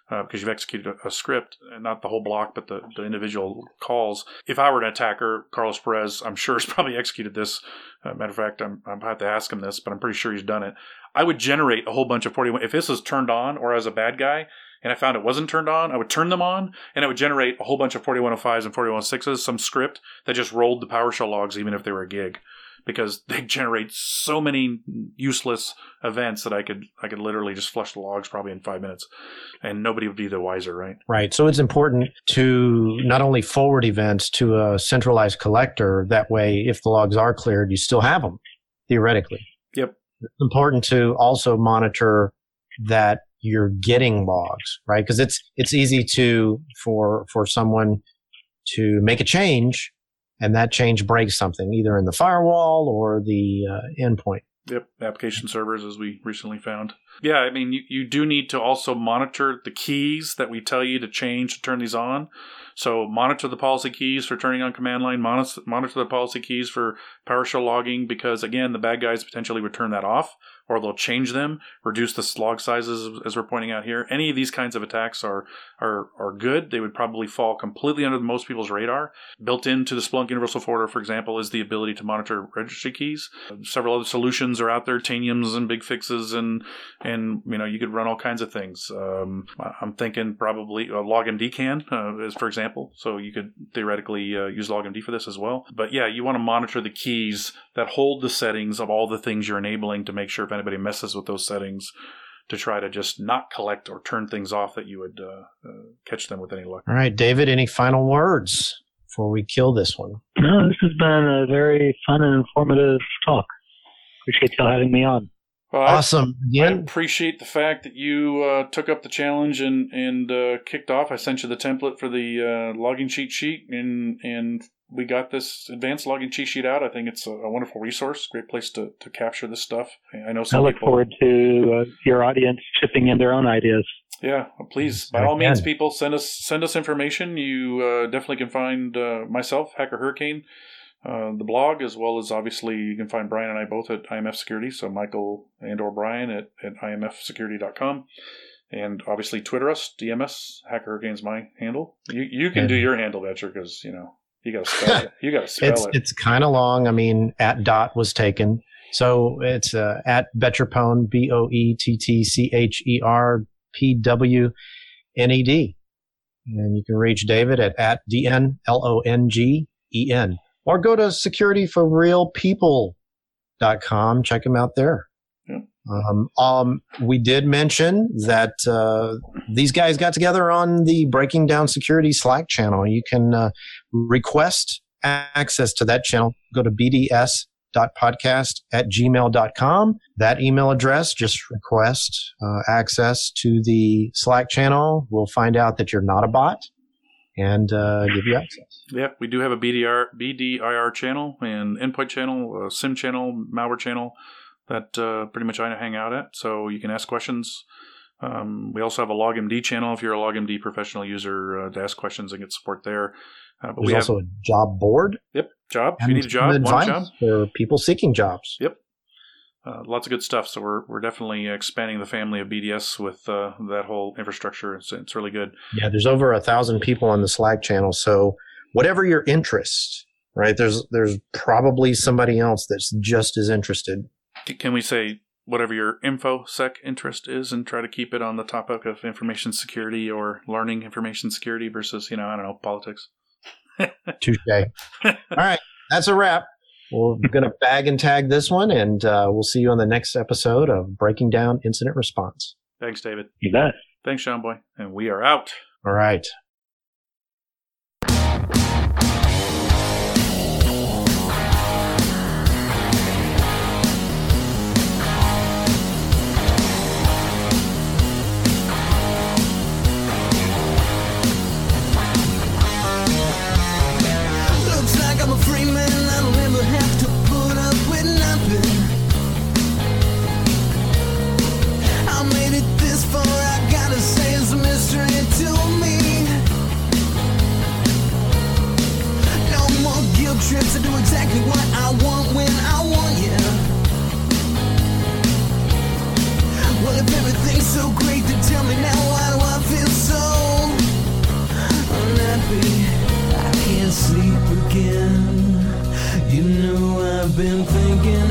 because uh, you've executed a, a, script and not the whole block but the, the individual calls. If I were an attacker, Carlos Perez, I'm sure has probably executed this. Uh, matter of fact, I'm, I'm have to ask him this, but I'm pretty sure he's done it. I would generate a whole bunch of 41. If this is turned on or as a bad guy, and I found it wasn't turned on, I would turn them on and I would generate a whole bunch of 4105s and 4106s, some script that just rolled the PowerShell logs even if they were a gig. Because they generate so many useless events that I could I could literally just flush the logs probably in five minutes, and nobody would be the wiser, right? Right. So it's important to not only forward events to a centralized collector. That way, if the logs are cleared, you still have them theoretically. Yep. It's important to also monitor that you're getting logs, right? Because it's it's easy to for for someone to make a change, and that change breaks something either in the firewall or the uh, endpoint. Yep, application servers, as we recently found. Yeah, I mean, you, you do need to also monitor the keys that we tell you to change to turn these on. So monitor the policy keys for turning on command line, monitor, monitor the policy keys for PowerShell logging, because again, the bad guys potentially would turn that off or they'll change them, reduce the log sizes as we're pointing out here. Any of these kinds of attacks are are are good. They would probably fall completely under most people's radar. Built into the Splunk Universal Forwarder, for example, is the ability to monitor registry keys. Several other solutions are out there, Taniums and BigFixes, and and you know you could run all kinds of things. Um, I'm thinking probably uh, LogMD can, uh, as for example, so you could theoretically uh, use LogMD for this as well. But yeah, you want to monitor the keys that hold the settings of all the things you're enabling to make sure anybody messes with those settings to try to just not collect or turn things off that you would uh, uh, catch them with any luck. All right, David, any final words before we kill this one? No, this has been a very fun and informative talk. Appreciate y'all having me on. Well, I- awesome. I appreciate the fact that you uh, took up the challenge and and uh, kicked off. I sent you the template for the uh, logging cheat sheet, and and we got this advanced logging cheat sheet out. I think it's a, a wonderful resource, great place to, to capture this stuff. I know some I look people. forward to uh, your audience chipping in their own ideas. Yeah, well, please, by all means, people send us send us information. You uh, definitely can find uh, myself, Hacker Hurricane, uh, the blog, as well as obviously you can find Brian and I both at IMF Security. So Michael and or Brian at, at imfsecurity.com. And obviously Twitter us, DMS, Hacker Hurricane's my handle. You you can And- do your handle, Boettcher, because you know you got to spell it. You got to spell it's it. it's kind of long. I mean, at dot was taken, so it's uh, at BoettcherPWNED, B O E T T C H E R P W N E D, and you can reach David at at D N L O N G E N, or go to securityforrealpeople.com. Check him out there. Yeah. Um, um, we did mention that uh, these guys got together on the Breaking Down Security Slack channel. You can uh, request access to that channel. Go to bds.podcast at gmail.com. That email address, just request uh, access to the Slack channel. We'll find out that you're not a bot and uh, give you access. Yeah, we do have a BDR BDIR channel and endpoint channel, a SIEM channel, malware channel that uh, pretty much I hang out at. So you can ask questions. Um, we also have a LogMD channel if you're a LogMD professional user uh, to ask questions and get support there. Uh, but There's we have also a job board. yep job. If and you need a job, one job. for people seeking jobs. Yep, uh, lots of good stuff. So we're we're definitely expanding the family of BDS with uh, that whole infrastructure. It's it's really good. Yeah, there's over a thousand people on the Slack channel. So whatever your interest, right? There's there's probably somebody else that's just as interested. Can we say whatever your infosec interest is and try to keep it on the topic of information security or learning information security versus, you know, I don't know, politics? Touche. All right, that's a wrap. We're gonna bag and tag this one, and uh, we'll see you on the next episode of Breaking Down Incident Response. Thanks, David. You bet. Thanks, Sean Boy. And we are out. All right. been thinking